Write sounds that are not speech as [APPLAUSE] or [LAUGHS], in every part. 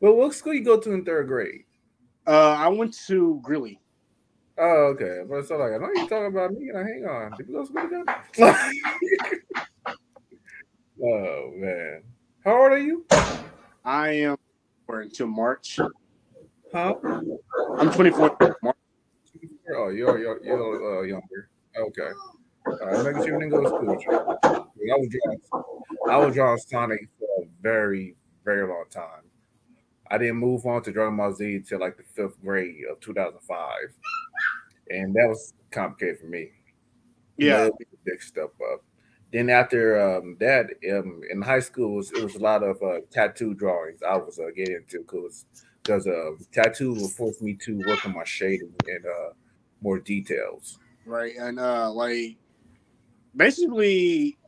Well, what school you go to in third grade? Uh, I went to Greeley. Oh, okay. But so like, I know you're talking about me. and I hang on. Did we go to school together? [LAUGHS] oh man, how old are you? I am until March. Huh? I'm 24. March. Oh, you're you're, you're uh, younger. Okay. Uh, making sure you didn't go to school. I was drawing, I was drawing Sonic for a very, very long time. I didn't move on to Dragon Ball Z till like the fifth grade of 2005, and that was complicated for me. Yeah, You know, big step up. Then after um, that, um, in high school, it was, it was a lot of uh, tattoo drawings I was uh, getting into because because uh, tattoo will force me to work on my shading and uh, more details. right. And uh, like basically,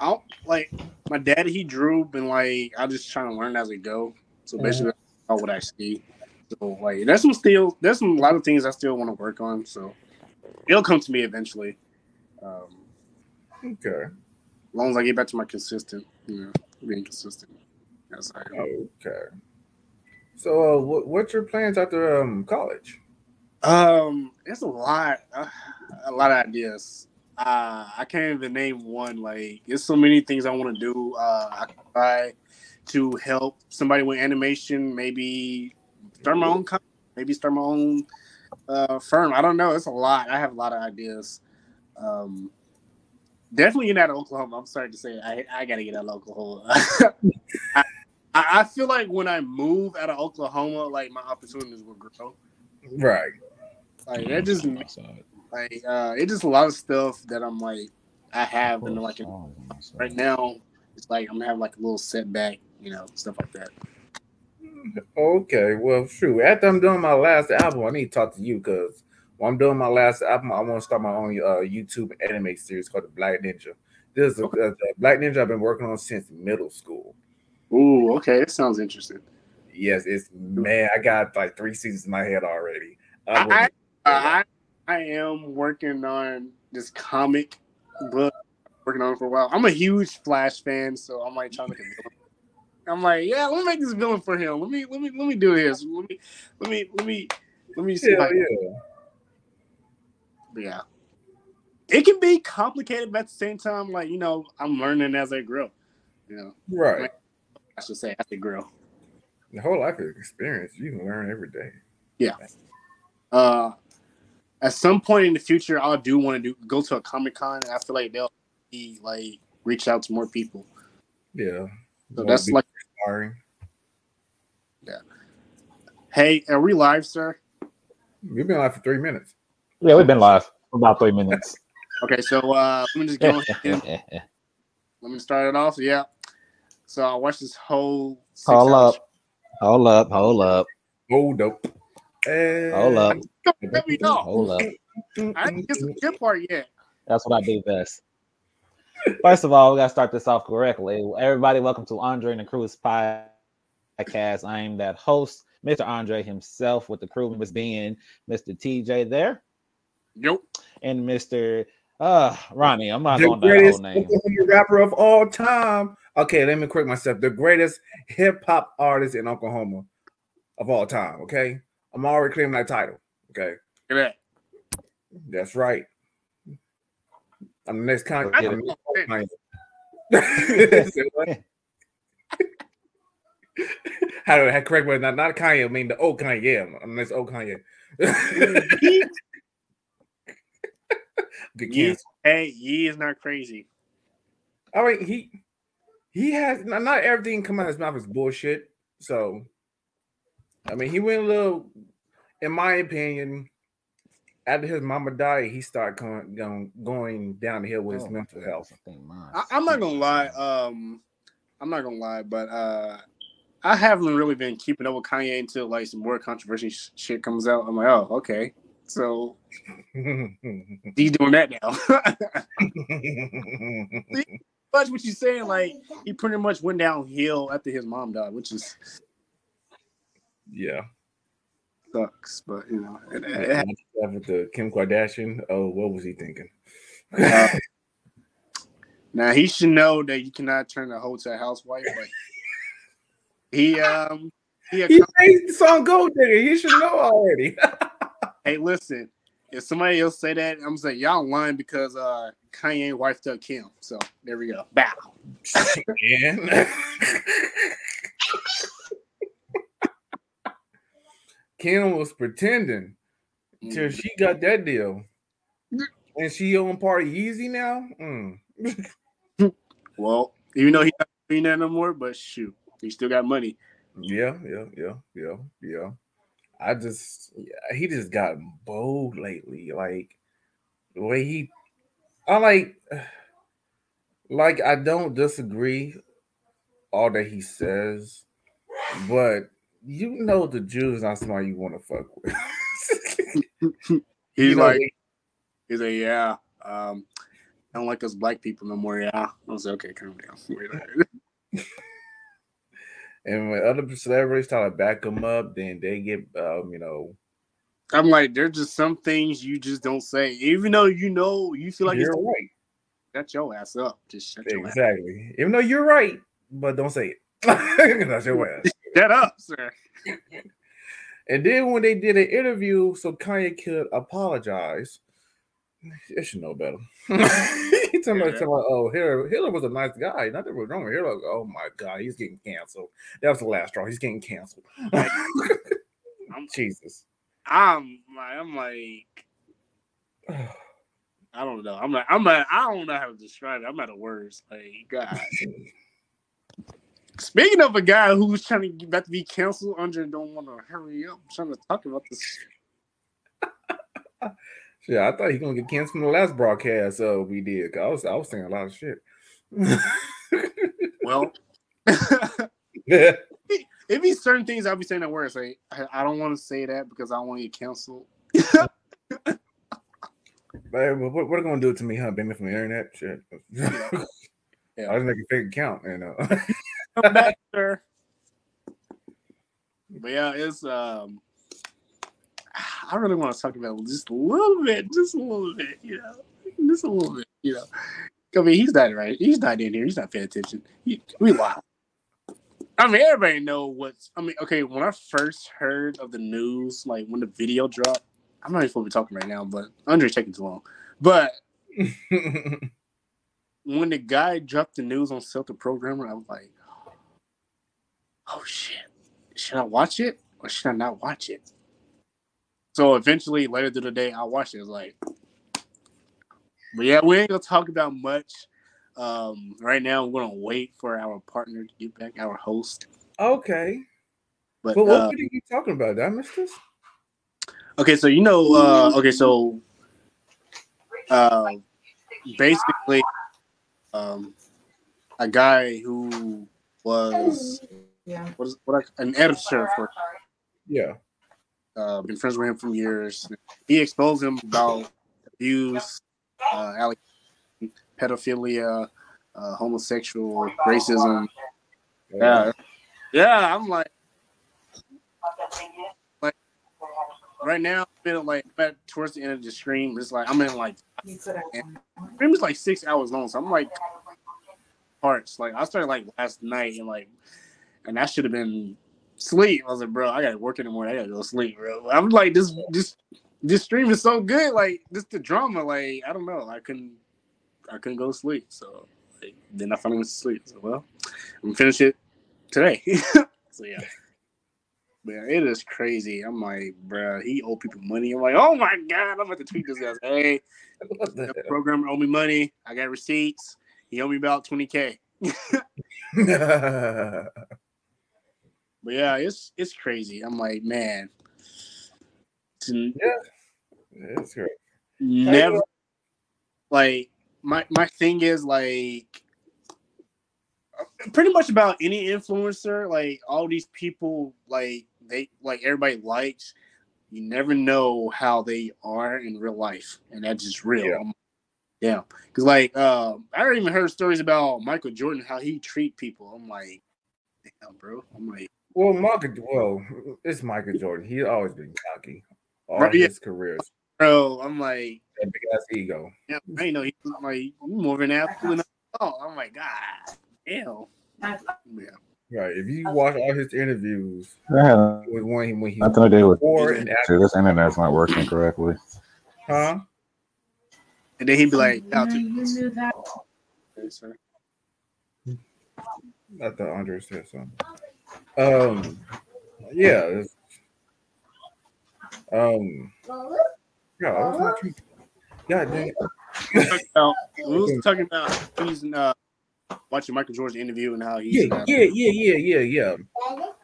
I like my dad. He drew, and like I just trying to learn as I go. So basically, that's what I see. So like that's some still there's some a lot of things I still want to work on. So it'll come to me eventually. Um, Okay. as long as I get back to my consistent, you know, being consistent. Yes, I am. Okay. So, uh, what, what's your plans after um, college? Um, it's a lot, uh, a lot of ideas. Uh, I can't even name one. Like, there's so many things I want to do. Uh, I to help somebody with animation. Maybe start my own, com- maybe start my own uh, firm. I don't know. It's a lot. I have a lot of ideas. Um, definitely of Oklahoma. I'm sorry to say. I I gotta get out of Oklahoma. [LAUGHS] I, I feel like when I move out of Oklahoma, like my opportunities will grow. Right. Like that just like uh it's just a lot of stuff that I'm like I have and like right now it's like I'm having like a little setback, you know, stuff like that. Okay. Well, shoot. After I'm doing my last album, I need to talk to you because when I'm doing my last album, I want to start my own uh, YouTube anime series called The Black Ninja. This is a, a- a Black Ninja I've been working on since middle school. Ooh, okay, that sounds interesting. Yes, it's man. I got like three seasons in my head already. I'm I working- I, I am working on this comic book, working on it for a while. I'm a huge Flash fan, so I'm like trying to make a villain. I'm like, yeah, let me make this villain for him. Let me let me let me do this. Let me let me let me let me see. if I Hell can- yeah. Yeah. It can be complicated, but at the same time, like, you know, I'm learning as I grow. You know, Right. I should say as I grow. The whole life experience you can learn every day. Yeah. Uh at some point in the future I do want to do go to a Comic Con and I feel like they'll be like reach out to more people. Yeah. So that's like inspiring. hey, are we live, sir? We've been live for three minutes. Yeah, we've been live for about three minutes. [LAUGHS] Okay, so uh let me just go [LAUGHS] ahead. [LAUGHS] Let me start it off. Yeah. So I watched this whole six hold hours- up, hold up, hold up, Hold up. And hold up, Let me know. hold up. I didn't get to the good part yet. That's what I do best. First of all, we gotta start this off correctly. Everybody, welcome to Andre and the Crew's podcast. I am that host, Mr. Andre himself, with the crew members being Mr. TJ there Nope. and Mr. Uh Ronnie. I'm not the going to that greatest whole name. Oklahoma rapper of all time. Okay, let me correct myself. The greatest hip hop artist in Oklahoma of all time. Okay, I'm already claiming that title. Okay, Look at that's right. I'm the next con. Get I'm it. the Kanye. How do I correct me? Not, not Kanye. I mean the old Kanye. I'm the next old Kanye. that. [LAUGHS] Good hey, Ye is not crazy. I mean, he he has not, not everything come out of his mouth is bullshit. So, I mean, he went a little, in my opinion, after his mama died, he started going going, going down the hill with his Oh, mental health. I think mine- I, I'm not gonna lie. Um, I'm not gonna lie, but uh, I haven't really been keeping up with Kanye until like some more controversial sh- shit comes out. I'm like, oh, okay. So [LAUGHS] he's doing that now. [LAUGHS] But what you're saying, like he pretty much went downhill after his mom died, which is yeah. Sucks. But you know, it, it, it, With the Kim Kardashian, oh, what was he thinking? Uh, [LAUGHS] now he should know that you cannot turn a hoe to a housewife. But he um he, He made the song Gold Digger. He should know already. [LAUGHS] hey, listen. If somebody else say that, I'm gonna say y'all lying because uh Kanye wifed up Kim. So there we go. Bow. [LAUGHS] Man. Kim was pretending till she got that deal. And she on party easy now. Mm. [LAUGHS] Well, even though he's not doing that no more, but shoot, he still got money. Yeah, yeah, yeah, yeah, yeah. I just, yeah, he just got bold lately. Like the way he, I like, [SIGHS] like I don't disagree all that he says, but you know the Jew's not somebody you want to fuck with. He's You know, like, he's like, yeah, um, I don't like us black people no more. Yeah, I was like, okay, calm down. [LAUGHS] Wait, and when other celebrities try to back him up, then they get, um, you know, I'm like, there's just some things you just don't say, even though you know you feel like you're it's right. shut your ass up. Just shut your ass. Exactly. Even though you're right, but don't say it. [LAUGHS] That's your ass. Shut up, sir. [LAUGHS] And then when they did an interview so Kanye could apologize, they should know better. [LAUGHS] he told me, Yeah. told me, oh, Hitler, Hitler was a nice guy. Nothing was wrong with Hitler. Oh my God, he's getting canceled. That was the last straw. He's getting canceled. [LAUGHS] I'm Jesus. I'm like, I'm like, [SIGHS] I don't know. I'm like, I'm like, I don't know how to describe it. I'm out of words. Like, God. Speaking of a guy who's trying to get about to be canceled, Andre don't want to hurry up. I'm trying to talk about this. [LAUGHS] Yeah, I thought he was gonna get canceled from the last broadcast uh, we did. 'cause I was I was saying a lot of shit. Well, [LAUGHS] [LAUGHS] it be certain things I'll be saying at work. Like, I, I don't want to say that because I want to get canceled. Man, what, what, are gonna do to me, huh? Ban me from the internet? Shit. Yeah. I just make a fake account and uh Come back, sir. But yeah, it's um I really want to talk about it just a little bit, just a little bit, you know. Just a little bit, you know. I mean, he's not right. He's not in here. He's not paying attention. He, we lie. I mean, everybody know what's. I mean, okay. When I first heard of the news, like when the video dropped, I'm not even supposed to be talking right now, but Andre's taking too long. But [LAUGHS] when the guy dropped the news on Celtic Programmer, I was like, oh shit, should I watch it or should I not watch it? So eventually, later through the day, I watched it. It was like, but yeah, we ain't gonna talk about much. Um, right now, we're gonna wait for our partner to get back, our host. okay. But But what uh, are you talking about? Did I miss this? okay, so you know, uh, okay, so uh, basically, um, a guy who was Yeah. what is what I- an editor for Yeah. uh, been friends with him for years. He exposed him about abuse, uh, alleg- pedophilia, uh, homosexual, racism. Yeah, yeah. I'm like, like right now, I feel like but towards the end of the stream, it's like I'm in like You could have. stream is like six hours long, so I'm like parts. Like I started like last night and like, and that should have been sleep. I was like, bro, I gotta work in the morning. I gotta go sleep, bro. I'm like, this, this, this stream is so good. Like, this the drama. Like, I don't know. I couldn't, I couldn't go to sleep. So like, then I finally went to sleep. So well, I'm gonna finish it today. [LAUGHS] so yeah. Man, it is crazy. I'm like, bro, he owe people money. I'm like, oh my god, I'm about to tweet this guy. Hey, the the programmer owe me money. I got receipts. He owe me about 20k. [LAUGHS] [LAUGHS] But yeah, it's it's crazy. I'm like, man, to That's great. never like my my thing is like pretty much about any influencer. Like all these people, like they like everybody likes. You never know how they are in real life, and that's just real. Yeah. Yeah, because like uh, I even heard stories about Michael Jordan how he treat people. I'm like, damn, bro. I'm like, Well, Michael, well, it's Michael Jordan. He's always been cocky all Right, yeah. his career. bro. I'm like, That big ass ego. yeah, I ain't know he was like you more of an athlete. than I thought. I'm like, God, damn. Yeah. Right. If you watch all his interviews, Yeah, with when when he nothing to do with before and after, this internet's not working correctly. huh? And then he'd be like, Yeah, "Out to you knew that. Okay, sir. I thought Andre said something. Um, yeah. Um, yeah, I was not too- God dang it. We was talking about he's uh, watching Michael Jordan interview and how he's Yeah, uh, yeah, yeah, yeah, yeah, yeah.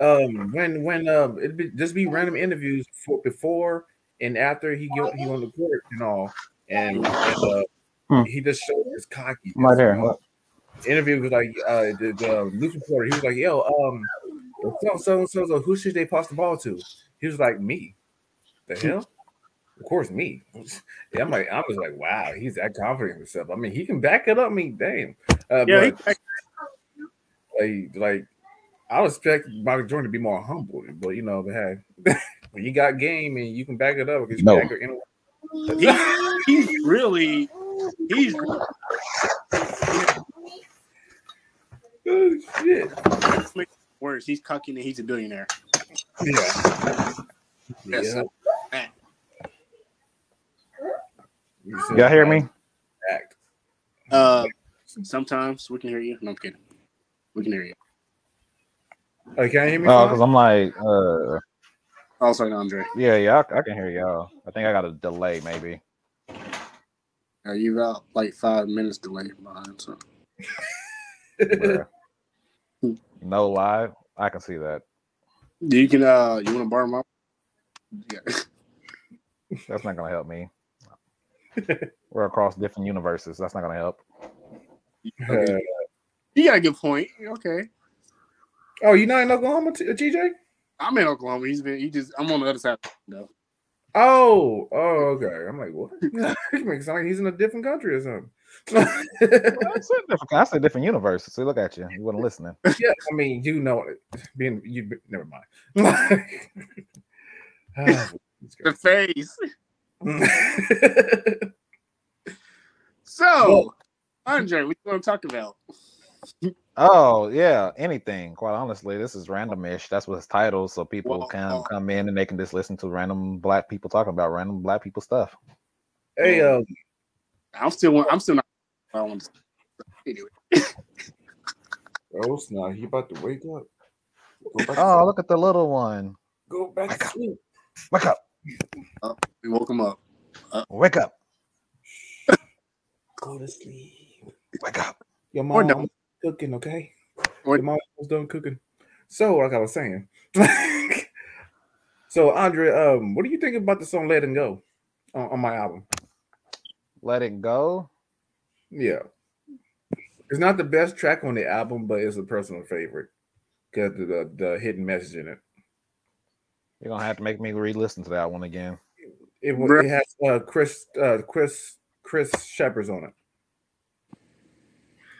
Um, when when um, it'd be just be random interviews for before and after he go he on the court and all, and, and uh, Hmm. he just showed his cocky. Right here. Interview was like uh the, the news reporter. He was like, "Yo, um, so so so so who should they pass the ball to?" He was like, "Me." The hell? Of course, me. Yeah, [LAUGHS] I'm like, I was like, wow, he's that confident in himself. I mean, he can back it up. I mean, damn. Uh, yeah, but like, like, I would expect Michael Jordan to be more humble, but you know, but hey, [LAUGHS] when you got game and you can back it up, because No. back it in he, he's really he's oh shit, worse. He's cucking and he's a billionaire. yeah, Yes. yeah. You said Y'all hear me? Act. Uh, sometimes we can hear you. No, I'm kidding. We can hear you. Oh, can you hear me? Oh, because I'm like, uh, Oh, sorry, Andre. yeah, yeah, I, I can hear y'all. I think I got a delay, maybe. Are you got like five minutes delay behind. So Bruh. No lie, I can see that. you can uh, you want to borrow my? Yeah. [LAUGHS] That's not gonna help me. [LAUGHS] We're across different universes. That's not gonna help. Uh, You got a good point. Okay. oh, you not in Oklahoma, T- uh, TJ? I'm in Oklahoma. He's been. He just. I'm on the other side. No. Oh, oh, okay. I'm like, what? [LAUGHS] it makes it sound like he's in a different country or something. [LAUGHS] That's a different, that's a different universe. See, look at you. You wasn't listening. [LAUGHS] yeah, I mean, you know, it. being you. Never mind. [LAUGHS] Ah, The face. let's go. So, Andre, what you want to talk about? Oh yeah, anything. Quite honestly, this is randomish. That's what it's titled, so people Well, can uh, come in and they can just listen to random black people talking about random black people stuff. hey, um, I'm still. I'm still not. I want to. Anyway, [LAUGHS] oh snap! He about to wake up. Oh, look at the little one. go back to sleep. Wake up! we woke him up. Wake up! Go to sleep. Wake up! Your Or mom no. cooking, okay? Or- Your mom was done cooking. So, like I was saying. [LAUGHS] so, Andre, um, what do you think about the song "Letting Go" on, on my album? Let it go. Yeah, it's not the best track on the album, but it's a personal favorite because the, the hidden message in it. You're gonna have to make me re-listen to that one again. It, it has uh, Chris uh, Chris Chris Shepard's on it.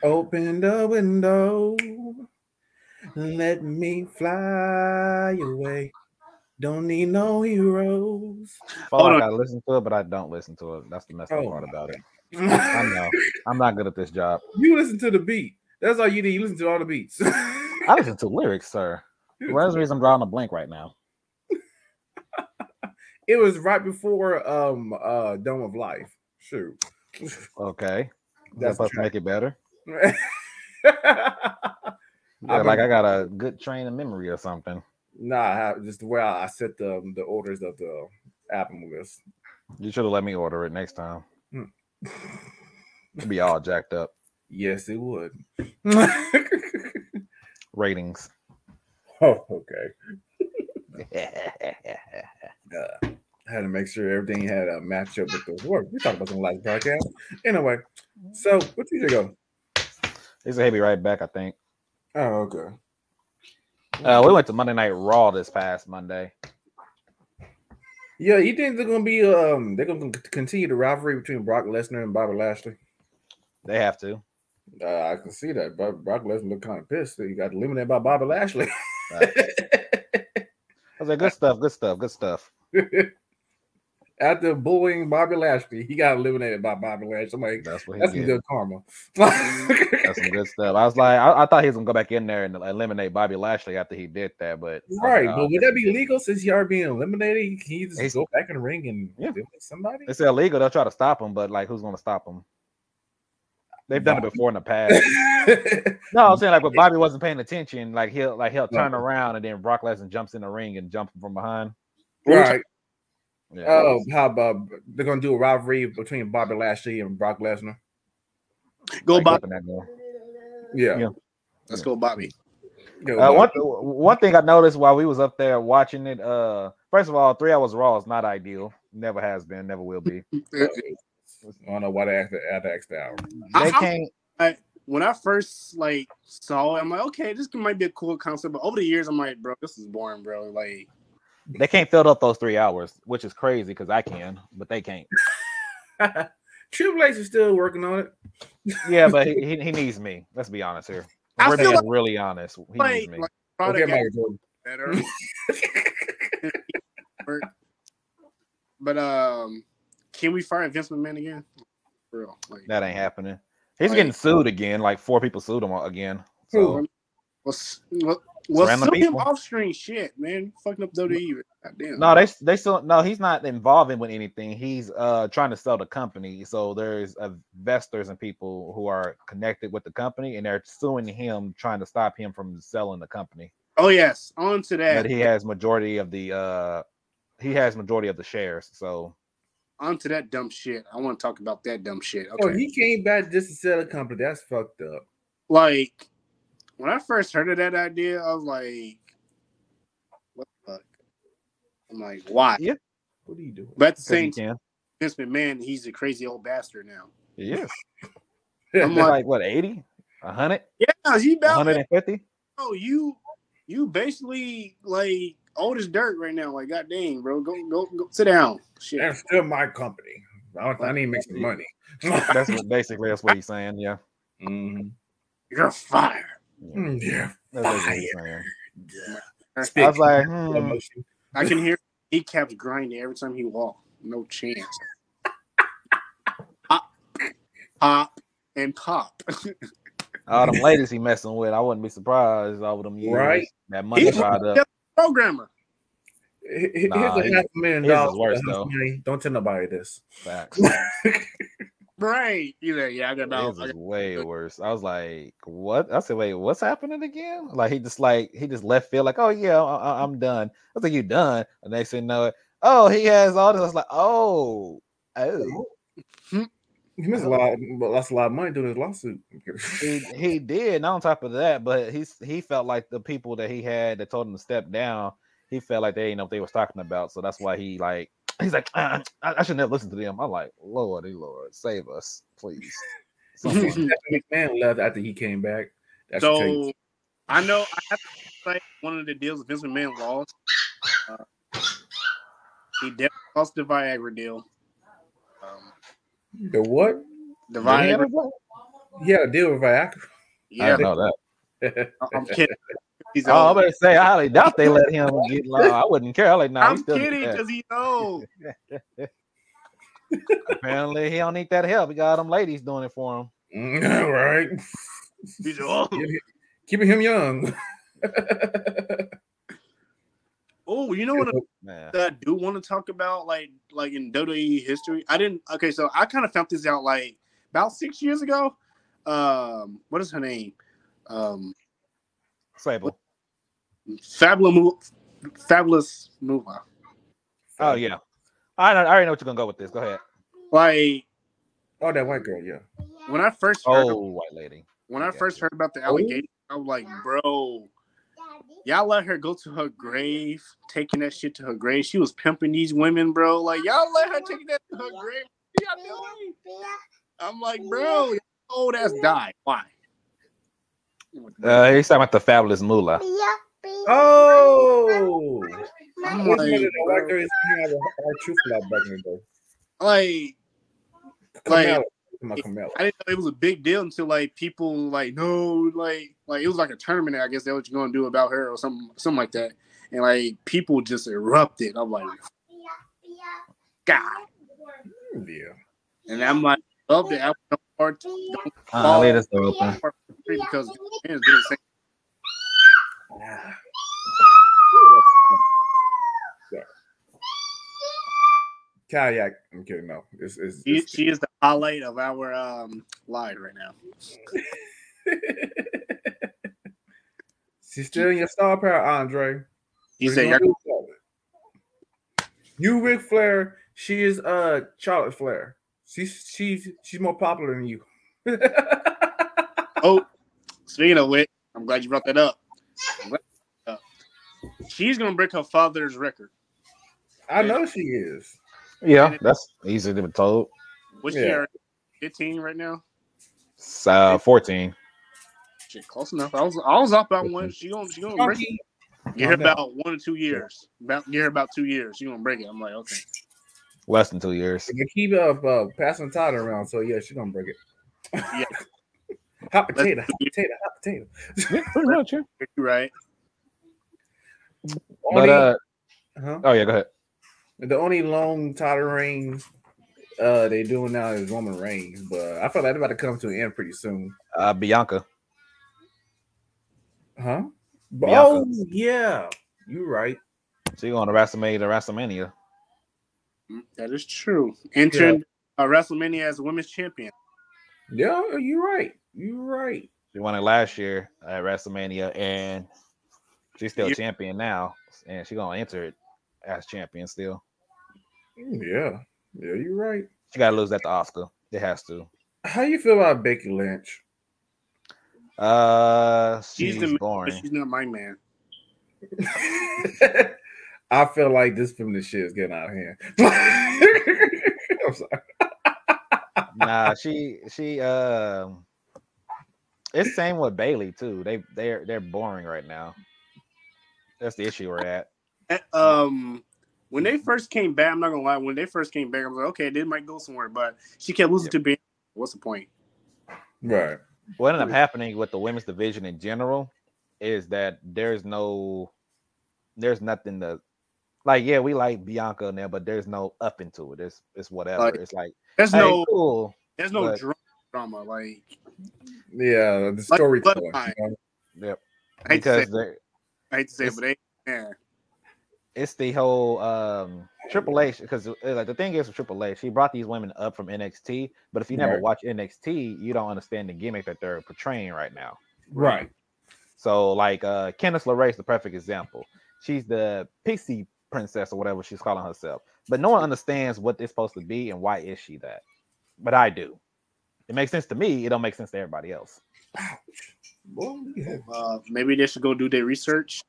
Open the window, let me fly away. Don't need no heroes. I feel Hold like on. I listen to it, but I don't listen to it. That's the messed up Oh part my about it. I know. I'm not good at this job. [LAUGHS] you listen to the beat. That's all you need. You listen to all the beats. I listen to lyrics, sir. Well, [LAUGHS] That's the reason I'm drawing a blank right now. [LAUGHS] it was right before um uh Dome of Life. Shoot. Okay. That's That's supposed to make it better. nah, Yeah, like I got a good train of memory or something. I have just the way I I set the the orders of the album list. You should have let me order it next time. Hmm. [LAUGHS] It'd be all jacked up. Yes, it would. [LAUGHS] [LAUGHS] Ratings. oh, okay. Uh, had to make sure everything had a match up with the work. We talked about some last podcast. Anyway, so what you go? He said he'll be right back, I think. Oh, okay. Uh, we went to Monday Night Raw this past Monday. Yeah, you think they're gonna be um they're gonna continue the rivalry between Brock Lesnar and Bobby Lashley? They have to. Uh, I can see that. But Brock Lesnar looked kind of pissed that he got eliminated by Bobby Lashley. Right. I was like, good stuff, good stuff, good stuff. [LAUGHS] after bullying Bobby Lashley, he got eliminated by Bobby Lashley. I'm like, That's what he that's some did. good karma. [LAUGHS] That's some good stuff. I was like, I, I thought he was gonna go back in there and eliminate Bobby Lashley after he did that, but right, but would that be legal since he already being eliminated? Can you just He's- go back in the ring and Yeah. somebody? It's illegal. They'll try to stop him, but like, who's gonna stop him? They've done it before in the past. [LAUGHS] No, I'm saying like when Bobby wasn't paying attention, like he'll like he'll turn around and then Brock Lesnar jumps in the ring and jumps from behind. right. Yeah. Oh, how about they're gonna do a rivalry between Bobby Lashley and Brock Lesnar? Go like, Bobby. that. Yeah. Yeah. Let's go Bobby. Go Uh, one, Bobby. one thing I noticed while we was up there watching it, uh, first of all, three hours Raw is not ideal. Never has been, never will be. [LAUGHS] I don't know why they asked add the extra hour. They I- can't. When I first like saw it, I'm like, okay, this might be a cool concept. But over the years, I'm like, bro, this is boring, bro. Like, They can't fill up those three hours, which is crazy because I can, but they can't. [LAUGHS] Triple H is still working on it. Yeah, but he, [LAUGHS] he, he needs me. Let's be honest here. I We're being like- really honest. He like, needs me. like Okay, product Michael Jordan. better. [LAUGHS] but um, can we fire Vince McMahon again? For real, like, That ain't happening. He's Like- getting sued again. Like four people sued him again. So Who? what's what? Well, Random sue him off screen shit, man. Fucking up WWE. Goddamn. no, they they still no. He's not involving with anything. He's uh trying to sell the company. So there's investors and people who are connected with the company, and they're suing him, trying to stop him from selling the company. Oh yes, on to that. But he has majority of the uh he has majority of the shares. So on to that dumb shit. I want to talk about that dumb shit. Oh, he came back just to sell the company. That's fucked up. like when I first heard of that idea, I was like, what the fuck? I'm like, why? Yeah. What are you doing? But at the 'cause he same time, can. Vince McMahon, he's a crazy old bastard now. He [LAUGHS] is. I'm like- like what 80 100 Yeah, he about 150 Oh, you you basically like old as dirt right now. Like, god dang, bro. Go go go sit down. Shit. That's still my company. I, I need to make some money. that's what basically that's what [LAUGHS] he's saying yeah Mhm. You're fired. Yeah. Mm, yeah. That's basically what. I was like, hmm, I can hear he kept grinding every time he walked. No chance. pop, pop, and pop. [LAUGHS] all them ladies he messing with, I wouldn't be surprised All over them years. Right. That money He's- dried up. Programmer. H- h- Nah, Here's a half a million dollars. worse, for the house though. Don't tell nobody this. Facts. [LAUGHS] Right. You know, yeah, I got no. His is way worse. I was like, what? I said, wait, what's happening again? Like he just like he just left field, like, oh yeah, I, am done. I was like, you done? And they said, no. Oh, he has all this. I was like, oh, oh. Hmm. He missed a lot, But lost a lot of money doing his lawsuit. he, [LAUGHS] he did. And on top of that, but he's he felt like the people that he had that told him to step down, he felt like they didn't know what they was talking about. So that's why he like he's like, "Uh, I, I should never listen to them. I'm like, Lordy Lord, save us, please. Someone. [LAUGHS] Stephanie McMahon left after he came back. That's the So. I know I have to say one of the deals Vince McMahon lost. Uh, he definitely lost the Viagra deal. Um, the what? the Did he have Viagra, a vote? He had a deal with Viagra. I yeah, didn't know that. I'm kidding. He's Oh, I'm old. about to say, I highly doubt they let him get law. I wouldn't care. I like, nah, he I'm still need kidding because he's old. [LAUGHS] Apparently, he don't need that help. He got them ladies doing it for him. Mm, right. He's old. Keeping him young. [LAUGHS] Oh, you know what Man. [LAUGHS] that I do want to talk about, like like in WWE history. I didn't. Okay, so I kind of found this out like about six years ago. Um, what is her name? Um, Sable. Fabulous, Mo- Fabulous Moolah. Oh yeah. I, know, I already know what you're gonna go with this. Go ahead. Like Oh, that white girl, yeah. when I first heard, Oh, white lady. when I okay. first heard about the allegation, I was like, bro, y'all let her go to her grave, taking that shit to her grave. She was pimping these women, bro. Like y'all let her take that to her grave. What y'all doing? I'm like, bro, your old ass died. Why? Uh, he's talking about the fabulous moolah. Oh, I'm I was like, wondering that white bro, girl is coming out of our truth lab back in the day. like, Like- Kamala. My Kamala. I didn't know it was a big deal until like people like no like like it was like a tournament. I guess that's what you're gonna do about her or something something like that. And like people just erupted. I'm like, God. Yeah. And I'm like, love the apple part Uh, leave this door open. because the fans [SIGHS] Kayak. I'm kidding. No, it's, it's, She, it's she is the highlight of our um live right now. [LAUGHS] she's still in your star power, Andre. You say you you're gonna do about it? you, Ric Flair. She is uh Charlotte Flair. She's she's she's more popular than you. [LAUGHS] Oh, speaking of which, I'm glad you brought that up. I'm glad you brought that up. She's gonna break her father's record. I know she is. Yeah, that's easy to be told. What's Yeah. she? 15 right now. It's, uh, 14. Shit, close enough. I was I was off by one. She gonna she gonna break it. Chunky. Give her about one or two years. About give her about two years. She gonna break it. I'm like, okay. Less than two years. They keep uh, uh passing Todd around, so yeah, she's gonna break it. Yeah. [LAUGHS] hot potato, hot potato, hot potato. Yeah, pretty much. Yeah. [LAUGHS] You're right. But Only- uh, huh? oh yeah, go ahead. The only long title reigns uh they doing now is Roman Reigns, but I feel like they're about to come to an end pretty soon. Uh, Bianca. Huh? Bianca. Oh yeah, you're right. She going to WrestleMania to WrestleMania. That is true. Entering uh, WrestleMania as a women's champion. Yeah, you're right. You're right. She won it last year at WrestleMania, and she's still Yeah. champion now, and she's gonna enter it as champion still. Yeah, yeah, you're right. She gotta lose that to Asuka. It has to. How you feel about Becky Lynch? Uh, She's she's, the man, but boring. she's not my man. [LAUGHS] I feel like this feminist shit is getting out of hand. [LAUGHS] I'm sorry. Nah, [LAUGHS] she she um. it's same with Bayley too. They they're they're boring right now. That's the issue we're at. Eh, Um, when they first came back, I'm not gonna lie. When they first came back, I was like, okay, they might go somewhere, but she kept losing Yep. to Ben. What's the point? Right. What ended up happening with the women's division in general is that there's no, there's nothing to, like yeah, we like Bianca and there, but there's no up into it. It's it's whatever. Like, it's like There's hey, no, cool. there's no but- drama. Like, Yeah, the Like storytelling. You know? Yep. I hate say, Because they're- I hate to say, it, it's- but they, yeah, it's the whole um Triple H because like the thing is with Triple H, he brought these women up from NXT, but if you never Right. watch NXT, you don't understand the gimmick that they're portraying right now. Right. So like uh Candice LeRae is the perfect example. She's the pixie princess or whatever she's calling herself. But no one understands what it's supposed to be and why is she that. But I do. It makes sense to me. It don't make sense to everybody else. Boy, yeah. uh, maybe they should go do their research.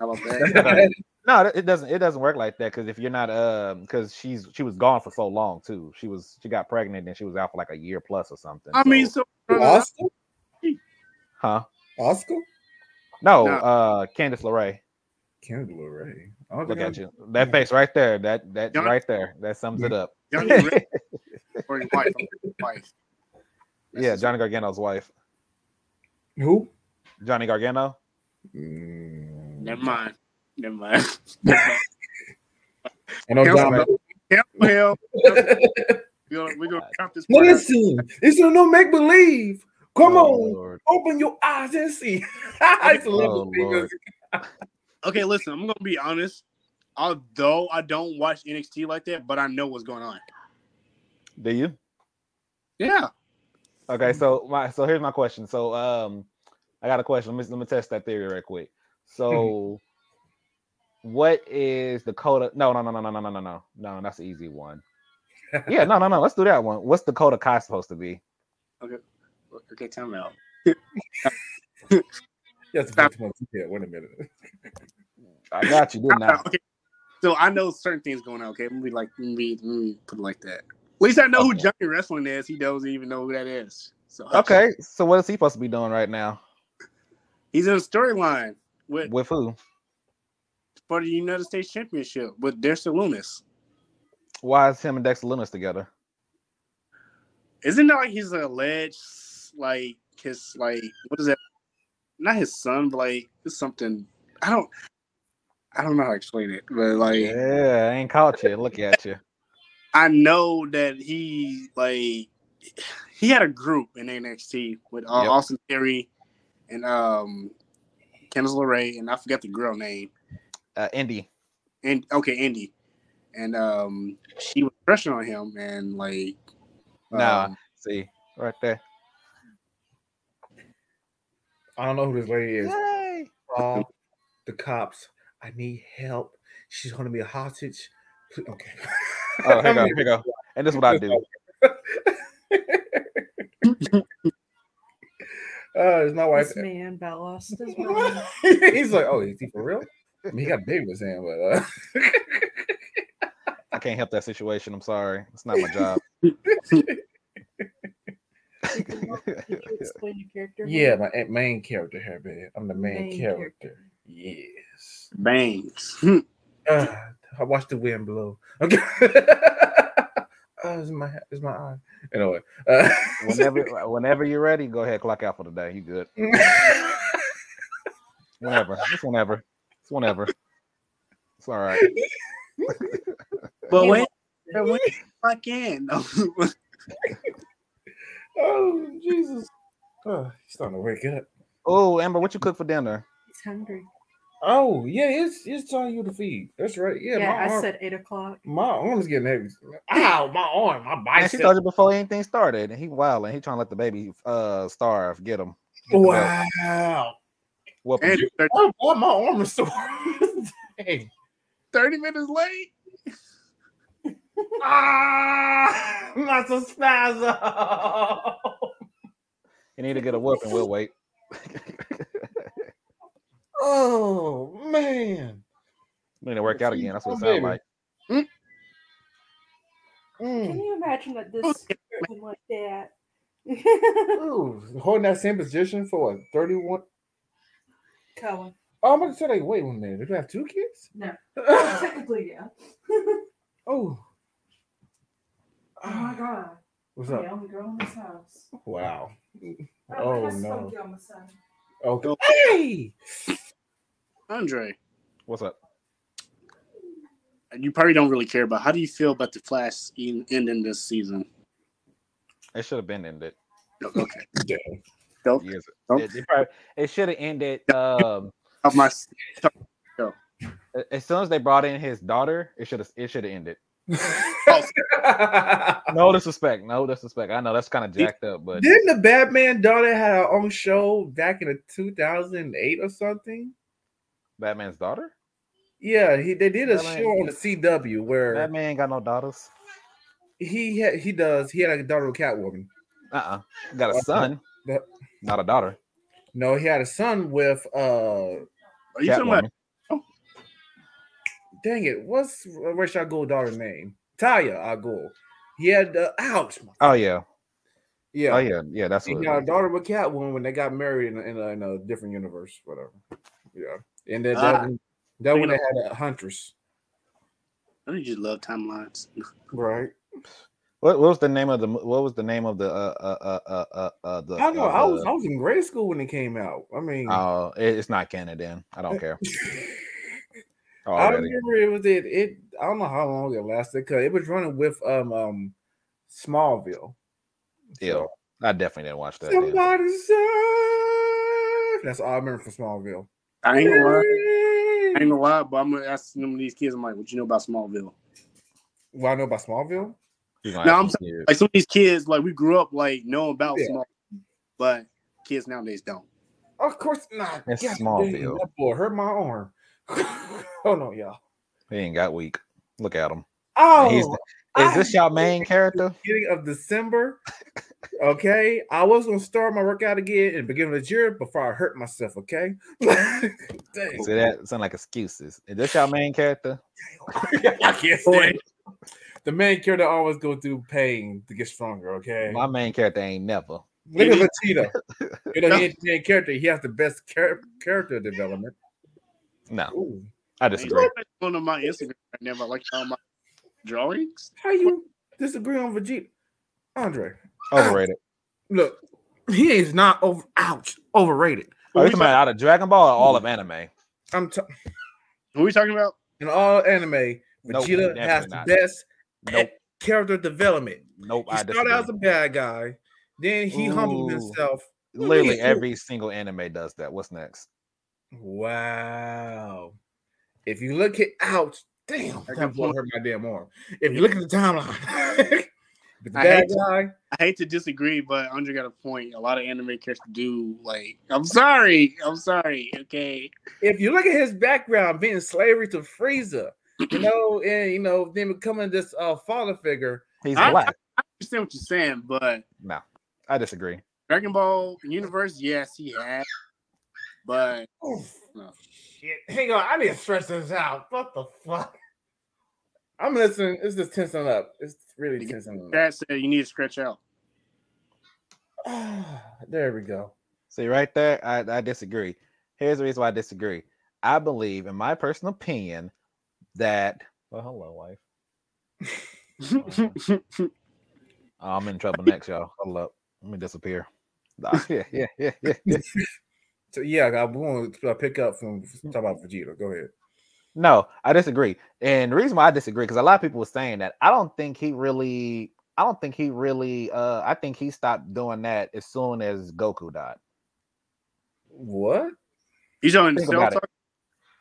How about that? [LAUGHS] No, it- it doesn't. It doesn't work like that because if you're not, um, because she's she was gone for so long too. She was she got pregnant and she was out for like a year plus or something. I mean, so- so Asuka? huh? Asuka? No, No. uh, Candice LeRae. Canada Ray. I Look think at you. That face right there. That that John- right there. That sums it up. Johnny or his wife, wife. yeah, Johnny Gargano's wife. Who? Johnny Gargano. Mm, Never mind. Never mind. [LAUGHS] Never. I know Cancel John. that. We're gonna, we're gonna [LAUGHS] count this. No, part out. listen. It's a no make believe. Come Oh, on. Lord. Open your eyes and see. I used to Oh. Lord. [LAUGHS] Okay, listen, I'm gonna be honest. Although I don't watch NXT like that, but I know what's going on. Do you? Yeah. Okay, so my so here's my question. So um, I got a question. Let me let me test that theory right quick. So, what is Dakota? No, no, no, no, no, no, no, no, no, no. That's an easy one. Yeah, no, no, no. Let's do that one. What's the Dakota Kai supposed to be? Okay, tell me out. Yes, Stop. yeah, wait a minute. [LAUGHS] I got you, didn't I? [LAUGHS] Okay. So I know certain things going on. Okay, let me like let me, let me put it like that. At least I know who Johnny Wrestling is. He doesn't even know who that is. So Okay, so what is he supposed to be doing right now? he's in a storyline with With who? for the United States Championship with Dexter Lumis. Why is him and Dexter Lumis together? Isn't that like he's an alleged like his like what is that? Not his son, but like it's something. I don't. I don't know how to explain it, but like Yeah, I ain't caught you. Look at you. [LAUGHS] I know that he like he had a group in NXT with uh, Yep. Austin Theory and um Candice LeRae and I forget the girl name Uh, Indi. and okay Indi and um she was crushing on him and like Nah. um, See, right there. I don't know who this lady is. Yay! Call [LAUGHS] the cops. I need help. She's gonna be a hostage. Pl- Okay. Oh, here you go. [LAUGHS] Here you go. And this is what I do. [LAUGHS] Uh, it's my wife. This man about lost his mind. He's like, oh, is he for real? I mean, he got a baby with him, but uh, I can't help that situation. I'm sorry. It's not my job. You you [LAUGHS] explain your character. yeah, my main character here, baby. I'm the main, Main character. character. Yes. bangs Uh, [LAUGHS] [LAUGHS] I watched the wind blow. Okay. oh, it's my it's my eye. Anyway. Uh, whenever, whenever you're ready, go ahead. Clock out for the day. You good? Whenever. It's whenever. It's whenever. It's all right. but You when when I can oh Jesus. Oh, he's starting to wake up. Oh, Amber, what you cook for dinner? He's hungry. Oh yeah, it's it's telling you to feed. That's right. Yeah, Yeah, my I arm, said eight o'clock. my arm's getting heavy. Ow, my arm, my Man, she bicep. told you before anything started, and he wild and he trying to let the baby uh starve. Get him. Get. Wow. Whoop 'em. and 30, Oh, boy, my arm is sore. [LAUGHS] Dang. 30 minutes late Ah, [LAUGHS] muscle spasm. You need to get a whoop and we'll wait. [LAUGHS] Oh man. We need to work out again. That's what it Oh, sounds like. Can Mm. you imagine that this happened like that? Ooh, holding that same position for what, 31? Colin. Oh, I'm gonna say like, wait one minute. Did you have two kids? No. [LAUGHS] Technically, yeah. oh. Oh my god. What's I'm up? the only girl in this house. Wow. Oh, Oh, no. funky on. Okay. Hey! Andre What's up? you probably don't really care about how do you feel about the Flash in, ending this season It should have been ended okay Damn. Don't- years. don't- It, it, probably- it should have ended. Um, of my a- as soon as they brought in his daughter, it should have. It should have ended. [LAUGHS] No disrespect. No disrespect. I know that's kind of jacked up, but Didn't the Batman daughter have her own show back in the 2008 or something? Batman's daughter. Yeah, he they did a Batman- show on the CW where Batman ain't got no daughters. he had, he does he had a daughter with Catwoman. Uh uh Got a son, That- not a daughter. No, he had a son with uh are you talking about Catwoman. Dang it, what's Ra's al Ghul daughter's name? Talia al Ghul. He had uh, ouch. Oh yeah. Yeah. Oh yeah. Yeah. That's He what. got a daughter with Catwoman when they got married in a, in a, in a different universe, whatever. Yeah, and that that, one- that one they had a huntress, I think you just love timelines [LAUGHS] right? What, what was the name of the? What was the name of the? Uh uh uh uh uh, uh the. I know. of I was I was in grade school when it came out. I mean, Oh, it- it's not canon then. I don't care. [LAUGHS] I remember it was it. It I don't know how long it lasted because it was running with um um Smallville. Ew. I definitely didn't watch that. Somebody say that's all I remember from Smallville. I ain't gonna lie. I ain't gonna lie, but I'm gonna ask some of these kids. I'm like, what you know about Smallville? What I know about Smallville? He's gonna No, I'm some kids. Like some of these kids, like we grew up like knowing about Yeah. Smallville, but kids nowadays don't. Of course not. It's God Smallville. boy hurt my arm. [LAUGHS] oh no, y'all. He ain't got weak. Look at him. Oh, He's- Is this your main character? beginning of December. Okay, I was gonna start my workout again in the beginning of the year before I hurt myself. Okay, [LAUGHS] Dang. See that sound like excuses. Is this your main character? [LAUGHS] I can't stand it. The main character always go through pain to get stronger. Okay, My main character ain't never. look at Vegeta. You know, he ain't the main character. He has the best char- character development. No, Ooh. I He's disagree. on my Instagram right now, but like all my drawings. How you disagree on Vegeta, Andre? Overrated. [SIGHS] Look, he is not over. Ouch, overrated. Are you talking about out of Dragon Ball or all of anime? I'm t- Who are we talking about? in all anime. Vegeta definitely has the not. best Nope. character development. Nope. He I started out as a bad guy, then he humbled himself. Literally every single anime does that. What's next? Wow. If you look at out, damn, I that got blow point. hurt my damn arm. If you look at the timeline, [LAUGHS] the I bad hate to- I hate to disagree, but Andre got a point. A lot of anime characters do like. I'm sorry. I'm sorry. Okay. if you look at his background, being slavery to Frieza, you know, [CLEARS THROAT] and you know, then becoming this uh father figure. He's I- black. I understand what you're saying, but No, I disagree. Dragon Ball universe, yes, he had, but No. shit! Hang on, I need to stretch this out. What the fuck? I'm listening. It's just tensing up. It's really tensing up. Dad said you need to stretch out. [SIGHS] there we go. See, right there, I, I disagree. Here's the reason why I disagree. I believe, in my personal opinion, that. Well, hello, wife. Oh, [LAUGHS] I'm in trouble next, y'all. Hold up. Let me disappear. Nah, [LAUGHS] yeah, yeah, yeah, yeah, yeah. [LAUGHS] So yeah, I'm going to pick up from talk about Vegeta. Go ahead. No, I disagree. And the reason why I disagree, because a lot of people were saying that I don't think he really, I don't think he really, uh, I think he stopped doing that as soon as Goku died. What? He's showing Think Cell about it. Saga?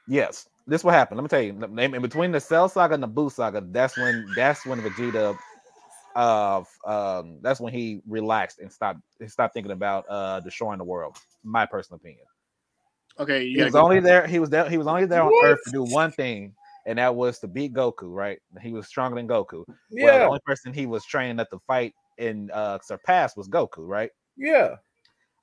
Yes, this what happened. Let me tell you. In in between the Cell Saga and the Boo Saga, that's when that's when Vegeta, uh, f- um, that's when he relaxed and stopped he stopped thinking about uh destroying the world. My personal opinion. Okay, you He was go. only there. He was there. He was only there on What? Earth to do one thing, and that was to beat Goku. Right? He was stronger than Goku. Well, the only person he was training at the fight and uh surpass was Goku. Right? yeah.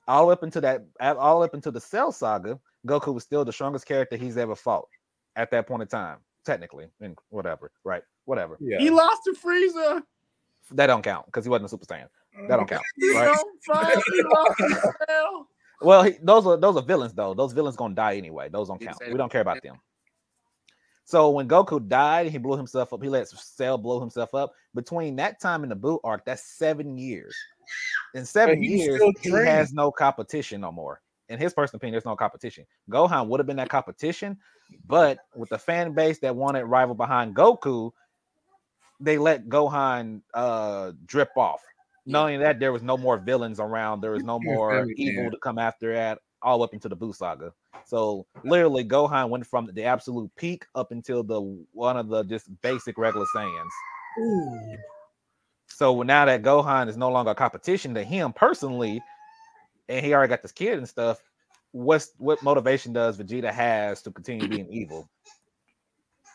All up into that, all up into the Cell Saga, Goku was still the strongest character he's ever fought at that point in time, technically, and whatever, right? Whatever. Yeah. He lost to Frieza. That don't count because he wasn't a Super Saiyan. That don't count, [LAUGHS] right? know, fine, he lost to Cell. Well, he, those are those are villains though. Those villains gonna die anyway. Those don't count. We don't care about them. So when Goku died, he blew himself up. He let Cell blow himself up. Between that time and the Boo arc, that's seven years. In seven years, he has no competition no more. In his personal opinion, there's no competition. Gohan would have been that competition, but with the fan base that wanted rival behind Goku, they let Gohan uh drip off. Not only that, there was no more villains around. There was no more evil to come after that. All up into the Boo saga. So literally, Gohan went from the absolute peak up until the one of the just basic regular Saiyans. Ooh. So now that Gohan is no longer a competition to him personally, and he already got this kid and stuff, what's what motivation does Vegeta has to continue being evil?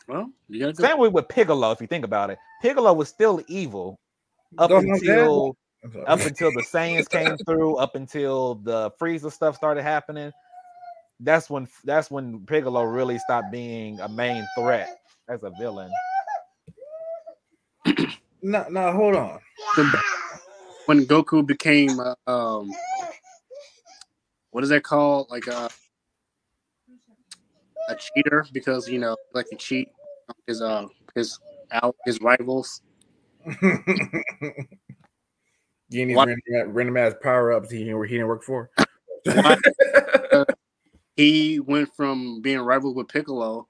Well, you gotta go. Same way with Piccolo, if you think about it. Piccolo was still evil up Gohan's dad? until up until the Saiyans came through, up until the Frieza stuff started happening. That's when that's when Piccolo really stopped being a main threat as a villain. [CLEARS THROAT] No, no, hold on. when Goku became uh, um, what is that called? Like a a cheater because you know, like to cheat his uh his out his rivals. These What? random, random ass power ups he, he didn't work for. [LAUGHS] He went from being rivals with Piccolo,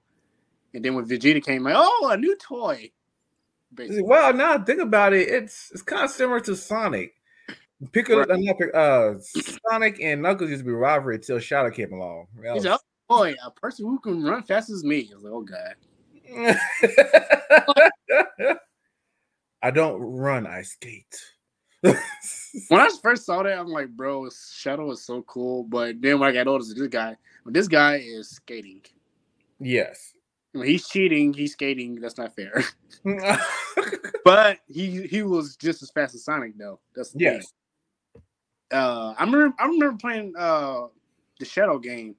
and then when Vegeta came, like, oh, a new toy. Basically. well, now think about it, it's it's kind of similar to Sonic. Piccolo, Right. uh, uh, Sonic and Knuckles used to be rivalry until Shadow came along. That He's was- like, boy, a person who can run fast as me. I was like, oh god. [LAUGHS] I don't run, I skate. [LAUGHS] When I first saw that, I'm like, bro, Shadow is so cool. But then when I got older, this guy, but this guy is skating. yes. When he's cheating, he's skating. That's not fair. [LAUGHS] but he he was just as fast as Sonic, though. That's yes. thing. Uh, I remember I remember playing uh the Shadow game,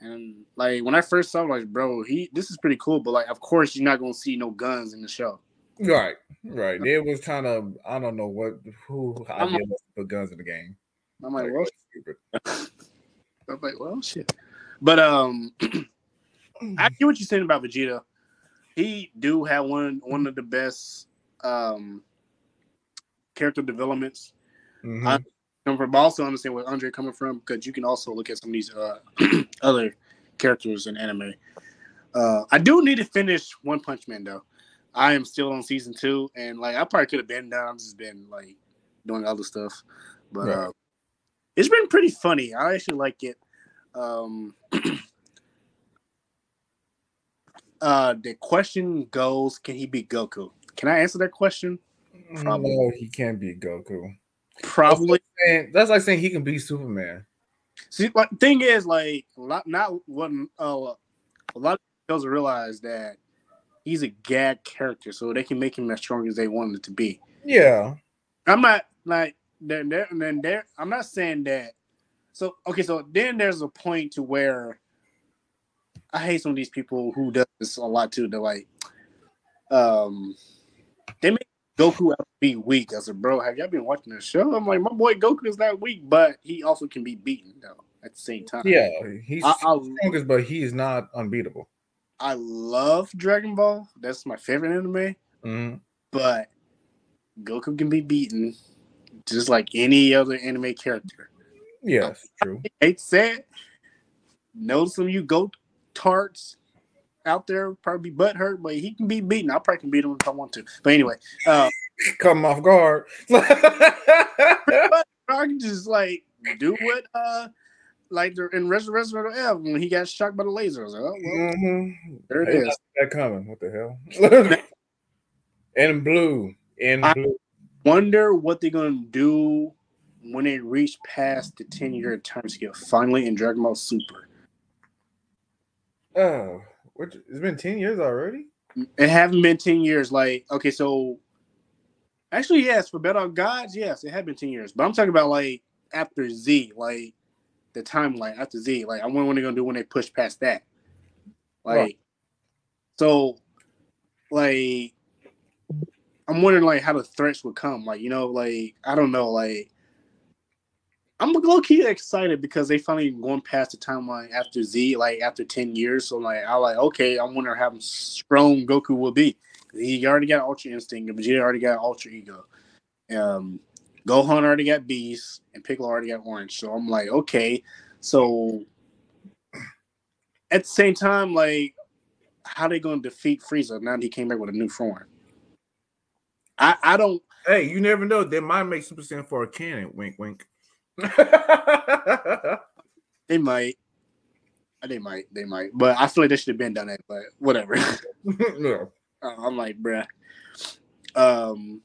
and like when I first saw, it, like, bro, he this is pretty cool. But like, of course, you're not gonna see no guns in the show. Right. Right. [LAUGHS] They was trying to I don't know what who was to put guns in the game. I'm like, Like, well, stupid. [LAUGHS] I'm like, well, shit. But um, [CLEARS THROAT] I get what you're saying about Vegeta. He do have one one of the best um character developments. Mhm. I- Come from, I also understand where Andre coming from because you can also look at some of these uh [CLEARS THROAT] other characters in anime. Uh, I do need to finish One Punch Man though. I am still on season two, and like I probably could have been done. I've just been like doing other stuff, but Right. uh, it's been pretty funny. I actually like it. Um, [CLEARS THROAT] uh, the question goes: Can he beat Goku? Can I answer that question? Probably. No, he can't beat Goku. Probably. And that's like saying he can be Superman. See, like thing is, like, a not what uh, a lot of girls realize that he's a gag character, so they can make him as strong as they want it to be. Yeah. I'm not like then there and then there. I'm not saying that. So okay, so then there's a point to where I hate some of these people who does this a lot too. They're like, um, they make Goku out to be weak. I said, bro, have y'all been watching the show? I'm like, my boy Goku is not weak, but he also can be beaten though at the same time. Yeah. He's I, I, strongest, but he is not unbeatable. I love Dragon Ball. That's my favorite anime. Mhm. But Goku can be beaten just like any other anime character. Yes, true. hate to say it. Know some of you goat tarts out there probably be butt hurt, but he can be beaten. I probably can beat him if I want to. But anyway, uh, [LAUGHS] Come off guard. [LAUGHS] I can just like do what uh like the, in Resurrection of F when he got shocked by the laser. I was like, oh well, Mhm. there it is. That coming. What the hell? [LAUGHS] in blue. In I- blue. Wonder what they're gonna do when they reach past the 10 year time scale finally in Dragon Ball Super. Oh, which, it's been 10 years already? It haven't been 10 years. Like, okay, so actually, yes, for Battle of Gods, yes, it had been 10 years. But I'm talking about like after Z, like the timeline after Z. Like, I wonder what they're gonna do when they push past that. Like, so, like, I'm wondering like how the threats would come. Like, you know, like I don't know, like. I'm low key excited because they finally going past the timeline after Z, like after 10 years. So like I like okay, I wonder how strong Goku will be. He already got Ultra Instinct, Vegeta already got Ultra Ego. Um Gohan already got Beast, and Piccolo already got Orange. So I'm like, okay. So at the same time, like, how they gonna defeat Frieza now that he came back with a new form? I I don't Hey, you never know. They might make Super Saiyan for a canon. Wink, wink. [LAUGHS] they might. They might, they might, but I feel like they should have been done that. But whatever. [LAUGHS] yeah. Uh, I'm like, bruh. Um,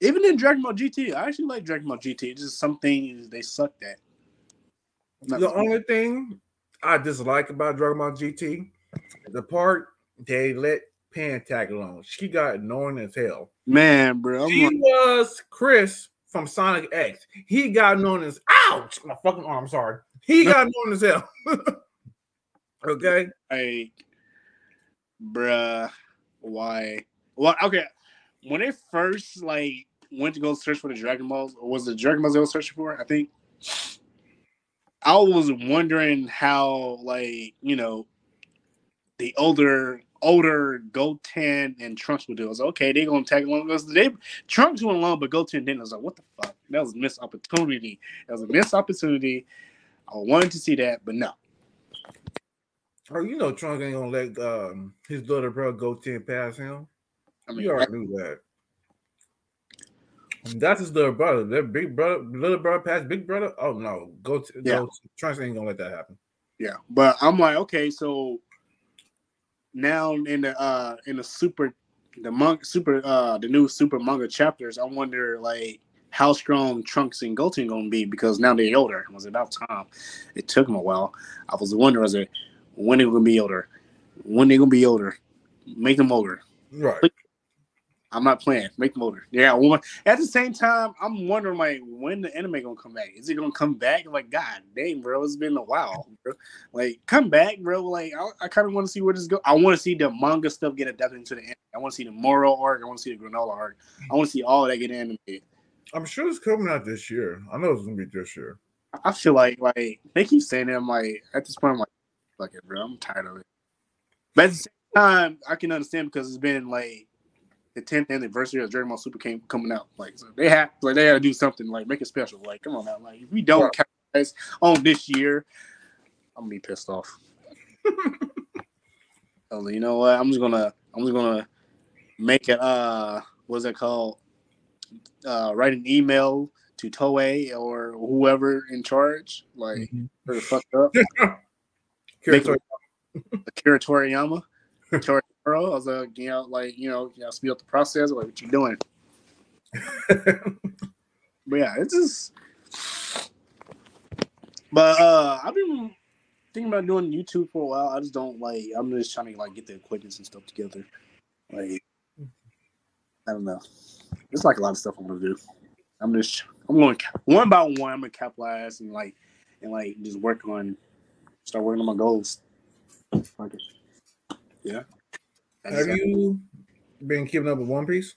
even in Dragon Ball GT, I actually like Dragon Ball GT. It's just some things they sucked at. Not- The only thing I dislike about Dragon Ball GT, the part they let Pan tag along. She got annoying as hell. man, bro. I'm She like, was Chris from Sonic X. He got known as ouch, my fucking arm. Sorry, he got known as hell. [LAUGHS] okay, like, bruh, why? Well, okay. When they first like went to go search for the Dragon Balls, was the Dragon Balls they were searching for? I think. I was wondering how, like, you know, the older older Goten and Trunks would do. I was like, okay, they're gonna tag along because they Trunks went along, but Goten didn't. I was like, what the fuck? That was a missed opportunity. That was a missed opportunity. I wanted to see that, but no. oh, you know Trunks ain't gonna let um, his little brother go ten past him. I mean, You already knew that. That's his little brother. Their big brother, little brother past big brother. Oh no, go to Yeah. go. Trunks ain't gonna let that happen. Yeah, but I'm like, okay, so now in the uh in the super the monk super uh the new super manga chapters, I wonder like how strong Trunks and Goten gonna be because now they're older. It was about time. It took them a while. I was wondering, was it when they gonna be older? When they gonna be older? Make them older. Right. I'm not playing. Make older. Yeah. At the same time, I'm wondering like when the anime gonna come back. Is it gonna come back? Like, god dang, bro, it's been a while, bro. Like, come back, bro. Like, I, I kind of want to see where this go. I want to see the manga stuff get adapted into the anime. I want to see the Moro arc. I want to see the Granola arc. I want to see all that get animated. I'm sure it's coming out this year. I know it's gonna be this year. I feel like like they keep saying it. I'm like, at this point, I'm like, fuck it, bro. I'm tired of it. But at the same time, I can understand because it's been like the 10th anniversary of Dragon Ball Super came coming out. Like, so they have like they got to do something like make it special. Like, come on now. Like, if we don't Right. capitalize on this year, I'm gonna be pissed off. [LAUGHS] Oh, you know what? I'm just gonna I'm just gonna make it. Uh, what's it called? Uh, write an email to Toei or whoever in charge, like Mhm. the fucked up. [LAUGHS] Akira Toriyama, Toriyama. I was like, you know, like you know, you know, speed up the process. Like, what you doing? [LAUGHS] But yeah, it's just. But uh, I've been thinking about doing YouTube for a while. I just don't like. I'm just trying to like get the equipment and stuff together. Like, I don't know. It's like a lot of stuff I'm gonna do. I'm just. I'm going one by one. I'm gonna capitalize and like and like just work on start working on my goals. It. Yeah. Have you been keeping up with One Piece?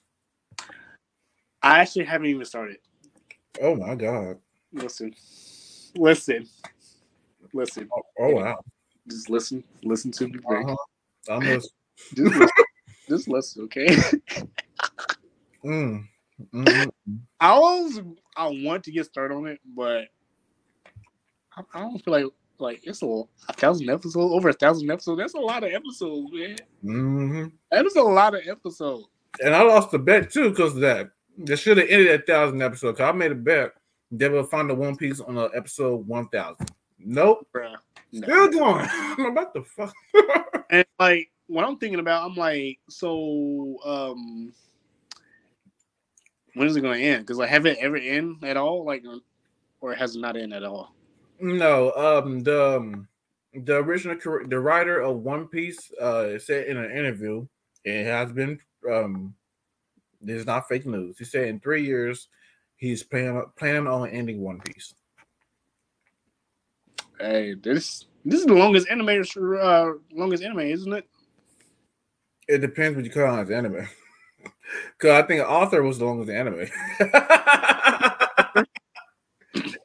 I actually haven't even started. Oh my god! Listen, listen, listen. Oh, oh wow! Just listen, listen to me. Uh-huh. I'm just, [LAUGHS] Just, listen. just listen, okay? mm, [LAUGHS] mm, mm. I always I want to get started on it, but I, I don't feel like like it's a, a thousand episodes, over a thousand episodes. That's a lot of episodes, man. Mhm. That is a lot of episodes. And I lost the bet too because that. They should have ended at thousand episode. Cause I made a bet they will find the One Piece on the episode one thousand. Nope, Bruh. No. still going. [LAUGHS] I'm about to fuck. [LAUGHS] And like what I'm thinking about, I'm like, so um when is it gonna end? Because like have it ever end at all? Like or has it not end at all? No, um, the um, the original the writer of One Piece uh said in an interview, it has been um, this is not fake news. He said in three years he's planning planning on ending One Piece. Hey, this this is the longest anime uh longest anime, isn't it? It depends what you call it as anime. [LAUGHS] Cause I think author was the longest anime. [LAUGHS]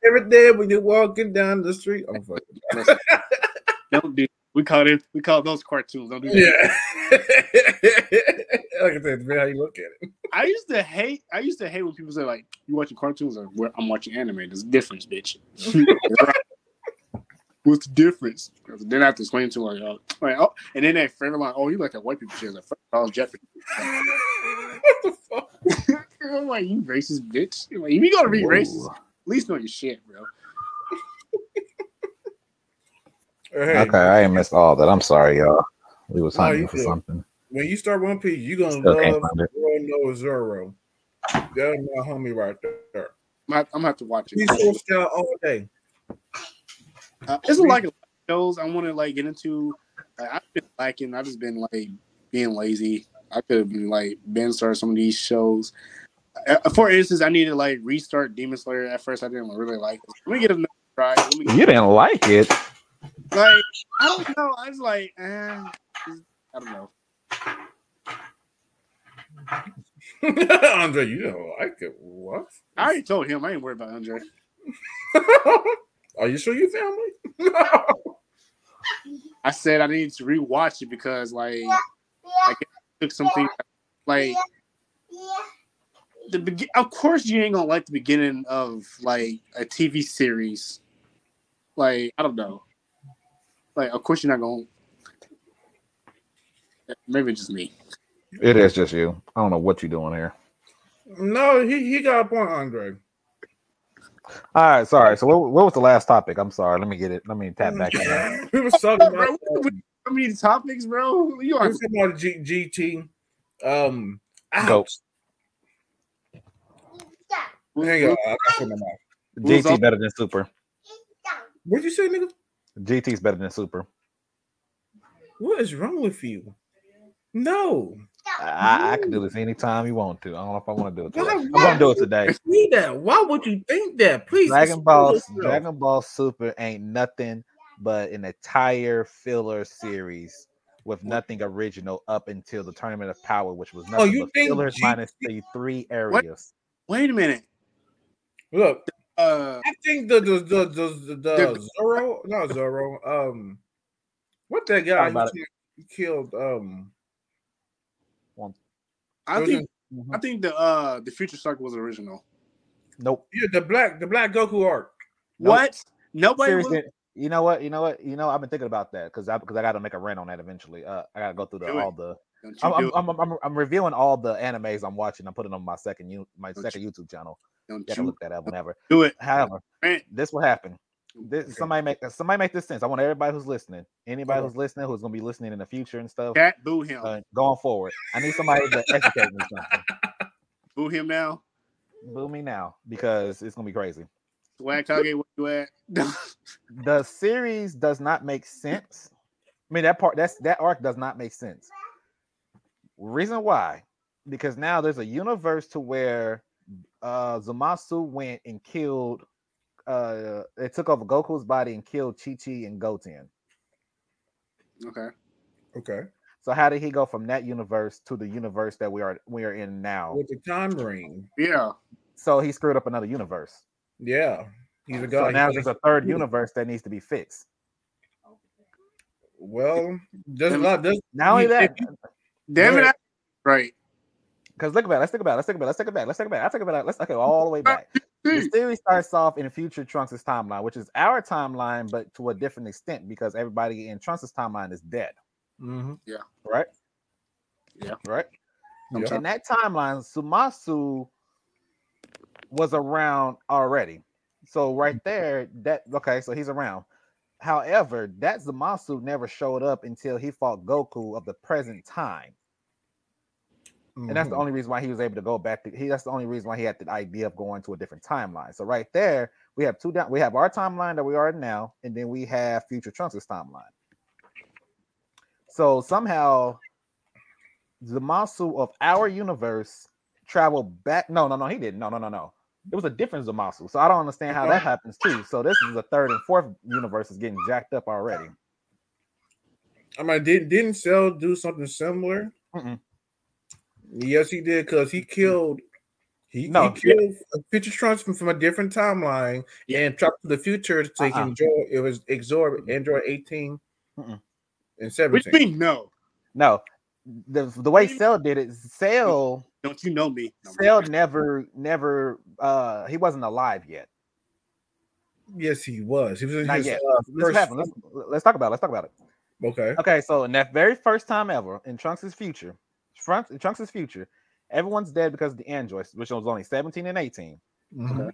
Every day when you're walking down the street, I'm fucking [LAUGHS] Don't do we call it we call those cartoons. Don't do that. yeah. [LAUGHS] like I said, depends how you look at it. I used to hate I used to hate when people say like you watching cartoons or "Well, I'm watching anime. There's a difference, bitch. [LAUGHS] What's the difference? Then I have to explain to them like, oh, like, oh, and then that friend of mine, oh, you like that white people shit. Like, fuck, I was Jeffrey. what the fuck? I'm like, you racist bitch. I'm like, you gonna be racist, at least know your shit, bro. Hey, Okay, I ain't missed all that. I'm sorry, y'all. We was hunting you for good. something. when you start One Piece, you're gonna Still can't love find it. Zoro no Zoro. That's my homie right there. I'm gonna, have to watch He's it. so scout all day. Uh, it's like a lot of shows I want to like get into. Like, I've been lacking. I've just been like being lazy. I could have been like been start some of these shows. Uh, for instance, I need to like restart Demon Slayer. At first, I didn't really like it. Let me get another try. Let me You didn't like it. like I don't know. I was like, eh, I don't know. [LAUGHS] Andre, you don't like it. What? I already told him I ain't worried about Andre. [LAUGHS] Are you sure you family? [LAUGHS] No. I said I need to rewatch it because like I took something like the begin. Of course, you ain't gonna like the beginning of like a TV series. Like I don't know. Like of course you're not gonna. Maybe it's just me. It is just you. I don't know what you're doing here. no, he, he got a point, Andre. All right, sorry. So what, what was the last topic? I'm sorry. Let me get it. Let me tap back. in there. [LAUGHS] we was talking [LAUGHS] Bro, about, what- what- I topics, bro. You are talking about G, GT. Um, Go. ouch. There you go. I got in my mouth. Who's GT up? better than Super. What'd you say, nigga? GT's better than Super. What is wrong with you? No. I, I can do this anytime you want to. I don't know if I want to do it. Today. Why- I'm gonna do it today. See that? Why would you think that? Please. Dragon Ball yourself. Dragon Ball Super ain't nothing but an entire filler series with nothing original up until the Tournament of Power, which was oh, nothing Oh, you but think fillers G- minus the three areas. Wait a minute. Look, Uh, I think the the the the, the, The- the Zoro, not Zoro. Um, what that guy Talk about who killed? Um, I it was think I think the uh the Future cycle was original. Nope. yeah, the black the black Goku arc. Nope. What? Nobody. Was, Seriously, you know what? You know what? You know, I've been thinking about that because I because I got to make a rant on that eventually. Uh, I got to go through the all the Don't you I'm, I'm. I'm, I'm, reviewing all the animes I'm watching. I'm putting them on my second you my Don't second YouTube channel. Don't You you look that up whenever. do it. However, this will happen. This Okay. somebody make somebody make this sense. I want everybody who's listening, anybody who's listening, who's gonna be listening in the future and stuff, cat, boo him. uh, going forward. I need somebody to educate me something. [LAUGHS] boo him now. Boo me now because it's gonna be crazy. Swag Kage, where you at? The series does not make sense. I mean that part that's that arc does not make sense. Reason why? Because now there's a universe to where uh Zamasu went and killed uh it took over Goku's body and killed Chi Chi and Goten. okay. Okay. So how did he go from that universe to the universe that we are we are in now? With the time ring. Yeah. So he screwed up another universe. Yeah. He's a god. So now he's there's like- a third [LAUGHS] universe that needs to be fixed. well, there's a lot. There's, Not only You- that, Damn it. Right. Right. because look about it, let's think about it, let's think about it, let's think about it, let's think about it, let's think about it, let's take it all the way back. [LAUGHS] The series starts off in future Trunks' timeline, which is our timeline, but to a different extent because everybody in Trunks' timeline is dead, Mm-hmm. Yeah. Right? Yeah. Right. Yeah. In that timeline, Zamasu was around already. So right there, that okay, so he's around. However, that Zamasu never showed up until he fought Goku of the present time. And that's the Mhm. only reason why he was able to go back to he that's the only reason why he had the idea of going to a different timeline. So right there, we have two down we have our timeline that we are in now, and then we have future Trunks' timeline. So somehow the Zamasu of our universe traveled back. No, no, no, he didn't. No, no, no, no. It was a different Zamasu. So I don't understand how that happens too. So this is the third and fourth universe is getting jacked up already. I mean, didn't didn't Cell do something similar? Mm-mm. Yes, he did because he killed. He, No. he killed a future Trunks from, from a different timeline and trapped to the future so he Uh-uh. enjoy. It was absorb Android 18 Mm-mm. and 17. you mean no? No, the the way do Cell did it, Cell Don't you know me? No, Cell never never uh he wasn't alive yet. Yes, he was. He was in Not his yet. uh, Let's, first. let's let's talk about it. Let's talk about it. Okay. Okay, so in that very first time ever in Trunks' future, Trunks Trunks' is future, everyone's dead because of the androids, which was only 17 and 18. Mhm.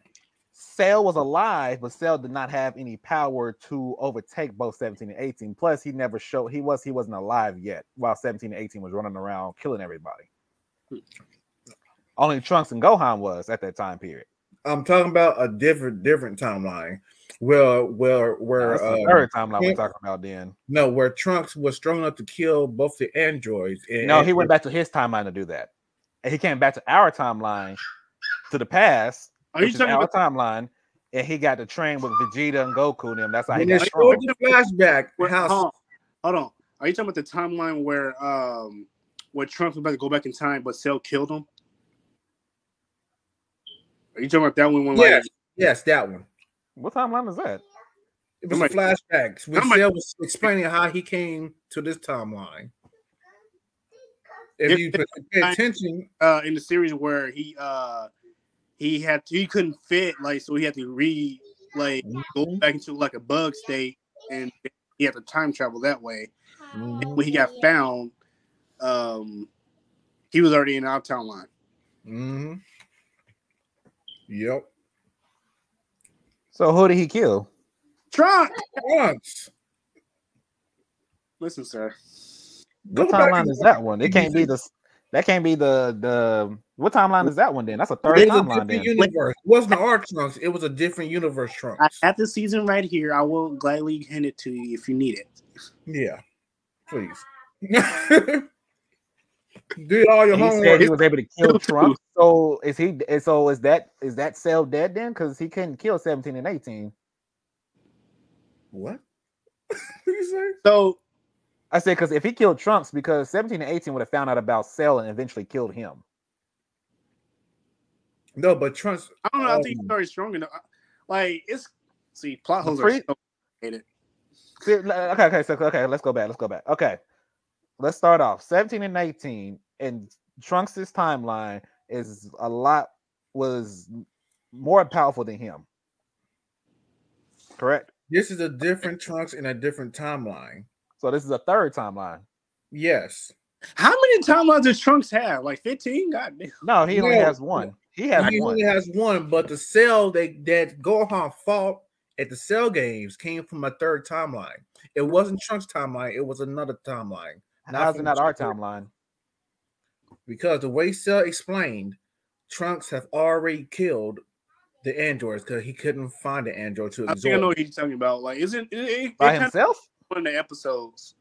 Cell was alive, but Cell did not have any power to overtake both 17 and 18. Plus, he never showed he was he wasn't alive yet while 17 and 18 was running around killing everybody. Only Trunks and Gohan was at that time period. I'm talking about a different different timeline. Well, where where That's the uh, third timeline yeah. we're talking about then. no, where Trunks was strong enough to kill both the androids. And, No, he went back to his timeline to do that. And he came back to our timeline to the past, Are you which is talking our about timeline, and he got to train with Vegeta and Goku and them. That's how he When they got showed strong. the flashback, Wait, how hold, on. hold on. Are you talking about the timeline where um where Trunks was about to go back in time, but Cell killed him? Are you talking about that one when like yes, yes, that one. What timeline is that? It was Somebody- flashbacks when somebody- was explaining how he came to this timeline. If If- you pay pay attention, uh in the series where he uh he had to, he couldn't fit like so he had to re like go Mhm. back into like a bug state and he had to time travel that way. Mhm. When he got found, um he was already in our timeline. Mhm. Yep. So who did he kill? Trump! Trunks. Listen, sir. What timeline is that one? It can't be the that can't be the the what timeline is that one then? That's a third It a timeline then. universe. It wasn't our Trunks. It was a different universe I Trunks. have the season right here. I will gladly hand it to you if you need it. Yeah. Please. [LAUGHS] Do all your He said homework. he was able to kill Kill Trump. So is he? and So is that is that cell dead then? Because he couldn't kill seventeen and eighteen. What? [LAUGHS] what you say? So I said because if he killed Trunks, because seventeen and eighteen would have found out about Cell and eventually killed him. No, but Trunks. I don't know. I think Um, he's very strong enough. Like it's see plot holes are pre- so complicated. Okay, okay, so okay, let's go back. Let's go back. Okay, let's start off. Seventeen and eighteen, and Trunks' timeline is a lot was more powerful than him. Correct. This is a different Trunks in a different timeline. So this is a third timeline. Yes. How many timelines does Trunks have? Like 15? God damn. No, he only No. has one. He has he one. only has one, but the cell that that Gohan fought at the Cell games came from a third timeline. It wasn't Trunks' timeline; it was another timeline. How's it not our Trunks. timeline? Because the way Cell explained, Trunks have already killed the androids because he couldn't find the android to I think I know what he's talking about. Like, isn't it, it, it By kind of himself? one of the episodes?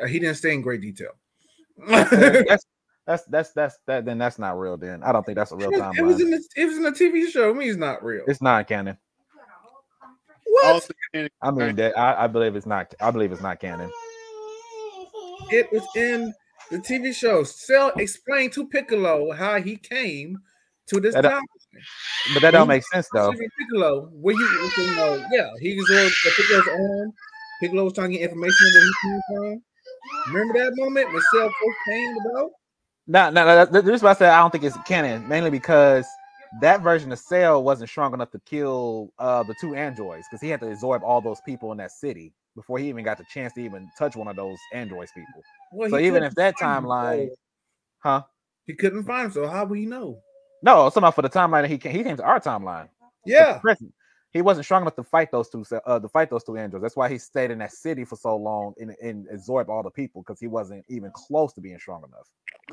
Uh, He didn't stay in great detail. [LAUGHS] [LAUGHS] that's that's that's that's that. Then that's not real. Then I don't think that's a real it, was, it was timeline. in the it was in the TV show. I mean, it's not real. It's not canon. what? I mean that I, I believe it's not. I believe it's not canon. It was in the TV show. Cell explained to Piccolo how he came to this That- time. But that don't When make sense though. Piccolo, where you, you know, yeah, he was on the Piccolo's arm. Piccolo was trying to get information where he came from. Remember that moment when Cell first came about? No, no, no. The reason why I said I don't think it's canon, mainly because that version of Cell wasn't strong enough to kill uh the two androids because he had to absorb all those people in that city before he even got the chance to even touch one of those androids people. Well, So even if that timeline, huh? he couldn't find him. So how would he know? No, somehow for the timeline he came, he came to our timeline. Yeah. He wasn't strong enough to fight those two uh to fight those two androids. That's why he stayed in that city for so long and, and absorbed all the people because he wasn't even close to being strong enough.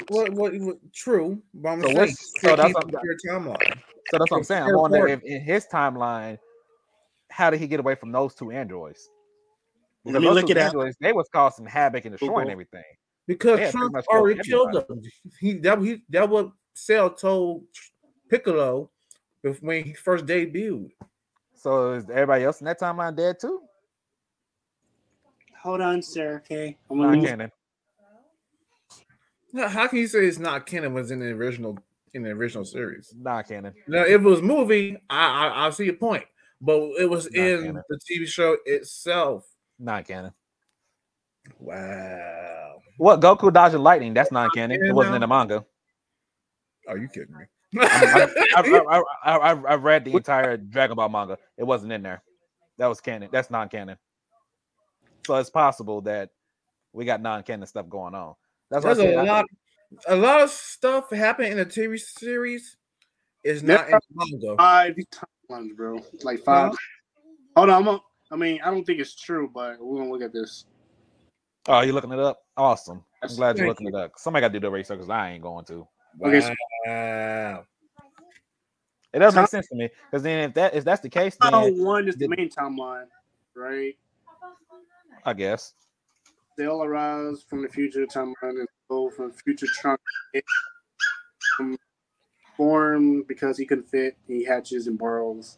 what, what, what, true. But I'm So saying, so that's what- your timeline. So that's what I'm saying. I'm wondering if in his timeline, how did he get away from those two androids? Let Because me those look two it up. they was causing havoc and destroying Google. everything. Because They Trump already killed everybody. them. He that he that what Cell told Piccolo when he first debuted. So is everybody else in that timeline dead too? Hold on, sir. Okay. I'm Not gonna move- canon. Now, How can you say it's not canon? Was in the original in the original series. Not canon. Now, if it was movie, I I, I see your point, but it was Not in canon. the TV show itself. Not canon. Wow, What Goku dodging lightning? That's not canon. It wasn't in the manga. are you kidding me? I, I, I, I, I, I read the entire Dragon Ball manga. It wasn't in there. That was canon. That's non-canon. So it's possible that we got non-canon stuff going on. That's what There's said. a I- lot, a lot of stuff happening in the TV series is not in the manga. five timelines, bro. Like five. Hold on. I'm gonna, I mean, I don't think it's true, but we're gonna look at this. Oh, you're looking it up? Awesome. I'm Yes, glad you're thank looking it up. Somebody got to do the research because I ain't going to. Okay, so- Wow. It does Tom- make sense to me because then if that if that's the case, Oh, then one is the main timeline, right? I guess. They all arise from the future timeline and go from future Trump. From born because he couldn't fit. He hatches and burrows.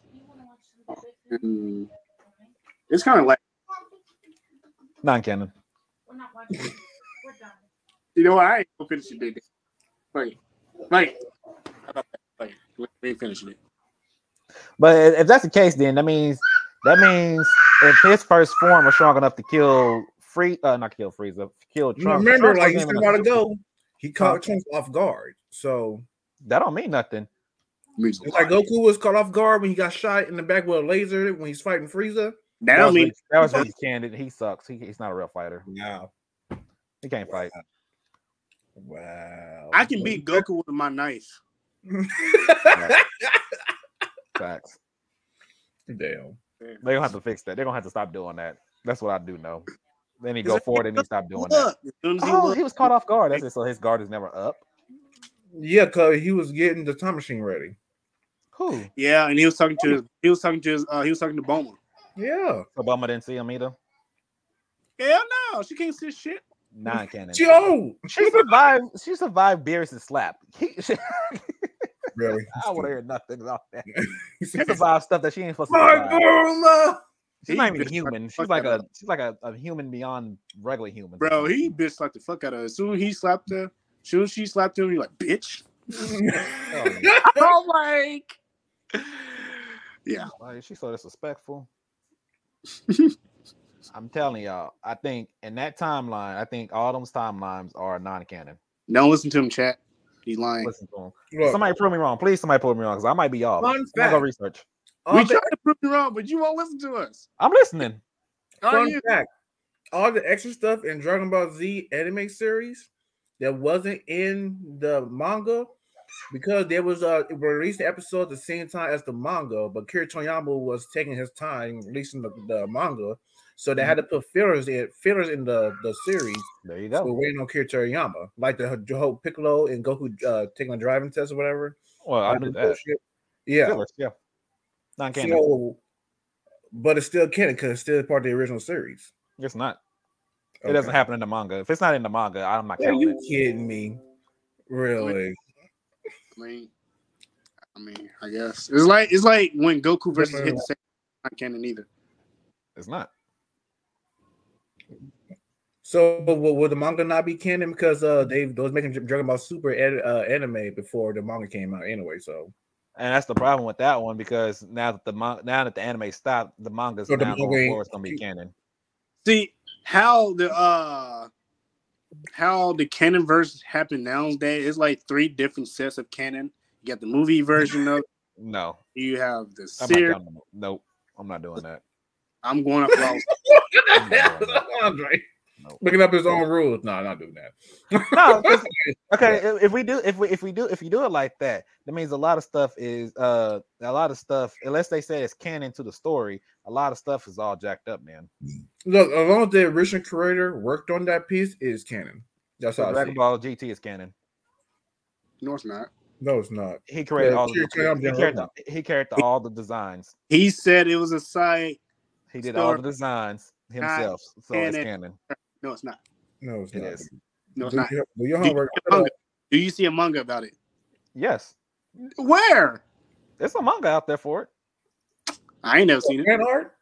Um, and it's kind of like Non-canon. We're not watching. We're done. you know what? I ain't gonna finish it. Baby. Wait, wait, wait. We ain't finishing it. But if that's the case, then that means that means if his first form was strong enough to kill Free, uh, not kill Frieza, kill You Trunks. remember, Trunks like you wasn't said a even while super- ago, he caught Trunks off guard. So That don't mean nothing. It's like. Goku was caught off guard when he got shot in the back with a laser when he's fighting Frieza. That That don't was, mean that was really candid. He sucks. He, he's not a real fighter. Wow. He can't fight. Wow. I can beat Goku with my knife. [LAUGHS] Facts. Damn. They're gonna have to fix that. They're gonna have to stop doing that. That's what I do know. Then he go forward and he stop doing that. As as he Oh, looked- he was caught off guard. That's it. [LAUGHS] So his guard is never up. Yeah, cause he was getting the time machine ready. Who? yeah, and he was talking to his, he was talking to his, uh, he was talking to Bulma. Yeah. Obama didn't see him either. Hell no, she can't see shit. Non-canon. Joe. She survived. She survived Beerus' slap. He, [LAUGHS] she, Really? [LAUGHS] I want to hear nothing about that. [LAUGHS] She survived stuff that she ain't supposed to My survive. girl. She's He not even human. She's like a she's like a, a human beyond regular human. Bro, he bitch slapped the fuck out of her. As soon as he slapped her, as soon as she slapped him, he like, bitch. Oh I'm oh, like, yeah. Like, she's so disrespectful. I'm telling y'all, I think in that timeline, I think all those timelines are non-canon. Don't listen to him, chat. He's lying. Listen to him. Look, Somebody prove me wrong. Please, somebody prove me wrong because I might be off. Fun I'm go research. all we the- tried to prove you wrong, but you won't listen to us. I'm listening. Fun you? fact. All the extra stuff in Dragon Ball Z anime series that wasn't in the manga because there was a it released the episode at the same time as the manga, but Kira Toriyama was taking his time releasing the, the manga, so they had to put fillers in fillers in the the series. There you So go. we're waiting on Kira Toriyama, like the whole Piccolo and Goku uh, taking a driving test or whatever. Well, I knew that. bullshit. Yeah. Fillers, yeah. Non canon. So, but it's still canon because it's still part of the original series. It's not. It doesn't happen in the manga. If it's not in the manga, I'm not Are you kidding me? Really? I mean, I mean, I guess it's like it's like when Goku versus Hit the same. Not canon either. It's not. So will, will the manga not be canon because uh they they was making Dragon Ball Super ed, uh, anime before the manga came out anyway? So And that's the problem with that one because now that the mon- now that the anime stopped, the manga's So the now manga going ain't- forward, it's gonna be canon. See how the uh how the canon verse happened nowadays. It's like three different sets of canon. You got the movie version of. [LAUGHS] No, You have the I'm series. Nope, I'm not doing that. I'm going up. I was what the Andre? [LAUGHS] Nope. Looking up his own rules. No, I'm not doing that. No, [LAUGHS] 'cause- okay. If, if we do, if we if we do, if you do it like that, that means a lot of stuff is uh a lot of stuff. Unless they say it's canon to the story, a lot of stuff is all jacked up, man. Look, as long as the original creator worked on that piece, it is canon. That's So how Dragon. Ball GT is canon. No, it's not. No, it's not. He created Yeah, all the Kira Toriyama he didn't carried, the, he carried the, all the designs. He said it was a site. He did all the designs himself. So it's canon. Canon. No, it's not. No, it's It not. is. No, it's do, not. your- do your Do you, see a manga? Do you see a manga about it? Yes, Where? there's a manga out there for it. I ain't never seen it. Fan art?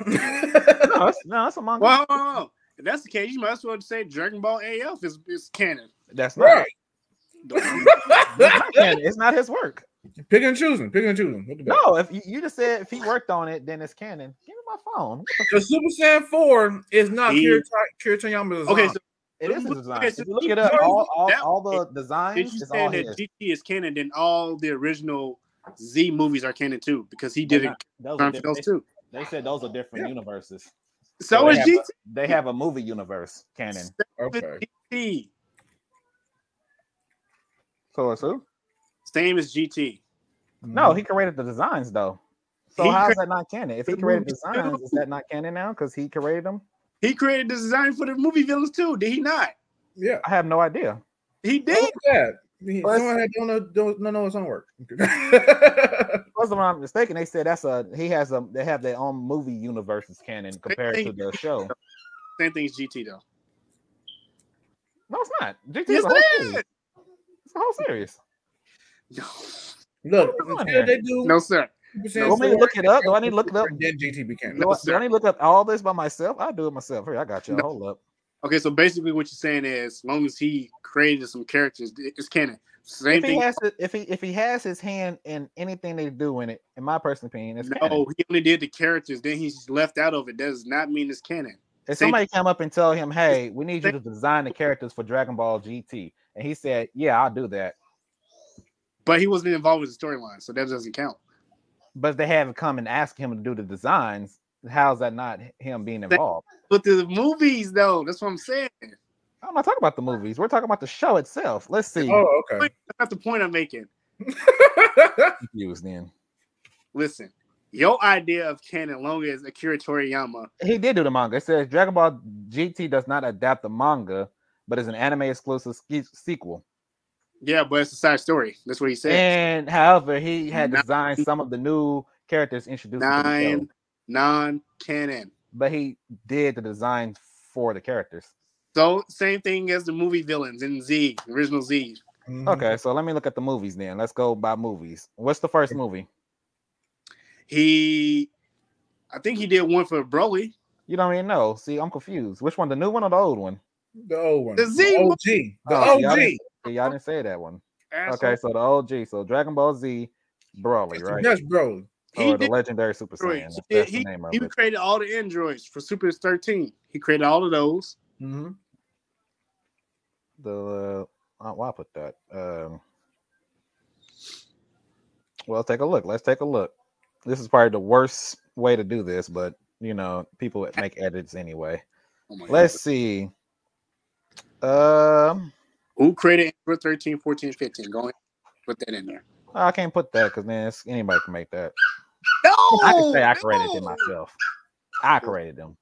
[LAUGHS] No, it's, no, it's a manga. Well, hold on, if that's the case, you might as well say Dragon Ball AF is, is canon. That's not. right. [LAUGHS] That's not canon. It's not his work. Pick and choosing. Pick and choosing. What the fuck? No, if you, you just said if he worked on it, then it's canon. Give me my phone. The The Super Saiyan 4 is not He- Kira, Kira Toriyama's Okay, so It is a Okay, design. so if you look you- it up, all, all, that- all the if designs you is all saying that GT is canon, then all the original Z movies are canon too, because he They're did it not- those are for different- those too. they, they said those are different Yeah. universes. So they is have, GT. a, they have a movie universe canon. Okay. GT. So it's who? Same as GT. No, he created the designs though. So He how's cre- that not canon? If he the created movie designs, is that not canon now? Because he created them? He created the design for the movie villains too. Did he not? Yeah. I have no idea. He did. at that. He- Well, Someone had don't know, don't, don't know his own work. [LAUGHS] Wasn't I'm mistaken. They said that's a he has a they have their own movie universes canon compared to the show. Same thing as GT though. No, it's not. GT Yes, is a whole it series. is. It's a whole series. No, Look, What are we doing until here? they do no sir. Super Do Saiyan I need to look it up? Do I need to look it up? Then GT became. Do I, do I need to look up all this by myself? I'll do it myself. Here, I got you. No. Hold up. Okay, so basically what you're saying is, as long as he created some characters, it's canon. Same If he thing. has to, if he if he has his hand in anything they do in it, in my personal opinion, it's canon. No, he only did the characters. Then he's left out of it. That does not mean it's canon. If same- somebody come up and tell him, "Hey, we need you to design the characters for Dragon Ball GT," and he said, "Yeah, I'll do that," But he wasn't involved with the storyline, so that doesn't count. but they haven't come and asked him to do the designs, how's that not him being involved? But the movies, though, that's what I'm saying. I'm not talking about the movies. We're talking about the show itself. Let's see. Oh, okay. That's not the point I'm making. [LAUGHS] Confused then. Listen, your idea of canon, long as Akira Toriyama, He did do the manga. It says Dragon Ball GT does not adapt the manga, but is an anime exclusive ske- sequel. Yeah, but it's a side story. That's what he said. And however, he had Nine- designed some of the new characters introduced to Nine non-canon. but he did the design for the characters. So same thing as the movie villains in Z, original Z. Okay, so let me look at the movies then. Let's go by movies. What's the first movie? He, I think he did one for Broly. You don't even know. See, I'm confused. Which one, the new one or the old one? The old one. The Z The one. OG. The Oh, see, y'all OG. didn't- see, y'all didn't say that one. Okay, so the OG. So Dragon Ball Z, Broly, right? Yes, Broly. he or the legendary Super. Saiyan. That's he, the name of he created all the androids for Super 13. He created all of those. Mm-hmm. The uh, why I put that? Um, well, take a look. Let's take a look. This is probably the worst way to do this, but you know, people make edits anyway. Oh Let's see. Um, Who created Android 13, 14, 15? Go ahead, put that in there. I can't put that because then it's, anybody can make that. No, I can say I created no. them myself. I created them.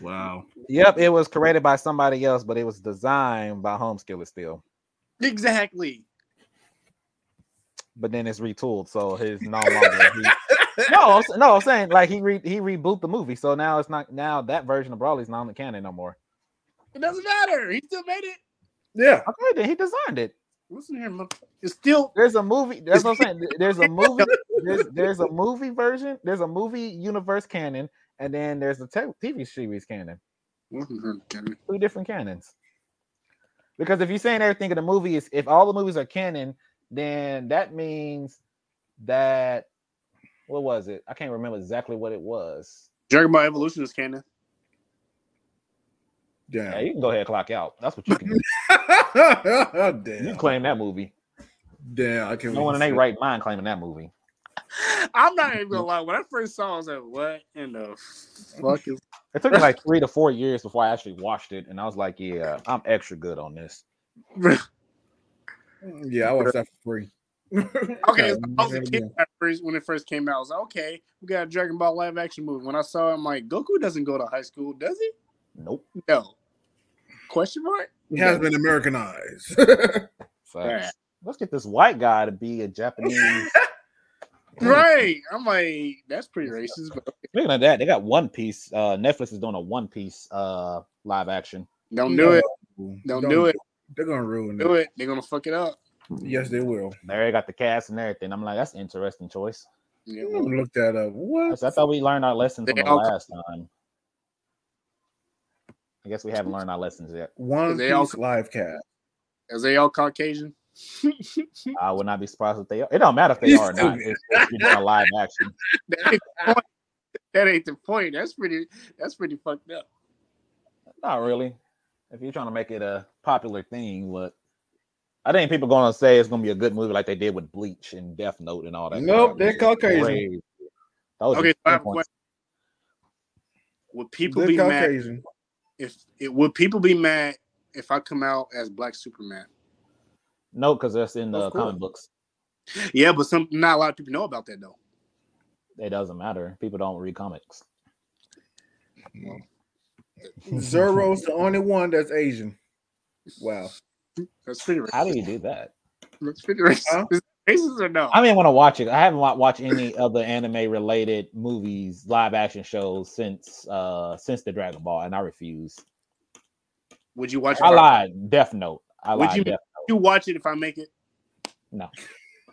Wow. Yep, it was created by somebody else, but it was designed by Homeskiller still. Exactly. But then it's retooled, so his no longer. He, [LAUGHS] no, no, I'm saying like he re, he reboot the movie, so now it's not now that version of Broly's not in the canon no more. It doesn't matter. He still made it. Yeah. Okay, then he designed it. Listen here, it's still There's a movie. That's what I'm saying. [LAUGHS] There's a movie. There's there's a movie version. There's a movie universe canon, and then there's a te- TV series canon. Two different canons. Because if you're saying everything in the movie is if all the movies are canon, then that means that what was it? I can't remember exactly what it was. Dragon Ball Evolution is canon. Yeah, Damn. you can go ahead and clock out. That's what you can do. [LAUGHS] You Damn. can claim that movie. Damn. I can't. No one in their right mind claiming that movie. I'm not even gonna lie. When I first saw, it, I was like, "What in the fuck is?" It took me like three to four years before I actually watched it, and I was like, "Yeah, I'm extra good on this." [LAUGHS] Yeah, I watched that for free. [LAUGHS] Okay, so I was a kid at first when it first came out. I was like, "Okay, we got a Dragon Ball live action movie." When I saw it, I'm like, "Goku doesn't go to high school, does he?" Nope. No. Question mark. It has been Americanized. [LAUGHS] Facts. Let's get this white guy to be a Japanese. [LAUGHS] Right. I'm like, that's pretty racist, but Speaking of that, they got One Piece. Uh, Netflix is doing a One Piece uh live action. don't do it. No. Don't do it. They're gonna ruin Do it. it. They're gonna fuck it up. Yes, they will. They already got the cast and everything. I'm like, that's an interesting choice. Yeah, I'm gonna look that up. What? I thought we learned our lessons from the all- last time. I guess we haven't learned our lessons yet. One They Piece all- live cast. Is they all Caucasian? [LAUGHS] I would not be surprised if they are. It don't matter if they are or not. It's, it's you're live action. [LAUGHS] that, ain't the point. that ain't the point. That's pretty. That's pretty fucked up. Not really. If you're trying to make it a popular thing, but I think people going to say it's going to be a good movie like they did with Bleach and Death Note and all that. Nope, they're Caucasian. Crazy. Those are Okay, so I have a pinpoints. question. Would people They're be mad Caucasian. If it? Would people be mad if I come out as Black Superman? No, because that's in the comic books. Yeah, but some not a lot of people know about that though. It doesn't matter. People don't read comics. Zero's the only one that's Asian. Wow. That's pretty racist. How do you do that? That's pretty racist. Huh? Racist or no? I mean, want to watch it. I haven't watched any other anime related movies, live action shows since uh since the Dragon Ball, and I refuse. Would you watch? I lied. Death Note. I Would lied. you- You watch it if I make it? No.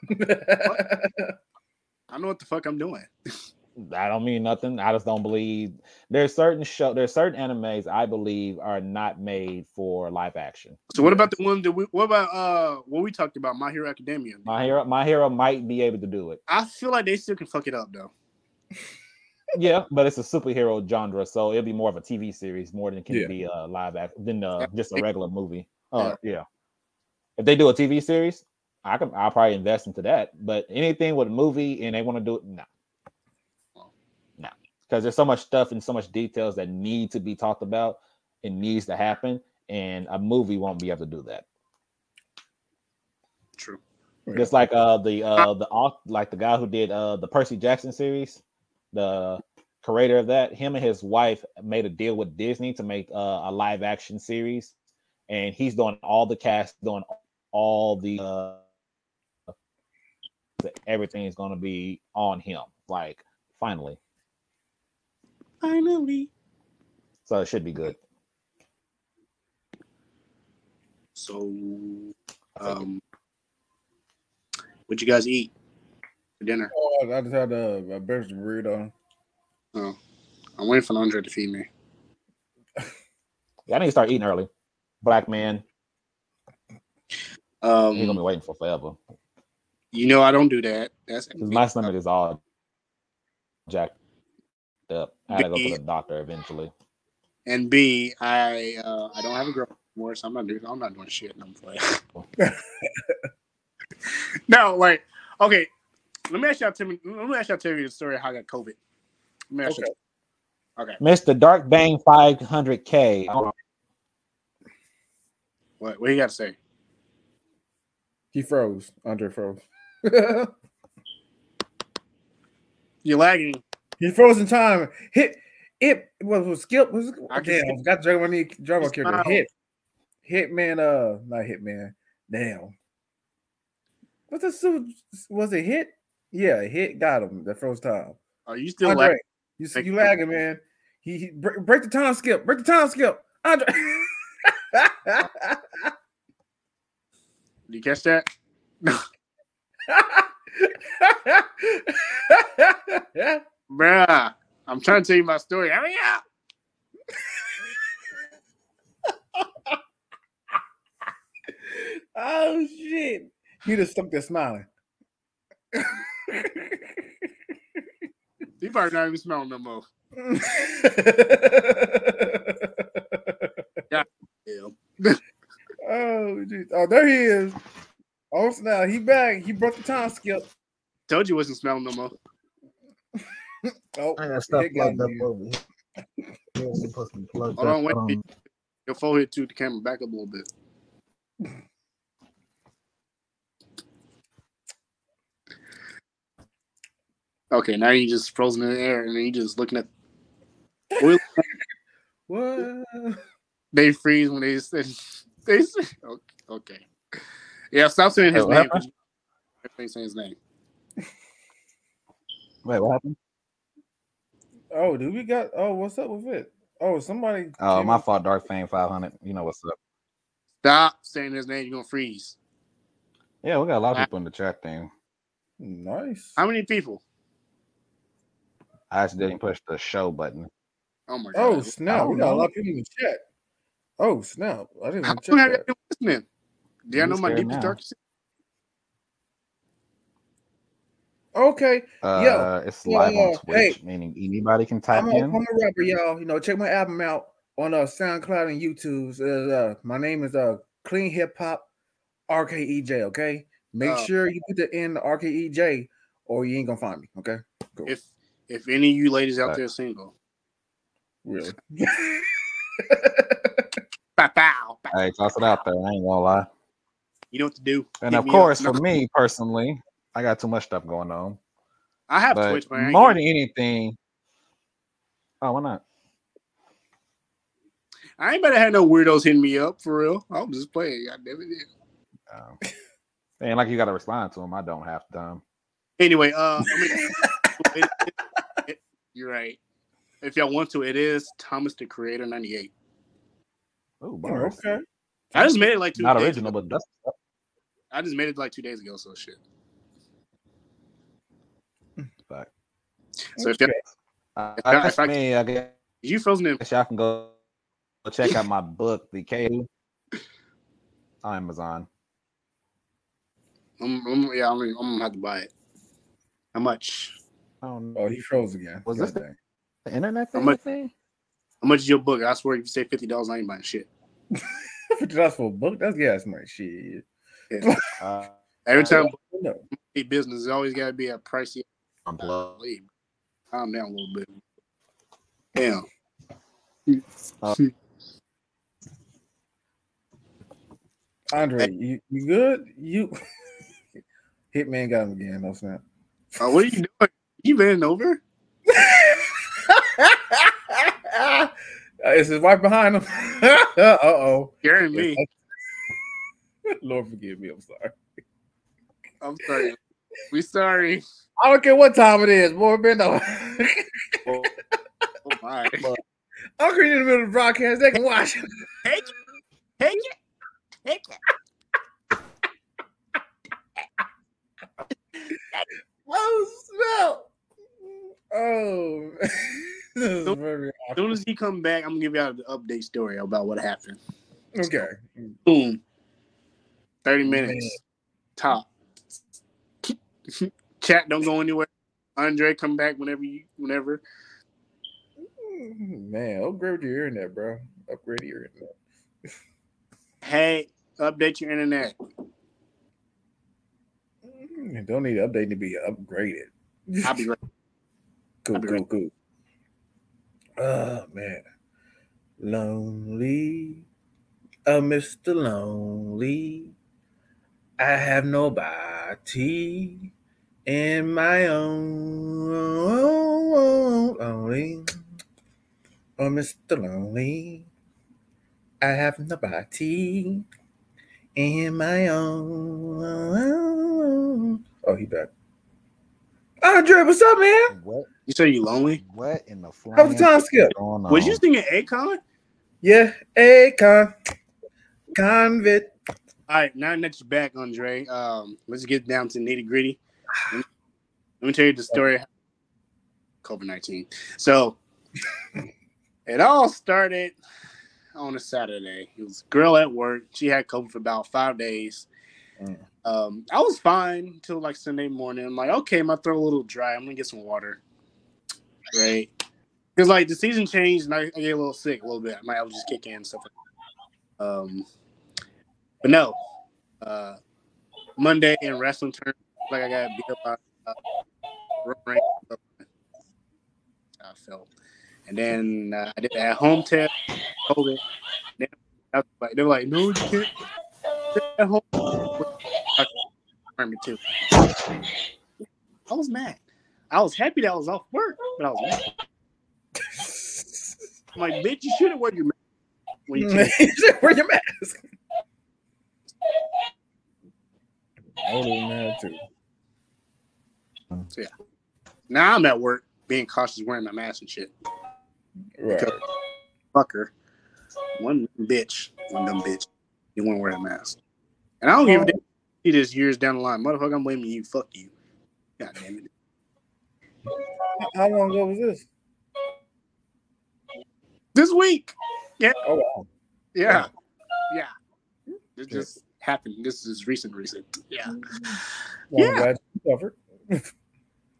[LAUGHS] I know what the fuck I'm doing. [LAUGHS] I don't mean nothing. I just don't believe there's certain show there's certain animes I believe are not made for live action. So what about the one that we? What about uh what we talked about? My Hero Academia. My hero, my hero might be able to do it. I feel like they still can fuck it up though. [LAUGHS] Yeah, but it's a superhero genre, so it'll be more of a TV series more than it can Yeah. be a live act than uh, just a regular movie. Uh, yeah. If they do a TV series, I can I'll probably invest into that. But anything with a movie and they want to do it, no, no, because there's so much stuff and so much details that need to be talked about. It needs to happen, and a movie won't be able to do that. True. Just like uh the uh the au- like the guy who did uh the Percy Jackson series, the creator of that, him and his wife made a deal with Disney to make uh, a live action series, and he's doing all the cast, doing all the uh everything is going to be on him. Like finally, Finally. so it should be good. So, um, what'd you guys eat for dinner? Oh, I just had a, a breakfast burrito. Oh, I'm waiting for Andre to feed me. Yeah, I need to start eating early. Black man, Um, he's gonna be waiting for forever. you know I don't do that. That's 'Cause my stomach is all jacked up. I gotta go to the doctor eventually. and B, I uh, I don't have a girl anymore, so I'm not doing I'm not doing shit. No, I'm playing. [LAUGHS] no, like okay. Let me ask y'all. Tell me. Let me ask y'all. Tell you the story of how I got COVID. Let me ask Okay. you. Okay. Mr. Dark Bang 500K. What? What you got to say? He froze. Andre froze. [LAUGHS] You're lagging. He froze in time. Hit it was was skip was I damn. forgot Dragon Ball Dragon It's character. Hit Hitman. Uh, not Hitman. Damn. What's the suit? Was it hit? Yeah, hit got him. That froze time. Are you still Andre, lagging? you you lagging, man. He, he break, break the time skip. Break the time skip. Andre. [LAUGHS] Did you catch that? [LAUGHS] [LAUGHS] Bruh, I'm trying to tell you my story. Hurry up. [LAUGHS] oh shit! He just stuck there smiling. [LAUGHS] You probably not even smelling no more. [LAUGHS] Yeah. oh, geez. oh, there he is. Oh, now he back. He broke the time skip. Told you wasn't smelling no more. [LAUGHS] Oh, I got stuff plugged up over here. Yeah, supposed to be plugged Hold on, wait. Um, Your forehead to the camera. Back up a little bit. Okay, now you just frozen in the air, and then you just looking at. [LAUGHS] What? They freeze when they say they say okay. okay. Yeah, stop saying his name. Everything saying his name. wait, what happened? Oh, do we got? Oh, what's up with it? Oh, somebody. Oh, my up- fault. Dark Fame 500. You know what's up? Stop saying his name. You're gonna freeze. Yeah, we got a lot of people in the chat thing. Nice. How many people? I accidentally pushed the show button. Oh my oh, god. Oh snap! We got a lot of people in the chat. Oh snap! I didn't How even long have check you that. listening? Do I I'm know my scared deepest now. darkest? Okay, Uh, it's live uh, on Twitch, hey. meaning anybody can type I'm a, in. I'm a rapper, y'all. You know, check my album out on uh SoundCloud and YouTube. Uh, uh, my name is uh Clean Hip Hop RKEJ. Okay, make Oh. sure you put the N the RKEJ, or you ain't gonna find me. Okay, cool. If if any of you ladies out Right. there single, really. [LAUGHS] pow, pow, pow. Hey, toss it out there. I ain't gonna lie. you know what to do. And Hit of course, up. for me personally, I got too much stuff going on. I have But Twitch, man. More than anything, oh, why not? I ain't better have no weirdos hitting me up for real. I'm just playing. God damn it. Um, and like you got to respond to them. I don't have time. Anyway, uh, I mean, it- it- it- you're right. If y'all want to, it is Thomas the Creator 98. Oh, Oh, okay. I just made it like two Not days original, ago. but that's I just made it like two days ago, so shit. So if y'all, Uh, If I- I guess if I- me, I guess you frozen in, y'all can go go check out [LAUGHS] my book, The K on Amazon. I'm, I'm, yeah, I'm, I'm gonna have to buy it. How much? Oh, no. Oh, he froze again. Was God this the- the internet thing? How much- thing? How much is your book? I swear, if you say fifty dollars, I ain't buying shit. [LAUGHS] That's for a book. That's gas money. Shit. [LAUGHS] Uh, Every time No. a business, it's always got to be a pricey. unplug. Leave. Calm down a little bit. Damn. Andre, you, you good? You [LAUGHS] Hitman got him again. No snap. Uh, what are you doing? You bending over? [LAUGHS] uh, is his wife behind him? [LAUGHS] uh oh. Scaring me. Lord forgive me. I'm sorry. I'm sorry. We sorry. I don't care what time it is. Boy, bend over. Oh, oh my. [LAUGHS] I'm in the middle of the broadcast. They can watch. Take it. Take it. Take it. Oh, smell. Oh, [LAUGHS] this As soon as he come back, I'm gonna give y'all the update story about what happened. okay. Boom. 30 minutes. Top. [LAUGHS] Chat don't go anywhere. Andre come back whenever you whenever. Man, upgrade your internet, bro. Upgrade your internet. Hey, update your internet. Mm, Don't need an update to be upgraded. I'll be right. [LAUGHS] Cool, be cool, right- cool. Oh man, lonely, oh Mister Lonely, I have nobody in my own only. Oh, Mr. Lonely. I have nobody in my own. Oh, he back. Andre, what's up, man? What? You say you lonely? What in the How's the time skip? Was you singing Akon? Yeah, Akon, convict. All right, now that you're back, Andre, um, let's get down to nitty gritty. Let me tell you the story. COVID nineteen. So [LAUGHS] it all started on a Saturday. It was a girl at work. She had COVID for about five days. Mm. Um, I was fine until like Sunday morning. I'm like, okay, my throat a little dry. I'm gonna get some water. Right. Because like the season changed and I, I get a little sick a little bit. My allergies kick in and stuff like that. Um but no. Uh Monday in wrestling terms, like I got beat up by uh, Roman Reigns. I felt. And then uh, I did a at home test, COVID. Then I was like, they were like, no, you can't sit at home. Me too. I was mad. I was happy that I was off work, but I was mad. I'm like, bitch, you should have worn your mask when you [LAUGHS] came. Wear your mask. I would have mad too. Mm-hmm. Now I'm at work being cautious wearing my mask and shit. Right. Fucker. One bitch. One dumb bitch. You want to wear a mask. And I don't give a damn. See this years down the line. Motherfucker, I'm blaming you. Fuck you. God damn it. How long ago was this? This week. Yeah. Oh wow. Yeah. Yeah. It just happened. This is recent, recent. Yeah. Well, Yeah. I'm glad you covered.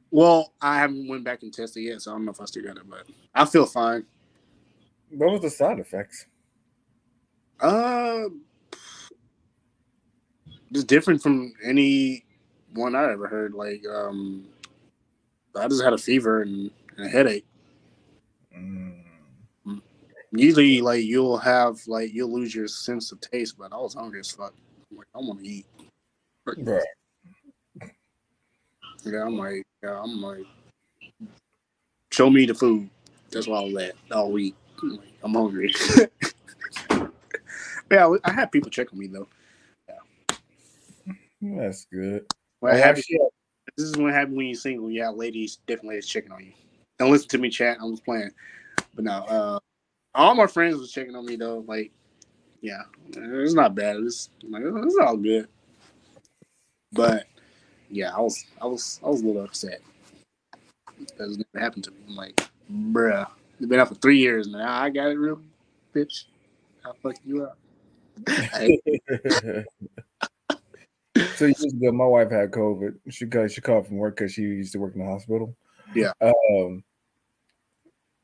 Well, I haven't went back and tested yet, so I don't know if I still got it, but I feel fine. What was the side effects? Uh, just different from any one I ever heard. Like, um, I just had a fever and, and a headache. Mm. Usually, like you'll have like you'll lose your sense of taste, but I was hungry as fuck. I'm like, I want to eat. Right. Yeah, I'm like, yeah, I'm like, show me the food. That's why I was at all week. I'm, like, I'm hungry. [LAUGHS] yeah, I had people checking me though. Yeah. That's good. What Oh, happens? shit. This is what happens when you're single. Yeah, ladies definitely is checking on you. Don't listen to me, chat. I'm just playing. But no, uh, all my friends was checking on me though. Like, yeah, it's not bad. It's like it's all good. But yeah, I was, I was, I was a little upset because it never happened to me. I'm like, bruh, it's been out for three years now. I got it, real bitch. I'll fuck you up. [LAUGHS] So years ago, my wife had COVID. She got she called from work because she used to work in the hospital. Yeah. Um.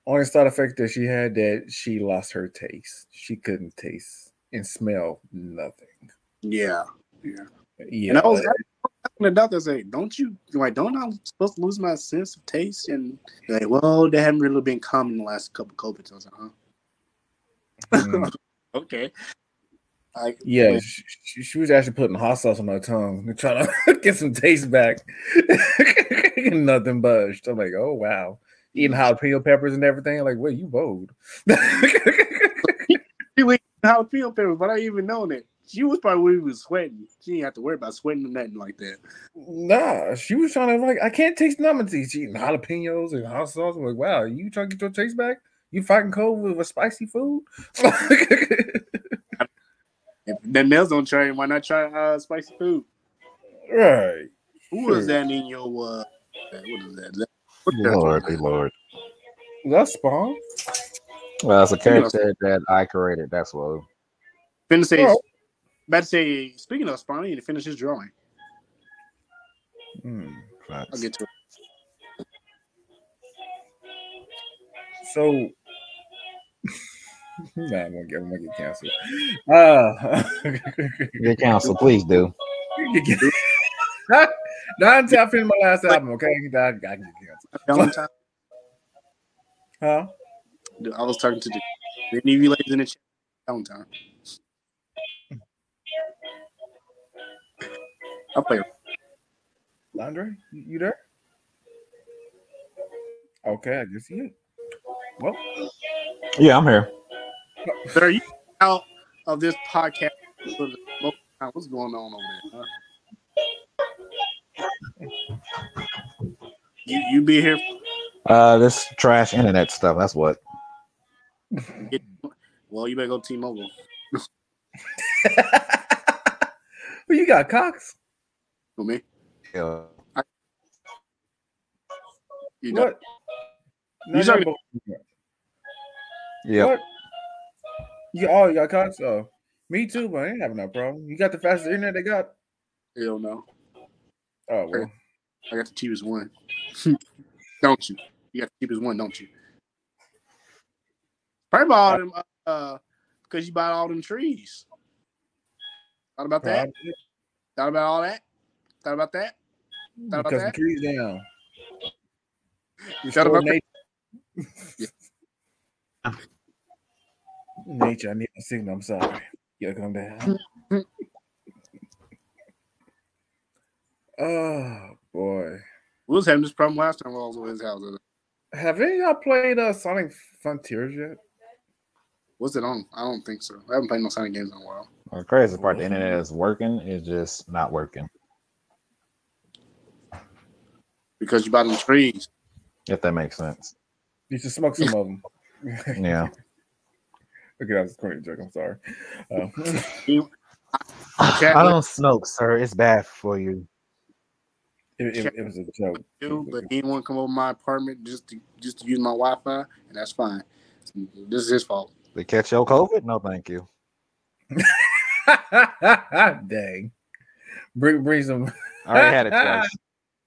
Only side effect that she had that she lost her taste. She couldn't taste and smell nothing. yeah. Yeah. And I was the doctor, say, "Don't you like? Don't I supposed to lose my sense of taste?" And like, "Well, they haven't really been common the last couple of COVID." I was like, "Huh? Mm. [LAUGHS] Okay." Like, Yeah, she, she, she was actually putting hot sauce on her tongue trying to [LAUGHS] get some taste back. [LAUGHS] Nothing budged. I'm like, oh wow, eating jalapeno peppers and everything. like, wait, you bold. was jalapeno peppers, but I even know that. She was probably was sweating. She didn't have to worry about sweating or nothing like that. nah, she was trying to like, I can't taste nothing. She eating jalapenos and hot sauce. I'm like, wow, you trying to get your taste back? You fighting cold with a spicy food? [LAUGHS] If the nails don't try, why not try uh, spicy food? right. Who was Sure. that in your? Uh, what is that? Is that what the- Lord, be Lord. That's Spawn. Well, it's a character that I created. That's what. Finna say, Oh. About to say. Speaking of Spawn, I need to finish his drawing. Hmm. I'll get to it. So, [LAUGHS] nah, I'm gonna get, I'm gonna get canceled. Uh, [LAUGHS] Your counsel, please do. [LAUGHS] not until I finish my last album, okay? I, I can get canceled. Valentine. Huh? I was talking to the any of you ladies in the chat. Valentine. I'll play. Andre, you you there? Okay, I guess you. Well, Yeah, I'm here. But are you out of this podcast? for the most time? What's going on over there? huh? You you be here? Uh, this trash internet stuff. That's what. Well, you better go T-Mobile. [LAUGHS] Who you got, Cox? For me, Yeah. I, you know. What? You No, no, talking- but- Yep. What? You oh you got Cox? Oh, me too, but I ain't having that problem. You got the fastest internet they got? Hell no. Oh well. I got the cheapest one. [LAUGHS] don't you? You got the cheapest one, don't you? Probably about all them, uh, because you bought all them trees. Thought about that? Probably. Thought about all that? Thought about that? Thought about Because that? trees down. You thought about that? nature. nature, I need a signal. I'm sorry. You gotta come down. oh boy. We was having this problem last time I was over his house. Have any of y'all played uh, Sonic Frontiers yet? What's it on? I don't think so. I haven't played no Sonic games in a while. The crazy part, the internet is working. It's just not working. Because you bought them trees. If that makes sense. You should smoke some of them. [LAUGHS] Yeah. [LAUGHS] Okay, that was a corny joke. I'm sorry. Uh, [LAUGHS] Chat I don't smoke, sir. It's bad for you. it, it, it was a joke. do, but he won't come over my apartment just to just to use my Wi-Fi, and that's fine. This is his fault. They catch your COVID? No, thank you. Dang. Bring bring some I already had it twice.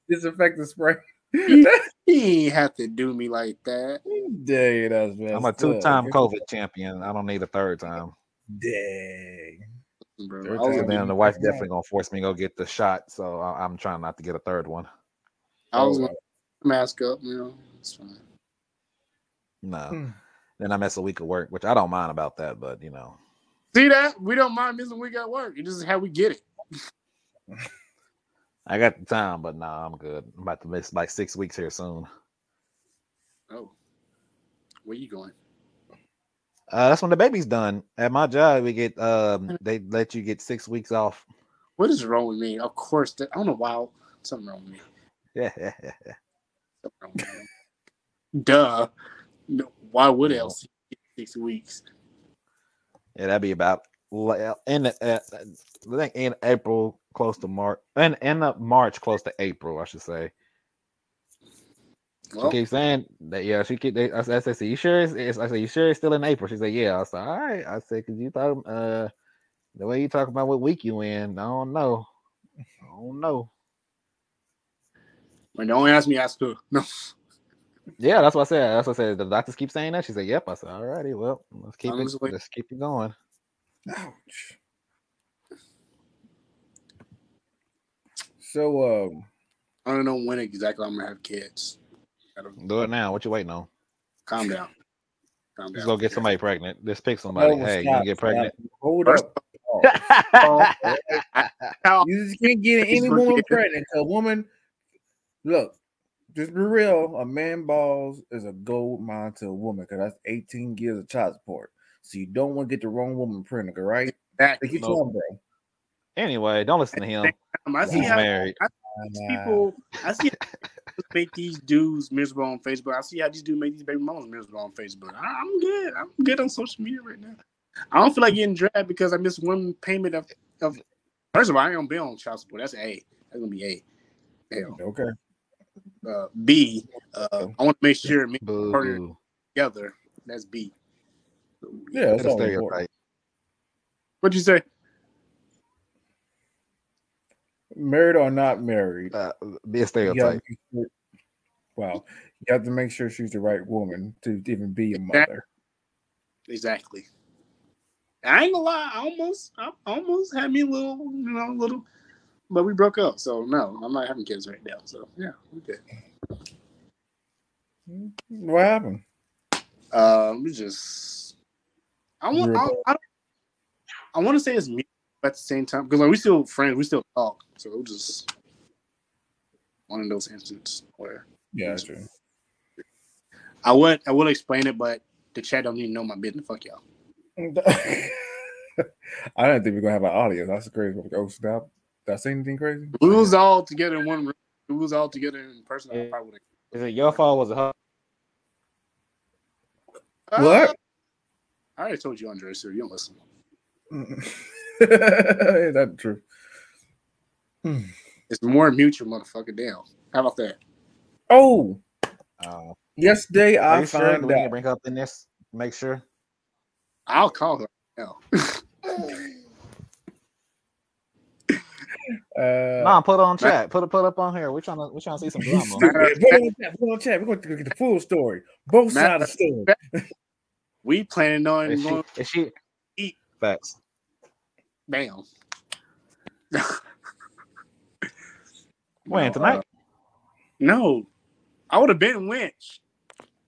Disinfectant spray. He [LAUGHS] ain't have to do me like that. Dang, that's I'm a two-time COVID champion. I don't need a third time. Dang. Bro. Third time. And then the wife definitely gonna force me to go get the shot. So I- I'm trying not to get a third one. I was Oh, gonna mask up, you know. It's fine. No. Hmm. Then I miss a week of work, which I don't mind about that, but you know. See that? We don't mind missing a week at work. It's just how we get it. [LAUGHS] I got the time, but nah, I'm good. I'm about to miss like six weeks here soon. Oh, where you going? Uh, that's when the baby's done. At my job, we get um they let you get six weeks off. What is wrong with me? Of course, that, I don't know why. Something wrong with me. Yeah, yeah, yeah. me. Duh. No, why would else get six weeks? yeah, that'd be about in uh, I think in April, close to March, and end of March, close to April, I should say. Well, she keeps saying that. Yeah, she keep. They, I, said, I said, "You sure it's, it's?" I said, "You sure it's still in April?" She said, "Yeah." I said, "All right." I said, "Cause you thought uh the way you talk about what week you in, I don't know. I don't know." when don't ask me, ask her. [LAUGHS] No. Yeah, that's what I said. That's what I said. The doctors keep saying that. She said, "Yep." I said, "All righty, well, let's keep it. Let's keep it going." Ouch. So um I don't know when exactly I'm gonna have kids. Do it now. What you waiting on? calm down. Calm Just down. go get somebody pregnant. Just pick somebody. no, hey, stop, you get pregnant. stop. Hold First up. Oh, [LAUGHS] You just can't get any woman pregnant. A woman, look, just be real. A man balls is a gold mine to a woman because that's 18 years of child support. So you don't want to get the wrong woman pregnant, right? That, Take your No. time, bro. Anyway, don't listen to him. I see He's how married. people. I see how people make these dudes miserable on Facebook. I see how these dudes make these baby mamas miserable on Facebook. I, I'm good. I'm good on social media right now. I don't feel like getting dragged because I missed one payment of of. First of all, I ain't gonna be on child support. That's A. That's gonna be A. Hell. Okay. Uh, B. Uh, I want to make sure me Boo. Partner. together. That's B. Yeah, that's That's all important. stereotype. What'd you say? Married or not married. Uh, be a you gotta stereotype. make sure- Wow. You have to make sure she's the right woman to even be a mother. Exactly. I ain't gonna lie. I almost, I almost had me a little, you know, a little, but we broke up. So no, I'm not having kids right now. So yeah, we good. What happened? Um, we just, I want, I, I, I want to say it's me, but at the same time because like we still friends, we still talk. So it was just one of those instances where Yeah, that's true. I would I will explain it, but the chat don't even know my business. Fuck y'all. [LAUGHS] I didn't think we are gonna have an audience. That's crazy. Oh snap! Did I say anything crazy? If we was all together in one room. If we was all together in person. I Yeah. probably would Is it your fault? Was it her? have. What? I already told you, Andre. So you don't listen. Is [LAUGHS] that true? It's more mutual, motherfucker. Damn. How about that? Oh, Uh, yesterday are I you sure? Do found we need to out. bring up in this? Make sure. I'll call her. now. [LAUGHS] Uh, Nah, put on chat. Put it put up on here. We're trying to we're trying to see some drama. put it on chat. Put on chat. We're going to get the full story. Both sides of the story. [LAUGHS] we planning on Is she? going. Is she? Eat. Facts. Damn. [LAUGHS] When tonight? uh, no, I would have been winch.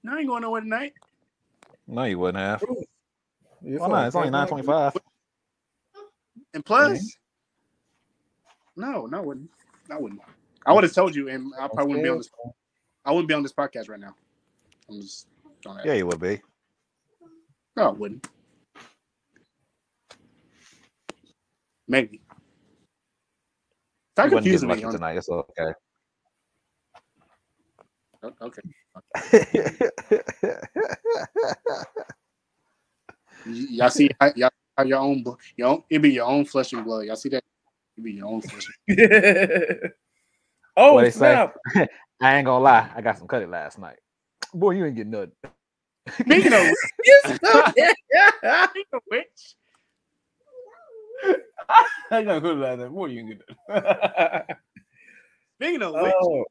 No, I ain't going nowhere tonight. No, you wouldn't have. Yes, Why not? It's only nine twenty five. And plus, no, no, I wouldn't. I wouldn't. I would have told you, and I probably wouldn't be on this. I wouldn't be on this podcast right now. I'm just. Don't Yeah, you would be. No, I wouldn't. Maybe. Stop You wouldn't confusing me. on- tonight. It's okay. Oh, okay. [LAUGHS] Y'all see y'all have your own, bl- your own. It be your own flesh and blood. Y'all see that? It be your own flesh. [LAUGHS] oh, What they say? snap. [LAUGHS] I ain't gonna lie. I got some cutty last night. Boy, you ain't getting nothing. Speaking of, Yes, yeah. speaking of which, [LAUGHS] I got good last night. What are you gonna get? [LAUGHS] speaking of which, oh,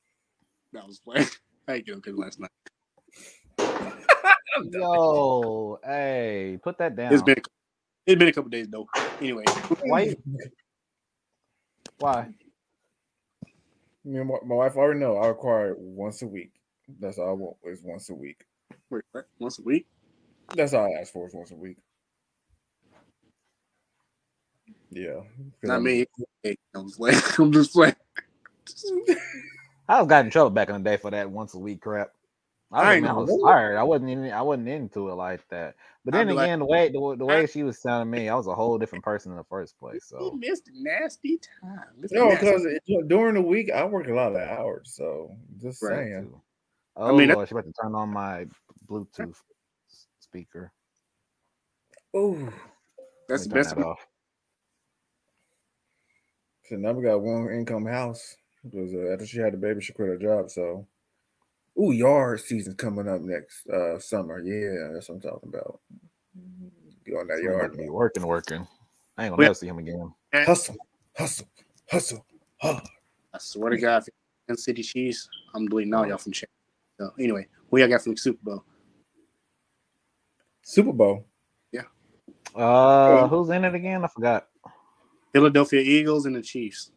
[LAUGHS] that was playing. I ain't getting good last night. Yo, hey, put that down. It's been it's been a couple days though. Anyway, Why? Why? Me and my, my wife already know I require it once a week. That's all I want is once a week. wait, what? once a week. That's all I ask for is once a week. Yeah. 'cause Not I'm- me. [LAUGHS] I'm just playing. [LAUGHS] I'm just playing. I was got in trouble back in the day for that once a week crap. I, I was, I was tired. I wasn't even, I wasn't into it like that. But then be like- again, the way the, the way she was telling me, I was a whole different person in the first place. He So missed a nasty time. Missed No, because during the week I work a lot of hours, so just Right. saying. oh mean, that- Lord, she about to turn on my Bluetooth speaker. Oh, that's the best. turn that off. so now we got one income house because uh, after she had the baby, she quit her job. So, ooh, yard season coming up next uh summer. Yeah, that's what I'm talking about. Get on that So I'm about yard, to be working, working. I ain't gonna Well- never see him again. hustle, hustle, hustle, hard. I swear to God, if it's City Chiefs, I'm deleting all y'all from chat. So anyway, who y'all got from the Super Bowl? Super Bowl. Yeah. Uh, who's in it again? I forgot. Philadelphia Eagles and the Chiefs.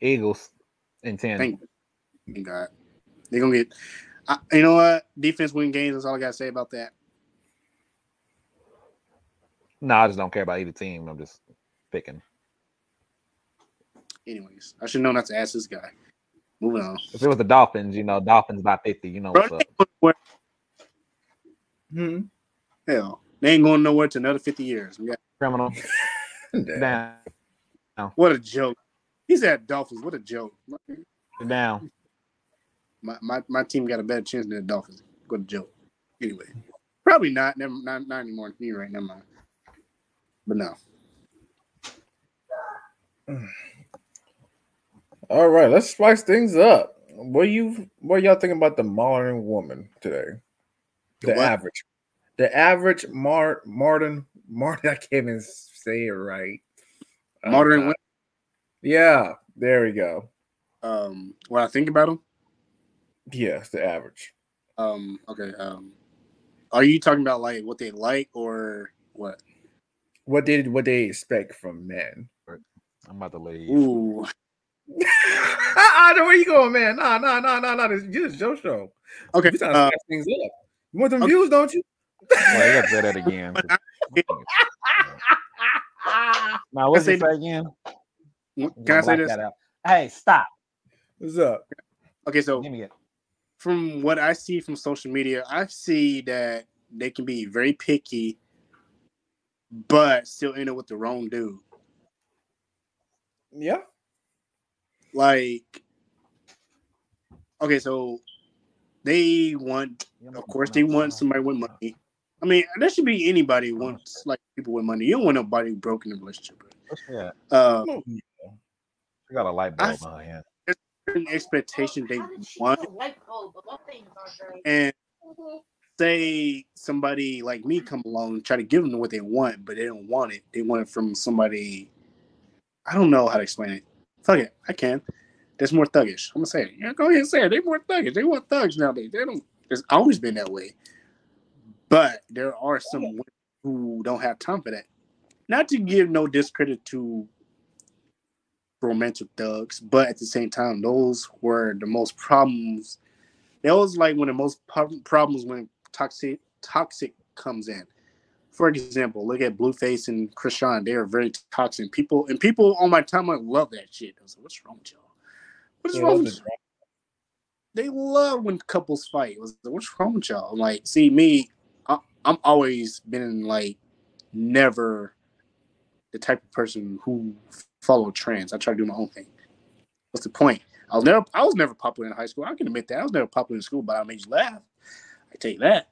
Eagles in ten. Thank thank God. They're gonna get. I, you know what? Defense win games. That's all I gotta say about that. no, I just don't care about either team. I'm just picking. Anyways, I should know not to ask this guy. Moving on. If it was the Dolphins, you know, Dolphins by fifty. You know Bro, what's up. they ain't going nowhere. Hmm. Hell, they ain't going nowhere to another 50 years. We got- Criminal [LAUGHS] Damn. down, what a joke. He's at Dolphins. What a joke. Now. My, my, my team got a better chance than the Dolphins. What a joke. Anyway, probably not. Never, not, not anymore. You're right. now. mind. But no. All right, let's spice things up. What you what y'all thinking about the modern woman today? The The average, the average Mar Martin Martin. [LAUGHS] I can't even say it right. Modern God. women. Yeah, there we go. Um, what I think about them. Yes, the average. Um, okay. Um, are you talking about like what they like or what? What did what they expect from men? I'm about to leave. Ooh, [LAUGHS] I know where you going, man. Nah, nah, nah, nah, nah. This this is your show. okay. You trying to Uh, things up. You want them okay. views, don't you? Well, you got to say that again. [LAUGHS] now, what's it say- say again? I'm Can I say this? Hey, stop. What's up? Okay, so Give me it. from what I see from social media, I see that they can be very picky, but still end up with the wrong dude. Yeah. Like, okay, so they want, of course, they want somebody with money. I mean, there should be anybody who wants like people with money. You don't want nobody broken in a relationship. Yeah, Uh, she got a light bulb I- in her hand. certain expectation they want, Light bulb, but what things are great? and say somebody like me come along and try to give them what they want, but they don't want it. They want it from somebody. I don't know how to explain it. Fuck it, I can. That's more thuggish. I'm gonna say it. Yeah, go ahead and say it. They more thuggish. They want thugs nowadays. They don't. It's always been that way. But there are some women who don't have time for that. Not to give no discredit to romantic thugs, but at the same time, those were the most problems. That was like one of the most problems when toxic toxic comes in. For example, look at Blueface and Chrisean. They are very toxic. People and people on my timeline love that shit. I was like, what's wrong with y'all? What's wrong with y'all? They love when couples fight. I was like, what's wrong with y'all? I'm like, see me, I'm always been like never the type of person who follow trends. I try to do my own thing. What's the point? I was never I was never popular in high school. I can admit that. I was never popular in school, but I made you laugh. I tell you that.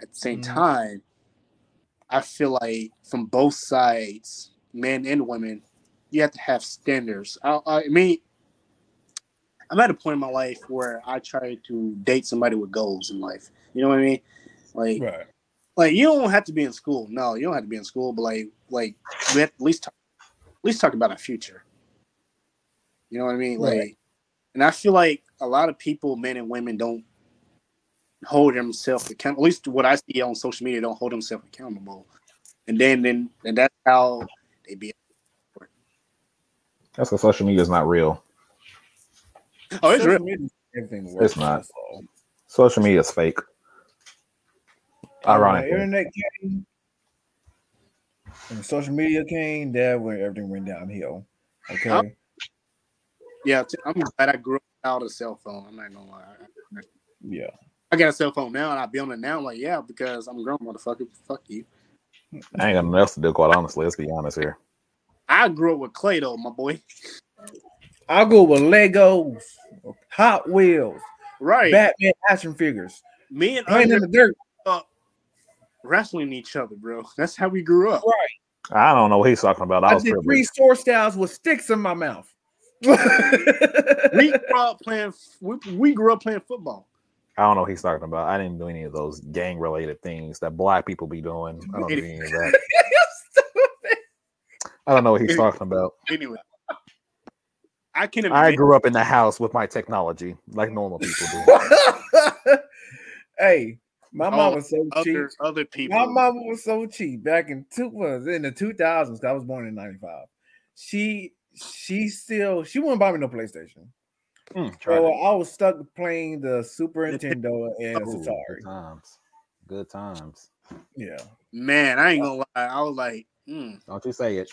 At the same Mhm. time, I feel like from both sides, men and women, you have to have standards. I, I mean, I'm at a point in my life where I try to date somebody with goals in life. You know what I mean? Like, Right. Like you don't have to be in school. No, you don't have to be in school, but like, like we have to at least talk, at least talk about our future. You know what I mean? Right. Like, and I feel like a lot of people, men and women, don't hold themselves accountable. At least what I see on social media, don't hold themselves accountable, and then then and that's how they be. That's because social media is not real. Oh, it's Social real. Everything works. It's not. Social media is fake. And when Ironically. internet came, and social media came, that when everything went downhill. Okay. Oh. Yeah, t- I'm glad I grew up without a cell phone. I'm not gonna lie. Yeah. I got a cell phone now, and I be on it now. I'm like, yeah, because I'm a grown motherfucker. Fuck you. I ain't got nothing else to do, quite honestly. Let's be honest here. I grew up with Clay though, my boy. I grew go with Legos, Hot Wheels, Right. Batman action figures, Me and playing in the dirt. Up wrestling each other, bro. That's how we grew up. I don't know what he's talking about. I I was did three privileged. sword styles with sticks in my mouth. We [LAUGHS] grew up playing. We, we grew up playing football. I don't know what he's talking about. I didn't do any of those gang related things that black people be doing. I don't do any of that. I don't know what he's talking about. Anyway, I can admit. I grew up in the house with my technology, like normal people do. [LAUGHS] hey, my mom Oh, was so cheap. other other people. My mom was so cheap back in two was in the two thousands. I was born in ninety five. She she still she wouldn't buy me no PlayStation. Mm, So that. I was stuck playing the Super Nintendo and Ooh, Atari. good times. Good times. Yeah. Man, I ain't gonna lie. I was like, mm, Don't you say it.